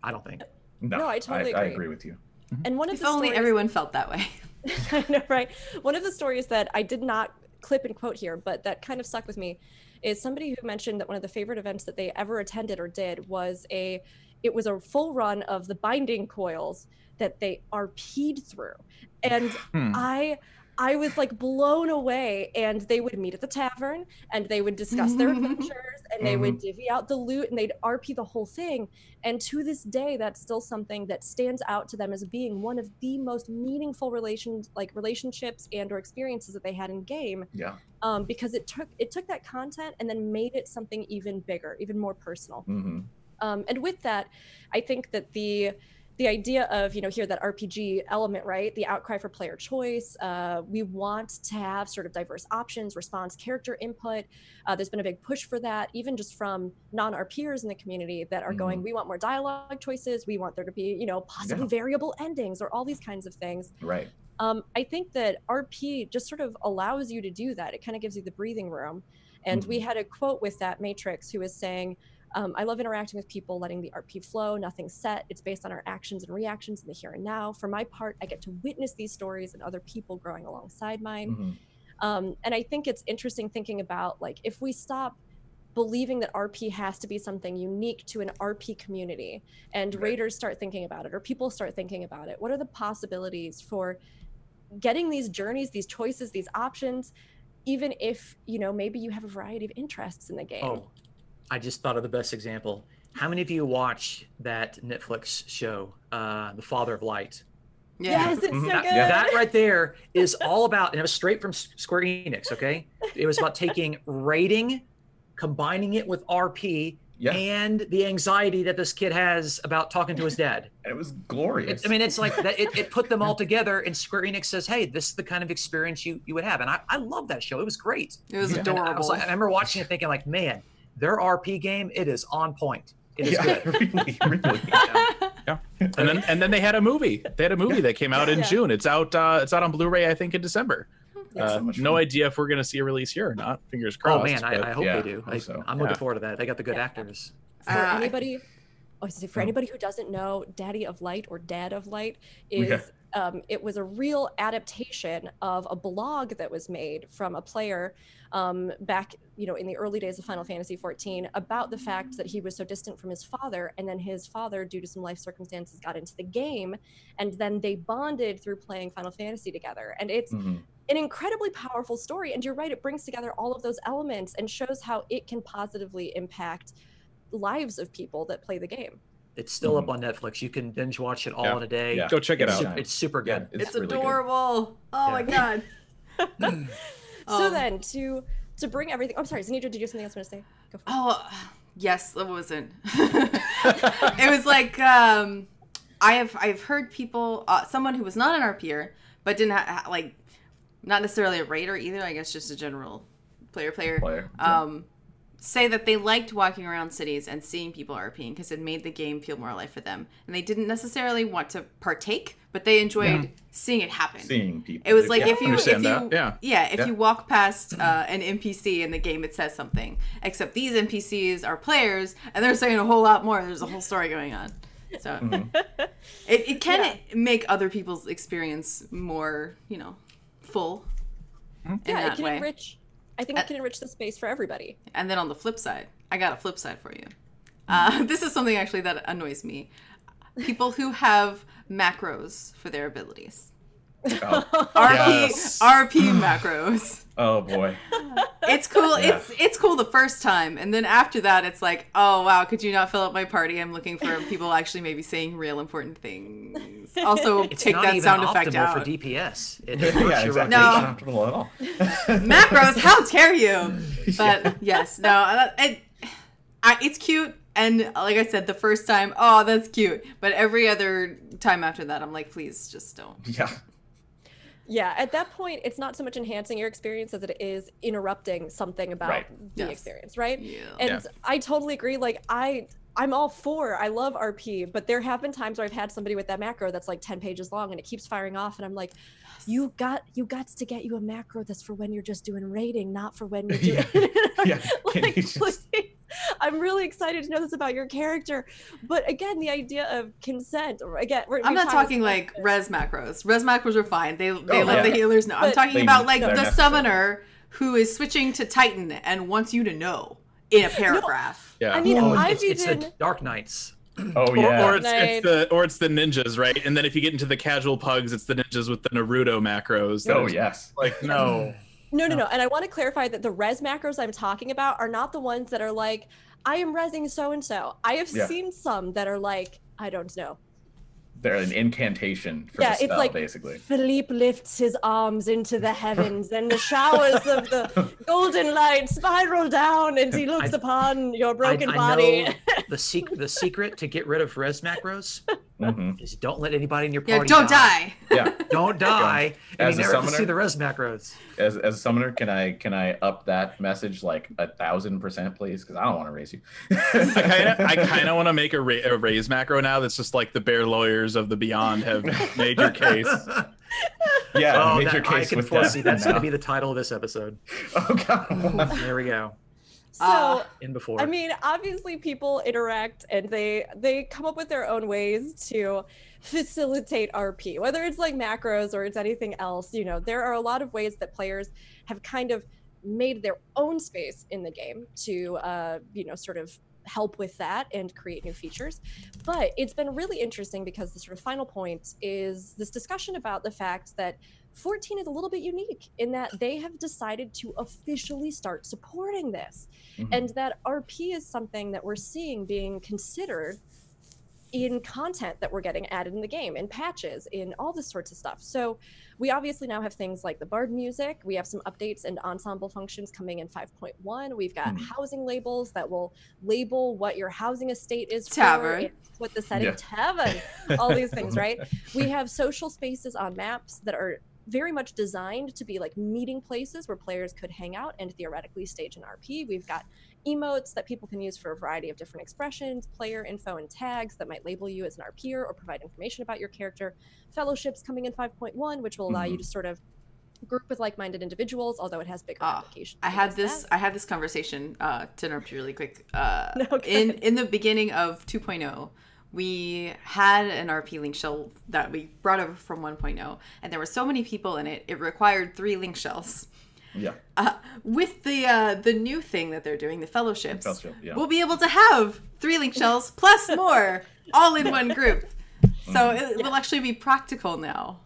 Speaker 6: i don't think
Speaker 5: No,
Speaker 4: No, I totally
Speaker 5: I,
Speaker 4: agree.
Speaker 5: agree with you.
Speaker 4: and one of
Speaker 7: if
Speaker 4: the
Speaker 7: only
Speaker 4: stories-
Speaker 7: everyone felt that way
Speaker 4: I know, right? One of the stories that I did not clip and quote here, but that kind of stuck with me, is somebody who mentioned that one of the favorite events that they ever attended or did was a, it was a full run of the binding coils that they RP'd through, and
Speaker 3: Hmm.
Speaker 4: I. I was like blown away, and they would meet at the tavern, and they would discuss their adventures, and they would divvy out the loot and they'd RP the whole thing. And to this day, that's still something that stands out to them as being one of the most meaningful relations, like relationships and or experiences that they had in game,
Speaker 5: Yeah.
Speaker 4: um, because it took it took that content and then made it something even bigger, even more personal.
Speaker 5: Mm-hmm.
Speaker 4: Um, and with that, I think that the the idea of you know here that RPG element, right? The outcry for player choice. Uh, we want to have sort of diverse options, response, character input. Uh, there's been a big push for that, even just from non-RPers in the community that are going. We want more dialogue choices. We want there to be you know possibly
Speaker 5: Yeah.
Speaker 4: variable endings or all these kinds of things.
Speaker 5: Right.
Speaker 4: Um, I think that RP just sort of allows you to do that. It kind of gives you the breathing room. And we had a quote with that Matrix who was saying, um, I love interacting with people, letting the RP flow, nothing set. It's based on our actions and reactions in the here and now. For my part, I get to witness these stories and other people growing alongside mine.
Speaker 5: Mhm.
Speaker 4: Um, and I think it's interesting thinking about like if we stop believing that RP has to be something unique to an RP community and
Speaker 5: Right.
Speaker 4: raiders start thinking about it or people start thinking about it, what are the possibilities for getting these journeys, these choices, these options, even if, you know, maybe you have a variety of interests in the game?
Speaker 6: Oh, I just thought of the best example. How many of you watch that Netflix show, uh, The Father of Light?
Speaker 7: Yeah.
Speaker 4: Yes, it's so good.
Speaker 5: Yeah.
Speaker 6: That right there is all about, and it was straight from Square Enix, okay? It was about taking raiding, combining it with RP,
Speaker 5: Yeah.
Speaker 6: and the anxiety that this kid has about talking to his dad.
Speaker 5: It was glorious.
Speaker 6: It, I mean, it's like that. It, it put them all together, and Square Enix says, "Hey, this is the kind of experience you you would have." And I, I love that show. It was great.
Speaker 7: It was
Speaker 5: Yeah.
Speaker 6: And I, was
Speaker 7: adorable.
Speaker 6: like, I remember watching it, thinking, like, man, their RP game, it is on point. It is
Speaker 5: yeah,
Speaker 6: good.
Speaker 5: really, really.
Speaker 3: And then and then they had a movie. They had a movie that came out in
Speaker 4: Yeah.
Speaker 3: June. It's out. Uh, it's out on Blu-ray, I think, in December.
Speaker 5: That's so
Speaker 3: Uh, no
Speaker 5: fun.
Speaker 3: idea if we're going to see a release here or not. Fingers crossed.
Speaker 6: Oh man,
Speaker 3: but-
Speaker 6: I, I hope
Speaker 5: yeah,
Speaker 6: they do.
Speaker 5: hope
Speaker 6: I,
Speaker 5: so.
Speaker 6: I'm looking
Speaker 3: Yeah.
Speaker 6: forward to that. They got the good
Speaker 4: Yeah.
Speaker 6: actors.
Speaker 4: for
Speaker 7: Uh,
Speaker 4: anybody oh, I was for
Speaker 5: Oh.
Speaker 4: anybody who doesn't know daddy of light or dad of light is
Speaker 5: Yeah.
Speaker 4: Um, it was a real adaptation of a blog that was made from a player um, back you know in the early days of final fantasy 14 about the fact that he was so distant from his father and then his father due to some life circumstances got into the game and then they bonded through playing final fantasy together and it's
Speaker 5: Mhm.
Speaker 4: an incredibly powerful story and you're right it brings together all of those elements and shows how it can positively impact lives of people that play the game
Speaker 6: It's still up on Netflix. You can binge watch it all
Speaker 3: Yeah.
Speaker 6: in a day.
Speaker 5: Yeah.
Speaker 3: Go check it
Speaker 6: It's,
Speaker 3: out.
Speaker 6: super, it's super
Speaker 5: Yeah,
Speaker 6: good.
Speaker 5: it's,
Speaker 7: It's,
Speaker 5: really good.
Speaker 7: adorable. Oh my god.
Speaker 4: so
Speaker 7: Um,
Speaker 4: then to to bring everything i'm sorry Zanidra did you have something else you want to say go for it.
Speaker 7: Oh, yes, it wasn't. it was like um, I have I've heard people, uh, someone who was not an RPer, but didn't ha- ha- like, not necessarily a raider either. I guess just a general player player.
Speaker 5: Player, yeah.
Speaker 7: Say that they liked walking around cities and seeing people RPing because it made the game feel more alive for them, and they didn't necessarily want to partake, but they enjoyed seeing it happen.
Speaker 5: Seeing people.
Speaker 7: It was like
Speaker 5: yeah.
Speaker 7: if you if you
Speaker 3: understand that. Yeah.
Speaker 7: if
Speaker 5: Yeah.
Speaker 7: you walk past uh, an NPC in the game, it says something. Except these NPCs are players, and they're saying a whole lot more. There's a whole story going on. So
Speaker 5: Mhm.
Speaker 7: it, it can
Speaker 4: Yeah.
Speaker 7: make other people's experience more, you know, full. In
Speaker 4: yeah it can
Speaker 7: way.
Speaker 4: enrich i think
Speaker 7: Uh,
Speaker 4: it can enrich the space for everybody
Speaker 7: And then on the flip side, I got a flip side for you. Uh, this is something actually that annoys me. People who have macros for their abilities.
Speaker 5: Oh,
Speaker 7: RP
Speaker 3: Yes.
Speaker 7: RP macros.
Speaker 5: oh boy.
Speaker 7: It's cool.
Speaker 5: Yeah.
Speaker 7: It's it's cool the first time, and then after that, it's like, oh wow, could you not fill up my party? I'm looking for people actually maybe saying real important things. Also,
Speaker 6: It's
Speaker 7: take
Speaker 6: not
Speaker 7: that sound effect out.
Speaker 6: for DPS. It
Speaker 5: yeah, exactly.
Speaker 6: rotation.
Speaker 7: No.
Speaker 5: It's not optimal at all.
Speaker 7: Macros, how dare you? But yes, no, uh, it, I, it's cute. And like I said, the first time, oh, that's cute. But every other time after that, I'm like, please just don't.
Speaker 5: yeah.
Speaker 4: Yeah at that point it's not so much enhancing your experience as it is interrupting something about
Speaker 5: Right.
Speaker 4: the
Speaker 7: Yes.
Speaker 4: experience right
Speaker 7: Yeah.
Speaker 4: and
Speaker 3: Yeah.
Speaker 4: i totally agree like i i'm all for i love rp but there have been times where i've had somebody with that macro that's like 10 pages long and it keeps firing off and i'm like you got you got to get you a macro that's for when you're just doing raiding not for when you're doing
Speaker 5: Yeah. Yeah.
Speaker 4: Like,
Speaker 5: just-
Speaker 4: please. i'm really excited to know this about your character but again the idea of consent again we're,
Speaker 7: I'm not talking like
Speaker 4: this.
Speaker 7: res macros. Res macros are fine. They they
Speaker 5: Oh,
Speaker 7: let the healers know. I'm talking about like the
Speaker 5: necessary.
Speaker 7: summoner who is switching to Titan and wants you to know in a paragraph.
Speaker 3: Yeah.
Speaker 4: I mean,
Speaker 6: Oh,
Speaker 4: I've
Speaker 6: it's, it's the Dark Knights.
Speaker 5: Oh yeah.
Speaker 3: or it's, it's the or it's the ninjas, right? And then if you get into the casual pugs, it's the ninjas with the Naruto macros. that
Speaker 5: oh yes.
Speaker 3: Like no.
Speaker 4: No, no,
Speaker 6: No.
Speaker 4: no. And I want to clarify that the res macros I'm talking about are not the ones that are like, I am resing so and so. I have
Speaker 5: Yeah.
Speaker 4: seen some that are like, I don't know.
Speaker 5: They're an incantation for
Speaker 4: Yeah,
Speaker 5: the
Speaker 4: it's like-
Speaker 5: basically.
Speaker 4: Philippe lifts his arms into the heavens, and the showers of the golden light spiral down, and he looks
Speaker 6: I-
Speaker 4: upon your broken
Speaker 6: I, I
Speaker 4: body.
Speaker 6: know the sec- the secret to get rid of res macros
Speaker 5: Mhm.
Speaker 6: is don't let anybody in your
Speaker 7: Yeah, don't die.
Speaker 5: Yeah.
Speaker 6: Don't die, and
Speaker 5: As
Speaker 6: you
Speaker 5: a
Speaker 6: never have to see
Speaker 5: summoner?
Speaker 6: the res macros.
Speaker 5: As, as a summoner, can I can I up that message like a thousand percent, please? Because I don't want to raise you.
Speaker 3: I kind of, I kind of want to make a, ra- a raise macro now. That's just like the bear lawyers of the beyond have made your case.
Speaker 5: yeah,
Speaker 6: oh,
Speaker 5: make
Speaker 6: that,
Speaker 5: your
Speaker 6: I
Speaker 5: case
Speaker 6: can
Speaker 5: with
Speaker 6: foresee that's going to be the title of this episode.
Speaker 5: Oh god.
Speaker 6: There we go.
Speaker 4: So,
Speaker 7: Uh,
Speaker 6: In before.
Speaker 4: I mean, obviously, people interact and they they come up with their own ways to facilitate RP, whether it's like macros or it's anything else. You know, there are a lot of ways that players have kind of made their own space in the game to, uh, you know, sort of help with that and create new features. But it's been really interesting because the sort of final point is this discussion about the fact that 14 is a little bit unique in that they have decided to officially start supporting this
Speaker 5: Mhm.
Speaker 4: and that RP is something that we're seeing being considered in content that we're getting added in the game, in patches, in all this sorts of stuff. So we obviously now have things like the Bard music. We have some updates and ensemble functions coming in 5.1. We've got
Speaker 5: Hmm.
Speaker 4: housing labels that will label what your housing estate is
Speaker 7: Tavern.
Speaker 4: for, and what the setting
Speaker 5: Yeah.
Speaker 4: tavern, all these things, right? We have social spaces on maps that are very much designed to be like meeting places where players could hang out and theoretically stage an RP. We've got emotes that people can use for a variety of different expressions, player info and tags that might label you as an RPer or provide information about your character. Fellowships coming in 5.1, which will allow you to sort of group with like-minded individuals, although it has bigger
Speaker 7: Ah,
Speaker 4: applications.
Speaker 7: I had this.
Speaker 4: that.
Speaker 7: I had this conversation. Uh, to interrupt you really quick. Uh,
Speaker 4: No,
Speaker 7: in in the beginning of 2.0, we had an RP link shell that we brought over from 1.0, and there were so many people in it. It required three link shells.
Speaker 5: Yeah.
Speaker 7: Uh, with the uh, the new thing that they're doing, the fellowships,
Speaker 5: Fellowship, yeah.
Speaker 7: we'll be able to have three link shells plus more, all in one group. So it will actually be practical now.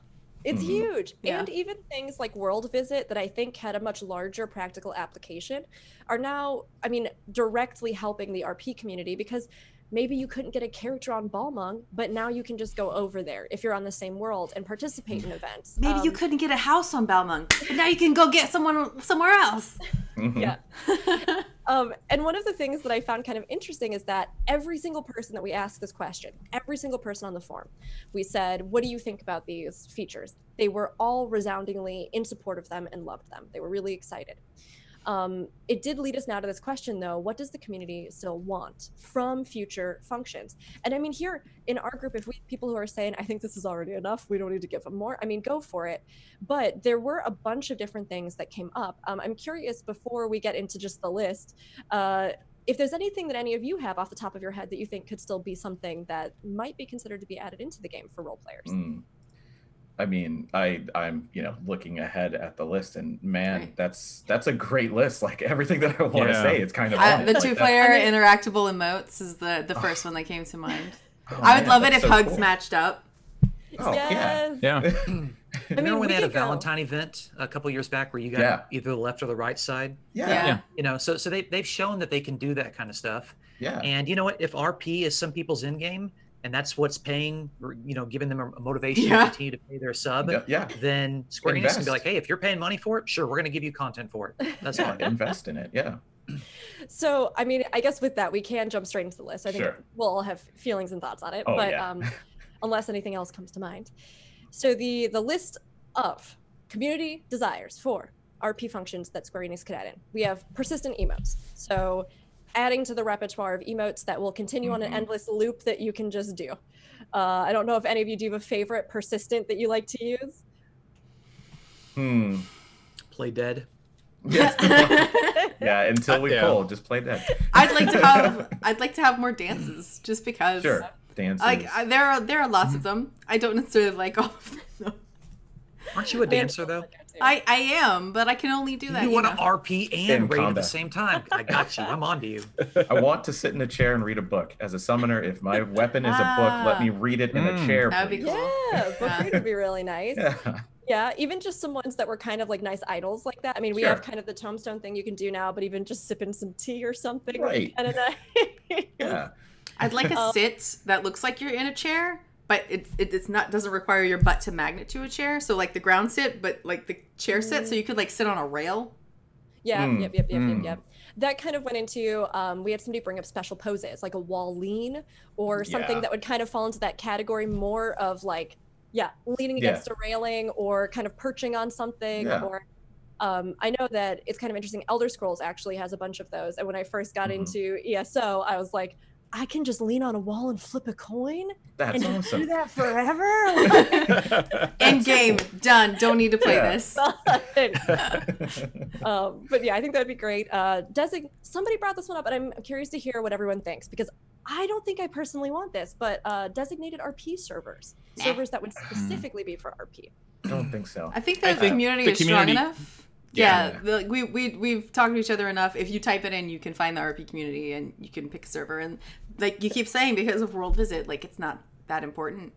Speaker 4: It's
Speaker 5: Mhm.
Speaker 4: huge.
Speaker 7: Yeah.
Speaker 4: And even things like World Visit that I think had a much larger practical application are now, I mean, directly helping the RP community because maybe you couldn't get a character on Balmung, but now you can just go over there if you're on the same world and participate in events.
Speaker 7: Maybe you
Speaker 4: Um,
Speaker 7: couldn't get a house on Balmung, but now you can go get someone somewhere else.
Speaker 5: Mhm.
Speaker 4: Yeah. Um, and one of the things that I found kind of interesting is that every single person that we asked this question, every single person on the forum, we said, What do you think about these features? They were all resoundingly in support of them and loved them. They were really excited. Um, it did lead us now to this question, though what does the community still want from future functions? And I mean, here in our group, if we people who are saying, I think this is already enough, we don't need to give them more, I mean, go for it. But there were a bunch of different things that came up. Um, I'm curious before we get into just the list, uh, if there's anything that any of you have off the top of your head that you think could still be something that might be considered to be added into the game for role players.
Speaker 5: Mm. I mean, I I'm you know looking ahead at the list, and man,
Speaker 7: Right.
Speaker 5: that's that's a great list. Like everything that I want to
Speaker 3: Yeah.
Speaker 5: say, it's kind of
Speaker 7: Uh, the
Speaker 5: Like,
Speaker 7: two
Speaker 5: that-
Speaker 7: player
Speaker 4: I mean-
Speaker 7: interactable emotes is the, the first one that came to mind.
Speaker 5: Oh,
Speaker 7: I would
Speaker 5: man,
Speaker 7: love it if
Speaker 5: so
Speaker 7: hugs
Speaker 5: cool.
Speaker 7: matched up.
Speaker 5: Oh yeah.
Speaker 4: yes.
Speaker 3: Yeah.
Speaker 6: Remember
Speaker 4: mean,
Speaker 6: when
Speaker 4: we
Speaker 6: they had a
Speaker 4: could go-
Speaker 6: Valentine event a couple years back where you got
Speaker 5: Yeah.
Speaker 6: either the left or the right side?
Speaker 5: Yeah.
Speaker 7: Yeah.
Speaker 5: Yeah.
Speaker 6: You know, so so they they've shown that they can do that kind of stuff.
Speaker 5: Yeah.
Speaker 6: And you know what? If RP is some people's in game, and that's what's paying, you know, giving them a motivation
Speaker 7: Yeah.
Speaker 6: to continue to pay their sub,
Speaker 5: Yeah. yeah.
Speaker 6: then Square Enix can be like, hey, if you're paying money for it, sure, we're going to give you content for it. That's
Speaker 5: Yeah,
Speaker 6: fine.
Speaker 5: Invest in it. Yeah.
Speaker 4: So, I mean, I guess with that, we can jump straight into the list. I think
Speaker 5: Sure.
Speaker 4: we'll all have feelings and thoughts on it,
Speaker 5: Oh,
Speaker 4: but
Speaker 5: yeah.
Speaker 4: um, unless anything else comes to mind. So, the the list of community desires for RP functions that Square Enix could add in. We have persistent emotes. So, adding to the repertoire of emotes that will continue on an
Speaker 5: Mhm.
Speaker 4: endless loop that you can just do. Uh, I don't know if any of you do have a favorite persistent that you like to use.
Speaker 5: Hmm.
Speaker 6: Play dead.
Speaker 5: Yes. yeah. Until we
Speaker 3: Yeah.
Speaker 5: pull, just play dead.
Speaker 7: I'd like to have I'd like to have more dances just because.
Speaker 5: Sure. Dances.
Speaker 7: Like I, there are there are lots of them. I don't necessarily like all of them. though.
Speaker 6: Aren't you a dancer though?
Speaker 7: I I am, but I can only do that.
Speaker 6: You
Speaker 7: You
Speaker 6: want to RP and
Speaker 5: In
Speaker 6: raid at the same time. I got you. I'm on to you.
Speaker 5: I want to sit in a chair and read a book. As a summoner, if my weapon is a book, let me read it in a
Speaker 3: Mm.
Speaker 5: chair.
Speaker 7: That'd be cool.
Speaker 4: Yeah, book
Speaker 7: Yeah.
Speaker 4: read would be really nice.
Speaker 5: Yeah.
Speaker 4: Yeah, even just some ones that were kind of like nice idles like that. I mean, we
Speaker 5: Sure.
Speaker 4: have kind of the tombstone thing you can do now, but even just sipping some tea or something.
Speaker 5: Right.
Speaker 4: Kind of nice.
Speaker 5: Yeah.
Speaker 7: I'd like a
Speaker 4: Um,
Speaker 7: sit that looks like you're in a chair, but it, it it's not doesn't require your butt to magnet to a chair. So like the ground sit, but like the chair sit, so you could like sit on a rail.
Speaker 4: Yeah,
Speaker 5: Mm,
Speaker 4: yep, yep, yep,
Speaker 5: mm.
Speaker 4: yep, yep. That kind of went into um, we had somebody bring up special poses like a wall lean or something
Speaker 5: Yeah.
Speaker 4: that would kind of fall into that category more of like, yeah, leaning
Speaker 5: Yeah.
Speaker 4: against a railing or kind of perching on something
Speaker 5: Yeah.
Speaker 4: or. Um, I know that it's kind of interesting. Elder Scrolls actually has a bunch of those, and when I first got
Speaker 5: Mhm.
Speaker 4: into ESO, I was like, I can just lean on a wall and flip a coin
Speaker 5: That's
Speaker 4: and just do that forever.
Speaker 7: End game done. Don't need to play
Speaker 5: Yeah.
Speaker 7: this.
Speaker 4: um, but yeah, I think that'd be great. Uh, design. Somebody brought this one up, and I'm curious to hear what everyone thinks because I don't think I personally want this, but uh, designated RP servers,
Speaker 7: Nah.
Speaker 4: servers that would specifically be for RP.
Speaker 5: I don't think so.
Speaker 7: I think the
Speaker 3: I think
Speaker 7: community
Speaker 3: the
Speaker 7: is strong enough.
Speaker 3: Yeah.
Speaker 7: Yeah, the, we we we've talked to each other enough. If you type it in, you can find the RP community and you can pick a server. And like you keep saying, because of World Visit, like it's not that important.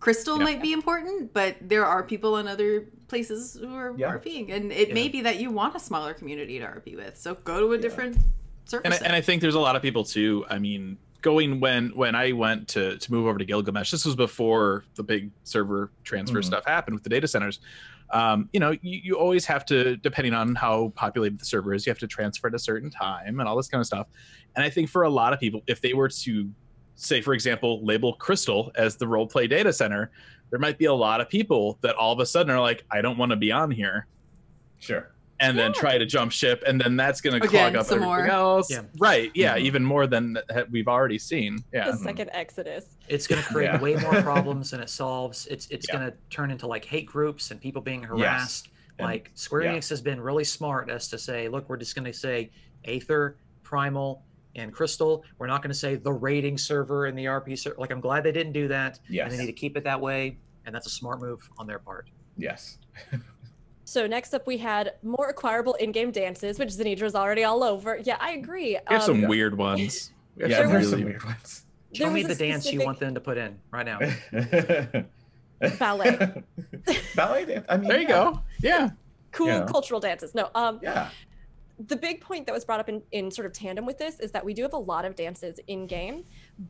Speaker 7: Crystal
Speaker 3: Yeah.
Speaker 7: might be important, but there are people in other places who are
Speaker 5: Yeah.
Speaker 7: RPing, and it may be that you want a smaller community to RP with. So go to a different server.
Speaker 3: and I, and I think there's a lot of people too. I mean, going when when I went to to move over to Gilgamesh, this was before the big server transfer
Speaker 5: Mhm.
Speaker 3: stuff happened with the data centers. Um, you know, you, you always have to, depending on how populated the server is, you have to transfer at a certain time and all this kind of stuff. And I think for a lot of people, if they were to say, for example, label Crystal as the role play data center, there might be a lot of people that all of a sudden are like, I don't want to be on here.
Speaker 5: Sure.
Speaker 3: and then
Speaker 4: Yeah.
Speaker 3: try to jump ship, and then that's going to clog up
Speaker 7: some
Speaker 3: everything
Speaker 7: more.
Speaker 3: else.
Speaker 6: Yeah.
Speaker 3: Right? Yeah,
Speaker 5: Mhm.
Speaker 3: even more than we've already seen. Yeah.
Speaker 4: The second Exodus.
Speaker 6: It's going to create
Speaker 5: Yeah.
Speaker 6: way more problems than it solves. It's it's
Speaker 3: Yeah.
Speaker 6: going to turn into like hate groups and people being harassed.
Speaker 5: And-
Speaker 6: Like Square
Speaker 5: yeah.
Speaker 6: Enix has been really smart as to say, look, we're just going to say Aether, Primal, and Crystal. We're not going to say the raiding server and the RP server. Like I'm glad they didn't do that.
Speaker 5: Yes.
Speaker 6: And they need to keep it that way. And that's a smart move on their part.
Speaker 5: Yes.
Speaker 4: So next up, we had more acquirable in-game dances, which Zanidra's already all over. Yeah, I agree.
Speaker 3: We have some
Speaker 5: Yeah.
Speaker 3: weird ones. We have
Speaker 5: Yeah,
Speaker 3: some
Speaker 5: there's
Speaker 3: really
Speaker 5: some weird ones.
Speaker 6: Show
Speaker 4: There
Speaker 6: me the
Speaker 4: a
Speaker 6: dance you want them to put in right now.
Speaker 4: Ballet.
Speaker 5: Ballet dance. I mean,
Speaker 3: There you
Speaker 5: yeah.
Speaker 3: go. Yeah.
Speaker 4: cool
Speaker 5: Yeah.
Speaker 4: cultural dances. No, um,
Speaker 5: Yeah.
Speaker 4: The big point that was brought up in, in sort of tandem with this is that we do have a lot of dances in game,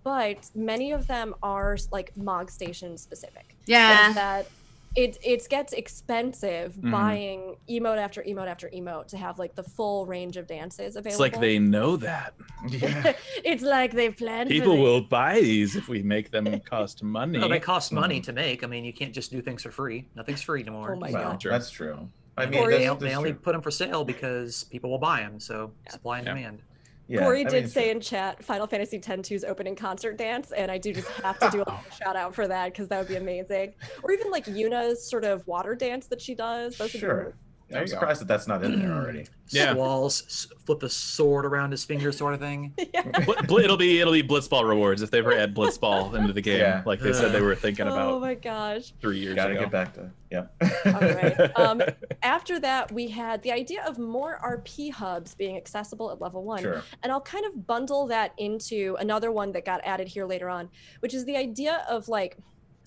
Speaker 4: but many of them are like Mog Station specific.
Speaker 7: yeah,
Speaker 4: And that it it gets expensive
Speaker 3: Mhm.
Speaker 4: buying emote after emote after emote to have like the full range of dances available.
Speaker 3: It's like they know that.
Speaker 5: Yeah.
Speaker 4: it's like they've planned.
Speaker 3: People
Speaker 4: this.
Speaker 3: will buy these if we make them cost money.
Speaker 6: No, they cost money
Speaker 5: Mm-hmm.
Speaker 6: to make. I mean, you can't just do things for free. Nothing's free anymore.
Speaker 4: Oh my
Speaker 5: well,
Speaker 4: God.
Speaker 5: That's true. I mean,
Speaker 4: Corey-
Speaker 6: they,
Speaker 5: that's,
Speaker 6: they only
Speaker 5: true.
Speaker 6: put them for sale because people will buy them. So
Speaker 4: Yeah.
Speaker 6: supply and
Speaker 3: Yeah.
Speaker 6: demand.
Speaker 5: Yeah,
Speaker 4: Corey
Speaker 5: I mean,
Speaker 4: did
Speaker 5: it's
Speaker 4: say
Speaker 5: true.
Speaker 4: in chat Final Fantasy X-2's opening concert dance, and I do just have to do a shout out for that because that would be amazing. Or even like Yuna's sort of water dance that she does. Those would be
Speaker 5: Sure.
Speaker 4: Really-
Speaker 3: There
Speaker 5: I'm
Speaker 3: you go.
Speaker 5: surprised that that's not in there already.
Speaker 3: Yeah.
Speaker 6: walls flip a sword around his finger, sort of thing.
Speaker 4: yeah.
Speaker 3: Bl- bl- it'll be it'll be Blitzball rewards if they ever add Blitzball into the game,
Speaker 5: Yeah.
Speaker 3: like they said they were thinking about.
Speaker 4: Oh my gosh.
Speaker 3: three years
Speaker 5: Gotta
Speaker 3: ago.
Speaker 5: get back to yeah.
Speaker 4: All right. Um, after that, we had the idea of more RP hubs being accessible at level one.
Speaker 5: sure.
Speaker 4: And I'll kind of bundle that into another one that got added here later on, which is the idea of like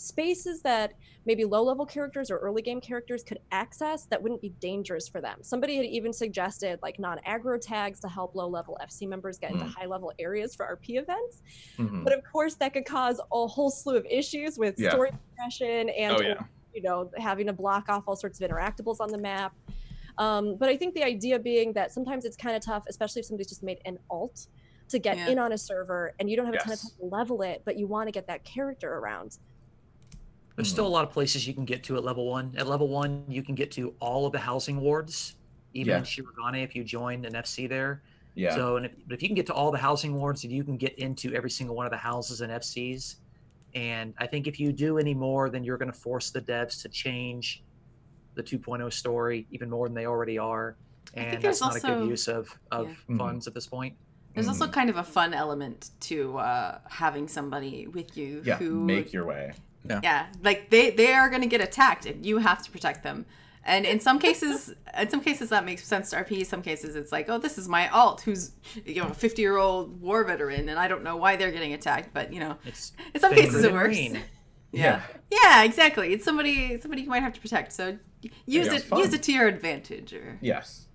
Speaker 4: spaces that maybe low level characters or early game characters could access that wouldn't be dangerous for them. Somebody had even suggested like non aggro tags to help low level FC members get into
Speaker 5: Mm.
Speaker 4: high level areas for RP events.
Speaker 5: Mhm.
Speaker 4: But of course, that could cause a whole slew of issues with
Speaker 5: Yeah.
Speaker 4: story progression and
Speaker 3: Oh yeah.
Speaker 4: you know, having to block off all sorts of interactables on the map. Um, but I think the idea being that sometimes it's kind of tough, especially if somebody's just made an alt to get
Speaker 7: Yeah.
Speaker 4: in on a server and you don't have a ton of time to level it, but you want to get that character around.
Speaker 6: There's still a lot of places you can get to at level one. At level one, you can get to all of the housing wards, even in
Speaker 5: Yeah.
Speaker 6: Shirogane if you join an FC there.
Speaker 5: Yeah.
Speaker 6: So, and if, but if you can get to all the housing wards, you can get into every single one of the houses and FCs. And I think if you do any more, then you're going to force the devs to change the 2.0 story even more than they already are.
Speaker 7: I think
Speaker 6: And that's
Speaker 7: there's
Speaker 6: not a
Speaker 7: also-
Speaker 6: good use of, of
Speaker 5: Yeah. Mhm.
Speaker 6: funds at this point.
Speaker 7: There's also
Speaker 5: Mhm.
Speaker 7: kind of a fun element to uh, having somebody with you
Speaker 5: yeah.
Speaker 7: who
Speaker 5: Make your way.
Speaker 7: Yeah like they they are going to get attacked and you have to protect them and in some cases in some cases that makes sense to rp some cases it's like oh this is my alt who's you know a 50 year old war veteran and i don't know why they're getting attacked but you know
Speaker 6: It's
Speaker 7: in some cases it works
Speaker 6: rain.
Speaker 7: yeah yeah exactly it's somebody somebody you might have to protect so use
Speaker 5: Yeah,
Speaker 7: it
Speaker 5: fun.
Speaker 7: use it to your advantage or
Speaker 5: yes.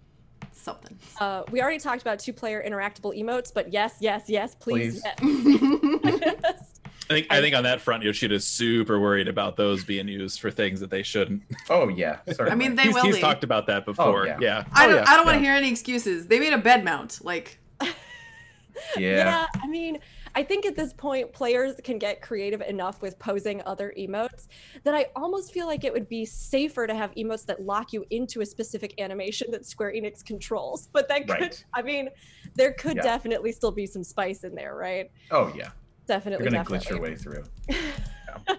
Speaker 7: something.
Speaker 4: Uh, we already talked about two-player interactable emotes, but yes, yes, yes, please.
Speaker 5: Please.
Speaker 4: yes.
Speaker 3: I think I think on that front, Yoshida's super worried about those being used for things that they shouldn't.
Speaker 5: Oh yeah. Certainly.
Speaker 7: I mean, they
Speaker 3: he's,
Speaker 7: will
Speaker 3: he's
Speaker 7: be.
Speaker 3: talked about that oh, before.
Speaker 5: yeah.
Speaker 3: yeah.
Speaker 7: I
Speaker 3: Oh,
Speaker 7: don't
Speaker 3: yeah,
Speaker 7: I don't want
Speaker 3: yeah.
Speaker 7: to hear any excuses. They made a bed mount. Like
Speaker 5: yeah.
Speaker 4: I mean, I think at this point, players can get creative enough with posing other emotes that I almost feel like it would be safer to have emotes that lock you into a specific animation that Square Enix controls. But that could,
Speaker 5: Right.
Speaker 4: I mean, there could
Speaker 5: Yeah.
Speaker 4: definitely still be some spice in there, right?
Speaker 5: Oh yeah.
Speaker 4: Definitely,
Speaker 5: You're gonna
Speaker 4: definitely.
Speaker 5: glitch your way through.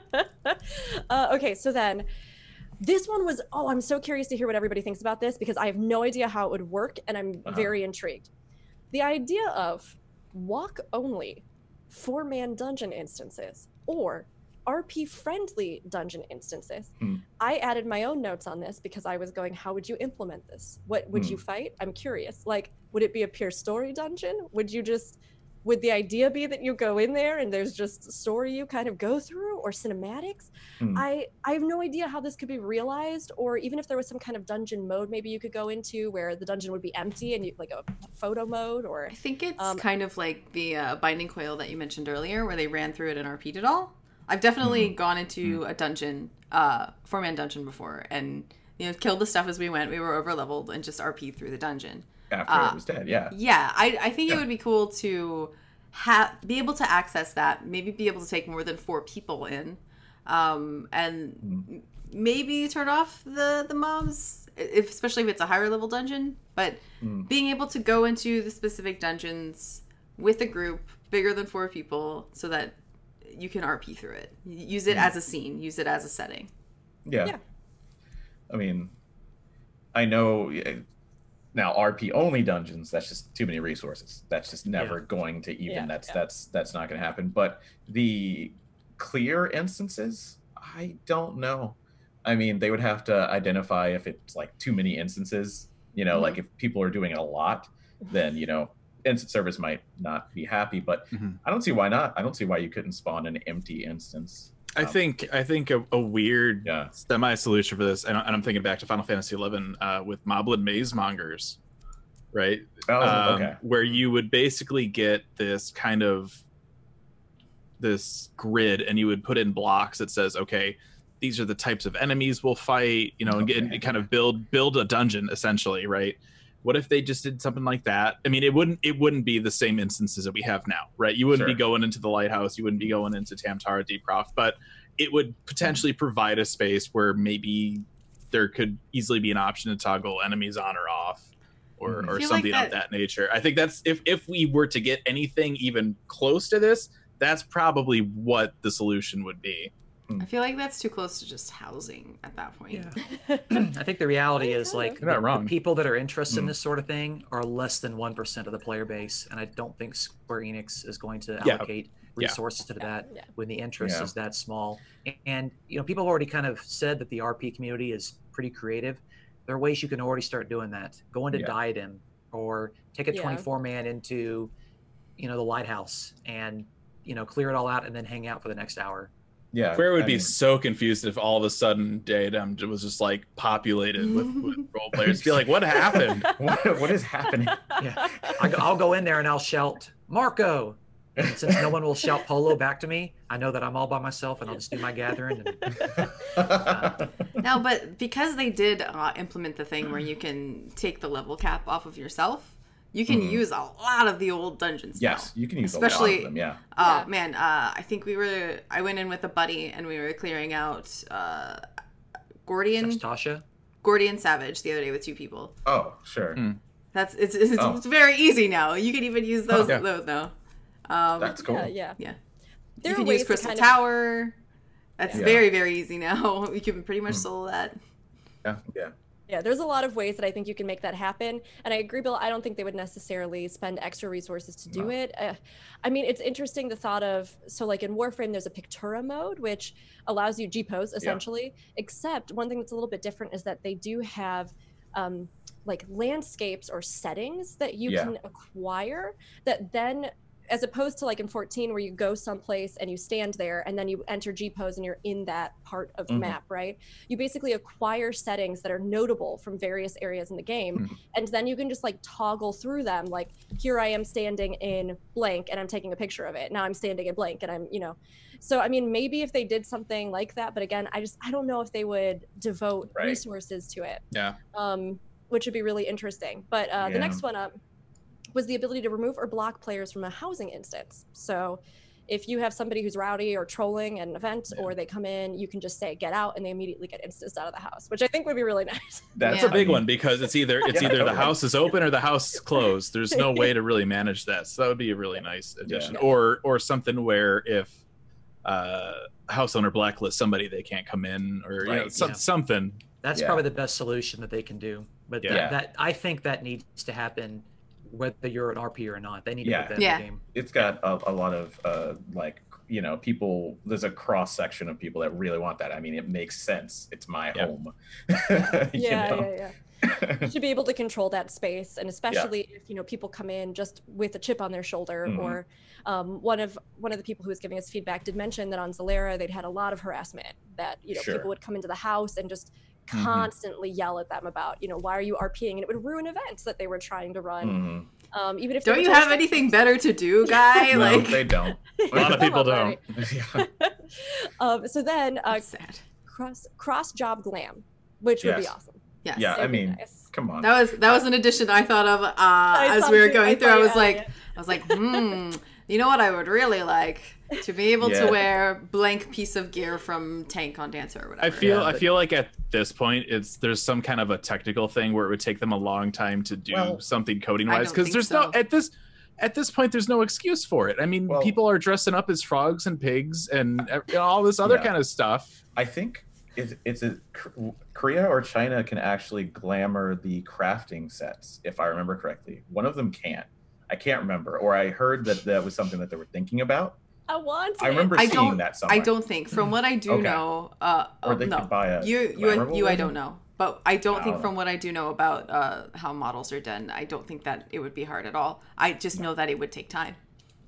Speaker 4: uh, okay, so then this one was oh, I'm so curious to hear what everybody thinks about this because I have no idea how it would work and I'm
Speaker 5: Uh-huh.
Speaker 4: very intrigued. The idea of walk only four man dungeon instances or RP friendly dungeon instances.
Speaker 5: Hmm.
Speaker 4: I added my own notes on this because I was going, how would you implement this? What would
Speaker 5: Hmm.
Speaker 4: you fight? I'm curious. Like, would it be a pure story dungeon? Would you just would the idea be that you go in there and there's just a story you kind of go through or cinematics?
Speaker 5: Hmm.
Speaker 4: I I have no idea how this could be realized or even if there was some kind of dungeon mode maybe you could go into where the dungeon would be empty and you like a photo mode or
Speaker 7: I think it's
Speaker 4: Um,
Speaker 7: kind of like the uh, Binding Coil that you mentioned earlier, where they ran through it and RP'd it all. I've definitely gone into a dungeon, uh, four man dungeon before, and you know killed the stuff as we went. We were over leveled and just RP'd through the dungeon.
Speaker 5: After
Speaker 7: Uh,
Speaker 5: it was dead. Yeah.
Speaker 7: Yeah, I, I think
Speaker 5: Yeah.
Speaker 7: it would be cool to have be able to access that. Maybe be able to take more than four people in, um, and
Speaker 5: Mhm.
Speaker 7: maybe turn off the the mobs, if, especially if it's a higher level dungeon. But
Speaker 5: Mm.
Speaker 7: being able to go into the specific dungeons with a group bigger than four people, so that you can RP through it. Use it
Speaker 5: Mm.
Speaker 7: as a scene. Use it as a setting.
Speaker 5: Yeah.
Speaker 4: Yeah.
Speaker 5: I mean, I know now RP only dungeons. That's just too many resources. That's just never going to even.
Speaker 4: Yeah,
Speaker 5: that's
Speaker 4: yeah.
Speaker 5: that's that's not going to happen. But the clear instances, I don't know. I mean, they would have to identify if it's like too many instances. You know,
Speaker 4: Mm-hmm.
Speaker 5: like if people are doing it a lot, then you know, instant service might not be happy. But
Speaker 3: Mhm.
Speaker 5: I don't see why not. I don't see why you couldn't spawn an empty instance.
Speaker 3: I
Speaker 5: Um,
Speaker 3: think I think a, a weird
Speaker 5: Yeah.
Speaker 3: semi solution for this, and, and I'm thinking back to Final Fantasy XI uh, with Moblin Maze Mongers, right?
Speaker 5: Oh,
Speaker 3: um,
Speaker 5: okay.
Speaker 3: where you would basically get this kind of this grid and you would put in blocks that says okay these are the types of enemies we'll fight you know and, get, and kind of build build a dungeon essentially right what if they just did something like that? I mean it wouldn't it wouldn't be the same instances that we have now right? You wouldn't be going into the lighthouse you wouldn't be going into Tam-Tara Deepcroft but it would potentially provide a space where maybe there could easily be an option to toggle enemies on or off or,
Speaker 5: Mhm.
Speaker 3: or something
Speaker 7: like
Speaker 3: of
Speaker 7: that-
Speaker 3: that nature. I think that's if if we were to get anything even close to this that's probably what the solution would be
Speaker 7: I feel like that's too close to just housing at that point. Yeah.
Speaker 6: I think the reality is like
Speaker 4: of.
Speaker 3: You're not
Speaker 6: the- the
Speaker 3: wrong.
Speaker 6: people that are interested in
Speaker 5: Mm.
Speaker 6: this sort of thing are less than one percent of the player base, and I don't think Square Enix is going to allocate
Speaker 3: Yeah.
Speaker 6: resources to that
Speaker 4: Yeah.
Speaker 6: when the interest
Speaker 5: Yeah.
Speaker 6: is that small. And you know, people have already kind of said that the RP community is pretty creative. There are ways you can already start doing that. Go into
Speaker 5: Yeah.
Speaker 6: Diadem or take a
Speaker 4: Yeah.
Speaker 6: 24 man into, you know, the lighthouse and you know clear it all out and then hang out for the next hour.
Speaker 5: Yeah.
Speaker 3: Square would
Speaker 5: I
Speaker 3: be
Speaker 5: mean-
Speaker 3: so confused if all of a sudden Diadem was just like populated with, with role players. Be like, what happened?
Speaker 5: what, what is happening?
Speaker 6: Yeah. I, I'll go in there and I'll shout Marco. And since no one will shout Polo back to me, I know that I'm all by myself and I'll just do my gathering. And
Speaker 7: No, but because they did uh, implement the thing where you can take the level cap off of yourself, you can
Speaker 5: Mhm.
Speaker 7: use a lot of the old dungeons. now.
Speaker 5: yes, you can use a lot
Speaker 7: Especially-
Speaker 5: of them. Yeah.
Speaker 7: Oh
Speaker 4: Yeah.
Speaker 7: man, uh, I think we were. I went in with a buddy and we were clearing out uh, Gordian,
Speaker 6: That's Tasha.
Speaker 7: Gordian Savage the other day with two people.
Speaker 5: Oh, sure.
Speaker 3: Hmm.
Speaker 7: That's it's it's,
Speaker 5: Oh.
Speaker 7: it's very easy now. You can even use those
Speaker 3: Yeah.
Speaker 7: those now. Um,
Speaker 5: That's cool.
Speaker 4: Yeah, yeah.
Speaker 7: Yeah.
Speaker 4: There
Speaker 7: you can
Speaker 4: ways
Speaker 7: use
Speaker 4: to
Speaker 7: Crystal
Speaker 4: kind of-
Speaker 7: Tower. That's
Speaker 5: Yeah.
Speaker 7: very very easy now. You can pretty much
Speaker 5: Hmm.
Speaker 7: solo that.
Speaker 5: Yeah. Yeah.
Speaker 4: Yeah, there's a lot of ways that I think you can make that happen. And I agree, Bill. I don't think they would necessarily spend extra resources to do
Speaker 5: No.
Speaker 4: it. Uh, I mean, it's interesting the thought of so, like in Warframe, there's a Captura mode, which allows you G pose essentially. Except one thing that's a little bit different is that they do have um, like landscapes or settings that you
Speaker 5: Yeah.
Speaker 4: can acquire that then as opposed to like in 14 where you go someplace and you stand there and then you enter G pose and you're in that part of the
Speaker 5: Mhm.
Speaker 4: map, right? You basically acquire settings that are notable from various areas in the game, and then you can just like toggle through them. Like here I am standing in blank and I'm taking a picture of it. Now I'm standing in blank and I'm, you know. So I mean, maybe if they did something like that, but again, I just I don't know if they would devote
Speaker 5: Right.
Speaker 4: resources to it
Speaker 3: Yeah.
Speaker 4: um, which would be really interesting. But uh, the next one up was the ability to remove or block players from a housing instance. So if you have somebody who's rowdy or trolling at an event
Speaker 5: Yeah.
Speaker 4: or they come in, you can just say get out and they immediately get instanced out of the house, which I think would be really nice.
Speaker 5: That's
Speaker 3: That's a big one because it's either it's
Speaker 5: Yeah,
Speaker 3: either the house is open or the house is closed. There's no way to really manage that. So that would be a really nice addition.
Speaker 4: Yeah.
Speaker 3: Or or something where if uh house owner blacklist somebody they can't come in or you know,
Speaker 5: Right,
Speaker 3: some,
Speaker 6: yeah.
Speaker 3: something.
Speaker 6: That's
Speaker 5: Yeah.
Speaker 6: probably the best solution that they can do. But
Speaker 3: Yeah.
Speaker 6: that, that I think that needs to happen whether you're an RP or not. They need to
Speaker 5: Yeah.
Speaker 6: put that in the game.
Speaker 5: it's got a, a lot of uh, like you know people there's a cross section of people that really want that i mean it makes sense it's my
Speaker 3: Yeah.
Speaker 5: home
Speaker 4: yeah,
Speaker 5: You
Speaker 4: yeah,
Speaker 5: know?
Speaker 4: yeah. You should be able to control that space, and especially if you know people come in just with a chip on their shoulder,
Speaker 5: Mhm.
Speaker 4: or um, one of one of the people who was giving us feedback did mention that on Zalera they'd had a lot of harassment. That you know
Speaker 5: Sure.
Speaker 4: people would come into the house and just
Speaker 3: Mhm.
Speaker 4: constantly yell at them about you know why are you RPing, and it would ruin events that they were trying to run.
Speaker 5: Mhm.
Speaker 4: Um, even if
Speaker 7: Don't you
Speaker 4: told
Speaker 7: have
Speaker 4: to-
Speaker 7: anything better to do, guy?
Speaker 5: no
Speaker 7: like
Speaker 5: they don't
Speaker 3: A lot of people don't.
Speaker 4: Larry. um, so then uh,
Speaker 7: sad.
Speaker 4: cross cross job glam, which would be awesome.
Speaker 7: Yes.
Speaker 5: Yeah, I mean,
Speaker 4: nice.
Speaker 5: come on
Speaker 7: That was that was an addition I thought of uh, as we were going
Speaker 4: I
Speaker 7: through.
Speaker 4: thought
Speaker 7: I was like,
Speaker 4: it.
Speaker 7: I was like, hmm. You know what I would really like to be able
Speaker 5: Yeah.
Speaker 7: to wear blank piece of gear from Tank on Dancer or whatever.
Speaker 3: I feel
Speaker 6: Yeah,
Speaker 3: I
Speaker 6: but-
Speaker 3: feel like at this point it's there's some kind of a technical thing where it would take them a long time to do
Speaker 5: Well,
Speaker 3: something coding wise because there's
Speaker 7: so.
Speaker 3: no at this at this point there's no excuse for it. I mean,
Speaker 5: Well-
Speaker 3: people are dressing up as frogs and pigs and you know, all this other
Speaker 5: Yeah.
Speaker 3: kind of stuff.
Speaker 5: i think it's, it's a, korea or china can actually glamour the crafting sets if i remember correctly one of them can't i can't remember or i heard that that was something that they were thinking about
Speaker 4: I want.
Speaker 5: i
Speaker 4: it.
Speaker 5: remember
Speaker 7: I
Speaker 5: seeing
Speaker 7: don't-
Speaker 5: that somewhere
Speaker 7: I don't think, from what I do
Speaker 5: Okay.
Speaker 7: know, uh,
Speaker 5: Or
Speaker 7: oh,
Speaker 5: they
Speaker 7: no,
Speaker 5: could buy a
Speaker 7: you, you,
Speaker 5: glamourable
Speaker 7: you, I don't know, but I don't
Speaker 5: I
Speaker 7: think
Speaker 5: don't
Speaker 7: from
Speaker 5: know.
Speaker 7: what I do know about uh, how models are done, I don't think that it would be hard at all. I just know that it would take time.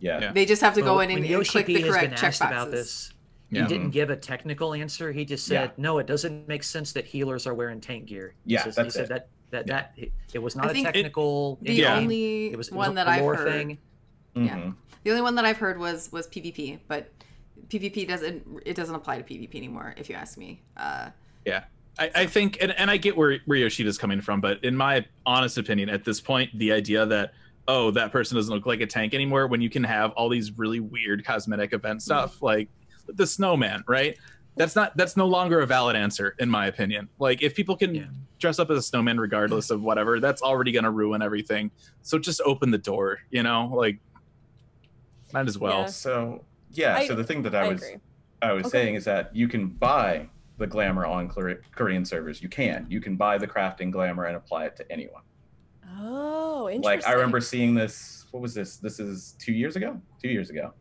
Speaker 5: yeah,
Speaker 3: Yeah.
Speaker 7: They just have to go in and, and click the correct
Speaker 6: been
Speaker 7: check
Speaker 6: about
Speaker 7: boxes.
Speaker 6: this,
Speaker 3: Yeah.
Speaker 6: he didn't give a technical answer. He just said,
Speaker 5: Yeah.
Speaker 6: "No, it doesn't make sense that healers are wearing tank gear." He
Speaker 5: Yeah,
Speaker 6: says-
Speaker 5: that's
Speaker 6: he said
Speaker 5: it.
Speaker 6: that that
Speaker 5: Yeah.
Speaker 6: that it, it was not
Speaker 7: I
Speaker 6: a
Speaker 7: think it-
Speaker 6: technical.
Speaker 7: The
Speaker 3: Yeah.
Speaker 7: only
Speaker 6: it was, it was
Speaker 7: one
Speaker 6: a
Speaker 7: that I've
Speaker 6: lore
Speaker 7: heard,
Speaker 6: thing.
Speaker 7: Yeah.
Speaker 5: Mhm.
Speaker 7: the only one that I've heard was was PvP, but PvP doesn't it doesn't apply to PvP anymore, if you ask me. Uh,
Speaker 3: I, I think, and, and I get where, where Yoshida's coming from, but in my honest opinion, at this point, the idea that, oh, that person doesn't look like a tank anymore when you can have all these really weird cosmetic event stuff, like the snowman, right? That's not, that's no longer a valid answer, in my opinion. Like, if people can
Speaker 6: Yeah.
Speaker 3: dress up as a snowman regardless of whatever, that's already going to ruin everything. So just open the door, you know? Like, might as well.
Speaker 4: Yeah.
Speaker 5: so yeah
Speaker 4: I-
Speaker 5: so the thing that i,
Speaker 4: I
Speaker 5: was
Speaker 4: agree.
Speaker 5: I was
Speaker 4: Okay.
Speaker 5: saying is that you can buy the glamour on Korean servers. You can. You can buy the crafting glamour and apply it to anyone.
Speaker 4: Oh, interesting.
Speaker 5: Like I remember seeing this. What was this? This is two years ago. Two years ago.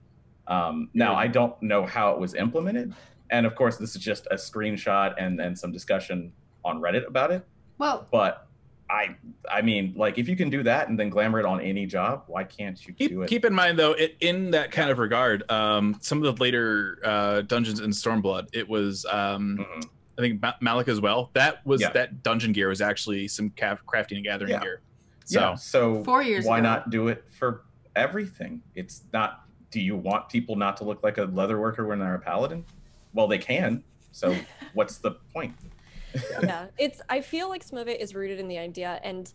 Speaker 5: Um, now I don't know how it was implemented, and of course this is just a screenshot and and some discussion on Reddit about it.
Speaker 7: well,
Speaker 5: But I I mean, like if you can do that and then glamour it on any job, why can't you do
Speaker 3: Keep,
Speaker 5: it?
Speaker 3: keep in mind though, it, in that kind of regard, um, some of the later uh, dungeons in Stormblood, it was um,
Speaker 5: Mhm.
Speaker 3: I think Ma- Malik as well. That was
Speaker 5: Yeah.
Speaker 3: that dungeon gear was actually some ca- crafting and gathering
Speaker 5: Yeah.
Speaker 3: gear. So
Speaker 5: yeah. So
Speaker 7: Four years
Speaker 5: why
Speaker 7: ago.
Speaker 5: not do it for everything? It's not. Do you want people not to look like a leather worker when they're a paladin? Well, they can. So what's the point?
Speaker 4: yeah it's i feel like some of it is rooted in the idea and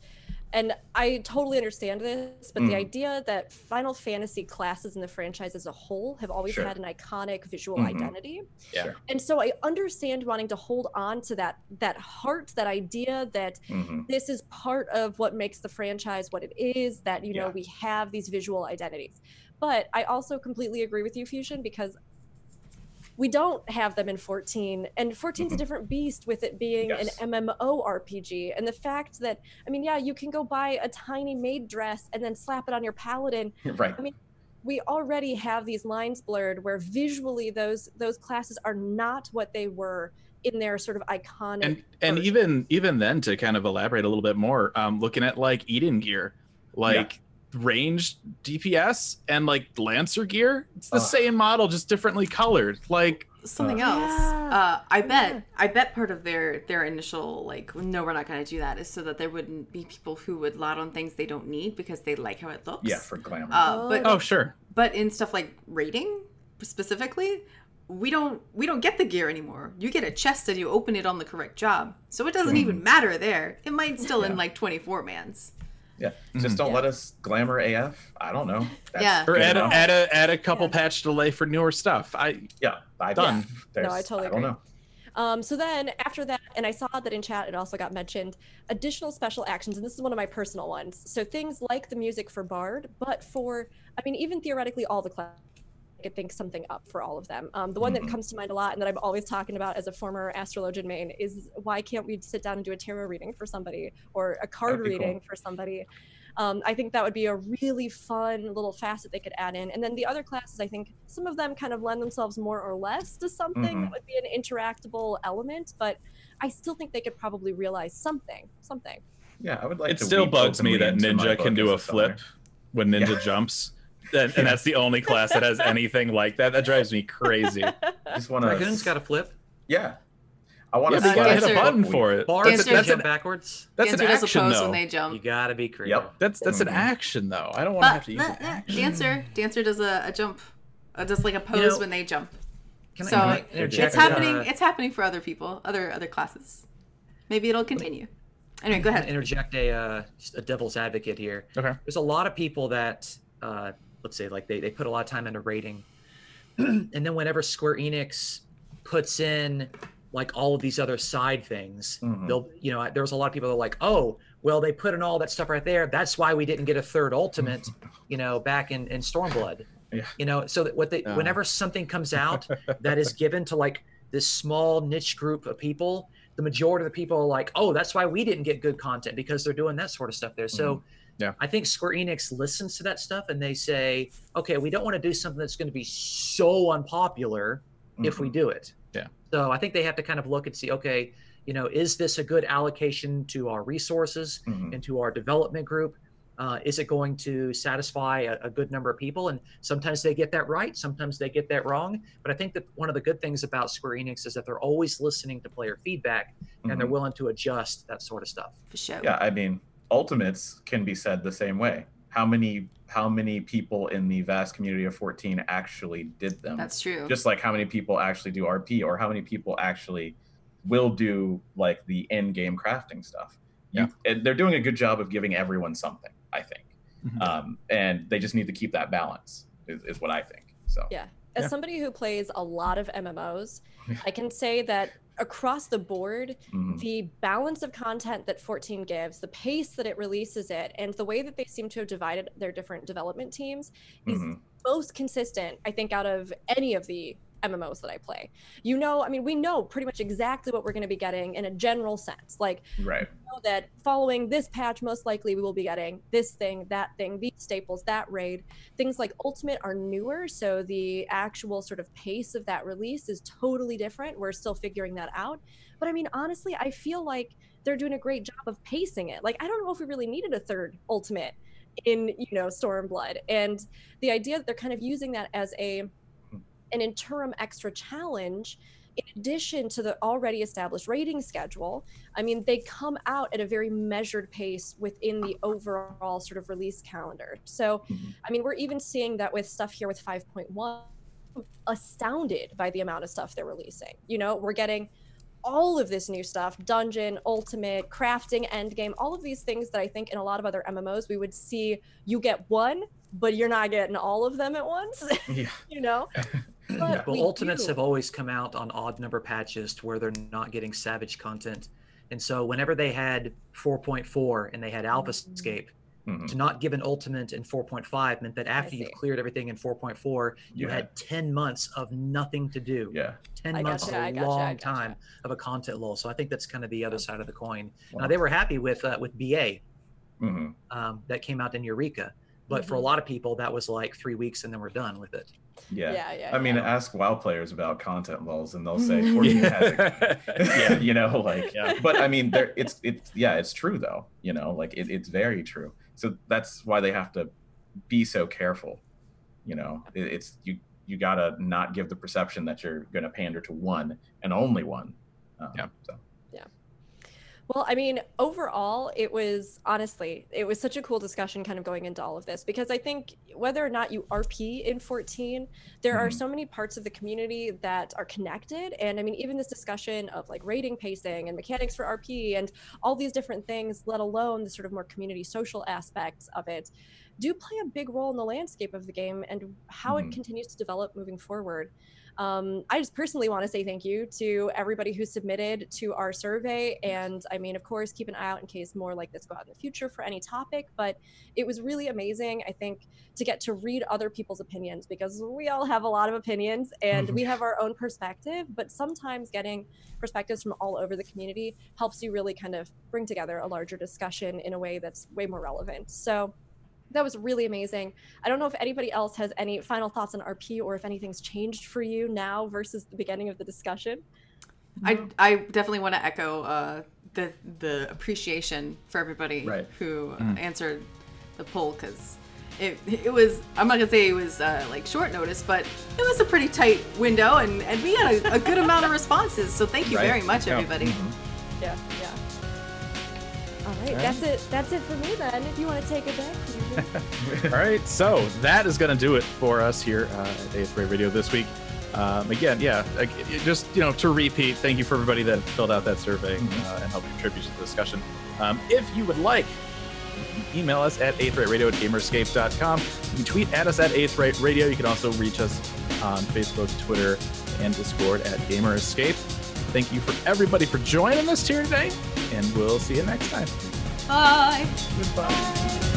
Speaker 4: and i totally understand this but the
Speaker 5: Mm.
Speaker 4: idea that final fantasy classes in the franchise as a whole have always
Speaker 5: Sure.
Speaker 4: had an iconic visual
Speaker 5: Mhm.
Speaker 4: identity
Speaker 3: Yeah.
Speaker 4: And so i understand wanting to hold on to that that heart that idea that
Speaker 5: hmm
Speaker 4: this is part of what makes the franchise what it is that you know we have these visual identities but i also completely agree with you fusion because we don't have them in 14 and 14 is a
Speaker 5: Mhm.
Speaker 4: different beast with it being
Speaker 5: Yes.
Speaker 4: an mmo rpg and the fact that i mean yeah you can go buy a tiny maid dress and then slap it on your paladin
Speaker 5: Right.
Speaker 4: I mean, we already have these lines blurred where visually those those classes are not what they were in their sort of iconic
Speaker 3: and and even even then to kind of elaborate a little bit more, um, looking at like Eden gear, like ranged DPS and like Lancer gear. It's the
Speaker 5: Ugh.
Speaker 3: same model, just differently colored. Like,
Speaker 7: Something
Speaker 5: Uh,
Speaker 7: else.
Speaker 4: Yeah.
Speaker 7: Uh, I bet.
Speaker 4: Yeah.
Speaker 7: I bet part of their their initial like, no, we're not going to do that, is so that there wouldn't be people who would lot on things they don't need because they like how it looks.
Speaker 5: Yeah, for glamour.
Speaker 7: Uh, but
Speaker 3: oh, sure.
Speaker 7: but in stuff like raiding specifically, we don't we don't get the gear anymore. You get a chest and you open it on the correct job, so it doesn't even matter there. It might still in like twenty four mans.
Speaker 5: Yeah, just don't
Speaker 4: Yeah.
Speaker 5: let us glamour AF. I don't know. That's
Speaker 7: Yeah.
Speaker 3: Or add a, add a add a couple
Speaker 4: Yeah.
Speaker 3: patch delay for newer stuff. I
Speaker 5: yeah, I,
Speaker 3: Done.
Speaker 5: yeah, there's-
Speaker 4: No, I totally
Speaker 5: I don't
Speaker 4: agree.
Speaker 5: know.
Speaker 4: Um, so then after that, and I saw that in chat, it also got mentioned additional special actions, and this is one of my personal ones. So things like the music for Bard, but for, I mean, even theoretically, all the classes. I could think something up for all of them. Um, the one
Speaker 5: Mhm.
Speaker 4: that comes to mind a lot, and that I'm always talking about as a former astrologian main, is why can't we sit down and do a tarot reading for somebody or a card
Speaker 5: That'd cool.
Speaker 4: reading for somebody? Um, I think that would be a really fun little facet they could add in. And then the other classes, I think some of them kind of lend themselves more or less to something
Speaker 5: Mhm.
Speaker 4: that would be an interactable element, but I still think they could probably realize something. Something.
Speaker 5: Yeah, I would like.
Speaker 3: it
Speaker 5: to
Speaker 3: still bugs me that
Speaker 5: openly into my
Speaker 3: Ninja can do a flip when Ninja
Speaker 5: Yeah.
Speaker 3: jumps. And, and that's the only class that has anything like that. That drives me crazy.
Speaker 5: Just want to.
Speaker 6: Dragoon's got a flip.
Speaker 5: Yeah, I want
Speaker 3: Yeah,
Speaker 5: to.
Speaker 3: but you gotta hit a button for it.
Speaker 6: Bars
Speaker 7: Dancer-
Speaker 6: can
Speaker 3: that's
Speaker 6: jump
Speaker 3: an,
Speaker 6: backwards.
Speaker 3: that's an
Speaker 7: Dancer does a pose
Speaker 3: though.
Speaker 7: when they jump.
Speaker 6: You gotta be creative.
Speaker 5: Yep.
Speaker 3: That's that's an
Speaker 5: Mhm.
Speaker 3: action though. I don't want to have to use an
Speaker 7: uh, dancer, dancer does a, a jump, uh, does like a pose
Speaker 6: know,
Speaker 7: when they jump.
Speaker 6: Can I-
Speaker 7: So
Speaker 6: can I
Speaker 5: it's
Speaker 6: interject,
Speaker 7: it's happening.
Speaker 6: uh,
Speaker 7: it's happening for other people, other other classes. Maybe it'll continue. Anyway, go
Speaker 6: I'm gonna
Speaker 7: ahead.
Speaker 6: interject a uh, a devil's advocate here.
Speaker 3: Okay.
Speaker 6: There's a lot of people that uh, let's say like they, they put a lot of time into raiding, and then whenever Square Enix puts in like all of these other side things,
Speaker 5: Mhm.
Speaker 6: they'll you know there was a lot of people that are like, oh well they put in all that stuff right there. That's why we didn't get a third Ultimate, you know, back in in Stormblood.
Speaker 5: Yeah.
Speaker 6: You know, so that what they
Speaker 3: Oh.
Speaker 6: whenever something comes out that is given to like this small niche group of people, the majority of the people are like, oh, that's why we didn't get good content because they're doing that sort of stuff there. So
Speaker 3: Mm-hmm. Yeah.
Speaker 6: I think Square Enix listens to that stuff and they say, okay, we don't want to do something that's going to be so unpopular if we do it.
Speaker 3: Yeah.
Speaker 6: So I think they have to kind of look and see, okay, you know, is this a good allocation to our resources
Speaker 5: Mhm.
Speaker 6: and to our development group? Uh, is it going to satisfy a, a good number of people? And sometimes they get that right, sometimes they get that wrong. But I think that one of the good things about Square Enix is that they're always listening to player feedback and they're
Speaker 5: Mhm.
Speaker 6: willing to adjust that sort of stuff.
Speaker 7: For sure.
Speaker 5: Yeah, I mean, ultimates can be said the same way. How many how many people in the vast community of 14 actually did them?
Speaker 7: That's true.
Speaker 5: Just like how many people actually do RP or how many people actually will do like the end game crafting stuff. You, and they're doing a good job of giving everyone something, I think.
Speaker 3: Mhm.
Speaker 5: Um, and they just need to keep that balance, is, is what I think. So
Speaker 4: Yeah. As
Speaker 3: Yeah.
Speaker 4: somebody who plays a lot of MMOs, I can say that across the board,
Speaker 5: mhm.
Speaker 4: the balance of content that 14 gives, the pace that it releases it, and the way that they seem to have divided their different development teams is
Speaker 5: Mhm.
Speaker 4: most consistent, I think, out of any of the MMOs that I play. You know, I mean, we know pretty much exactly what we're going to be getting in a general sense. Like,
Speaker 5: right.
Speaker 4: know that following this patch, most likely we will be getting this thing, that thing, these staples, that raid. Things like Ultimate are newer, so the actual sort of pace of that release is totally different. We're still figuring that out. But I mean, honestly, I feel like they're doing a great job of pacing it. Like, I don't know if we really needed a third Ultimate in, you know, Stormblood. And the idea that they're kind of using that as a an interim extra challenge in addition to the already established raiding schedule. I mean they come out at a very measured pace within the overall sort of release calendar. So
Speaker 5: Mhm.
Speaker 4: i mean we're even seeing that with stuff here with 5.1 astounded by the amount of stuff they're releasing. You know we're getting all of this new stuff dungeon ultimate crafting endgame all of these things that i think in a lot of other mmos we would see you get one but you're not getting all of them at once.
Speaker 5: Yeah.
Speaker 4: you know But
Speaker 6: Well,
Speaker 4: we
Speaker 6: Ultimates
Speaker 4: do.
Speaker 6: have always come out on odd number patches to where they're not getting Savage content. And so whenever they had 4.4 and they had Alpha
Speaker 4: Mhm.
Speaker 6: Escape,
Speaker 5: Mhm.
Speaker 6: to not give an Ultimate in 4.5 meant that after you've cleared everything in 4.4, you
Speaker 5: Yeah.
Speaker 6: had 10 months of nothing to do.
Speaker 5: Yeah.
Speaker 6: 10
Speaker 4: I
Speaker 6: months
Speaker 4: gotcha, I
Speaker 6: is a
Speaker 4: gotcha,
Speaker 6: long
Speaker 4: gotcha.
Speaker 6: time of a content lull. So I think that's kind of the other side of the coin. Now they were happy with uh, with BA
Speaker 5: hmm
Speaker 6: um, that came out in Eureka, but for a
Speaker 4: Mhm.
Speaker 6: lot of people that was like three weeks and then we're done with it.
Speaker 5: Yeah.
Speaker 4: yeah yeah
Speaker 5: I mean,
Speaker 4: yeah.
Speaker 5: ask WoW players about content lulls, and they'll say 14 has
Speaker 3: yeah.
Speaker 5: you know, like,
Speaker 3: Yeah.
Speaker 5: but I mean, there, it's, it's, yeah, it's true though, you know, like it, it's very true. So that's why they have to be so careful. You know, it, it's you you gotta not give the perception that you're gonna pander to one and only one. Um,
Speaker 3: Yeah.
Speaker 5: So
Speaker 4: Well, I mean, overall, it was honestly, it was such a cool discussion kind of going into all of this because I think whether or not you RP in 14, there are
Speaker 5: Mhm.
Speaker 4: so many parts of the community that are connected. And I mean, even this discussion of like raiding pacing and mechanics for RP and all these different things, let alone the sort of more community social aspects of it, do play a big role in the landscape of the game and how
Speaker 5: Mhm.
Speaker 4: it continues to develop moving forward. Um, I just personally want to say thank you to everybody who submitted to our survey. And I mean, of course, keep an eye out in case more like this go out in the future for any topic. But it was really amazing, I think, to get to read other people's opinions because we all have a lot of opinions and we have our own perspective. But sometimes getting perspectives from all over the community helps you really kind of bring together a larger discussion in a way that's way more relevant. So that was really amazing. I don't know if anybody else has any final thoughts on RP or if anything's changed for you now versus the beginning of the discussion.
Speaker 7: I, I definitely want to echo uh, the the appreciation for everybody
Speaker 5: Right.
Speaker 7: who uh, answered the poll because it it was I'm not gonna say it was uh, like short notice, but it was a pretty tight window and and we had a, a good amount of responses. So thank you
Speaker 5: Right.
Speaker 7: very much,
Speaker 3: Yeah.
Speaker 7: everybody.
Speaker 4: Yeah, yeah. All right, that's it. That's it for me then. If you want to take it back,
Speaker 3: All right, so that is going to do it for us here uh, at Aetherite Radio this week. Um, again, yeah, like, just you know to repeat, thank you for everybody that filled out that survey uh, and helped contribute to the discussion. Um, if you would like, you email us at Aetherite Radio at gamerescape.com. You can tweet at us at Aetherite Radio. You can also reach us on Facebook, Twitter, and Discord at Gamer Escape. Thank you for everybody for joining us here today, and we'll see you next time.
Speaker 7: Bye.
Speaker 3: Goodbye.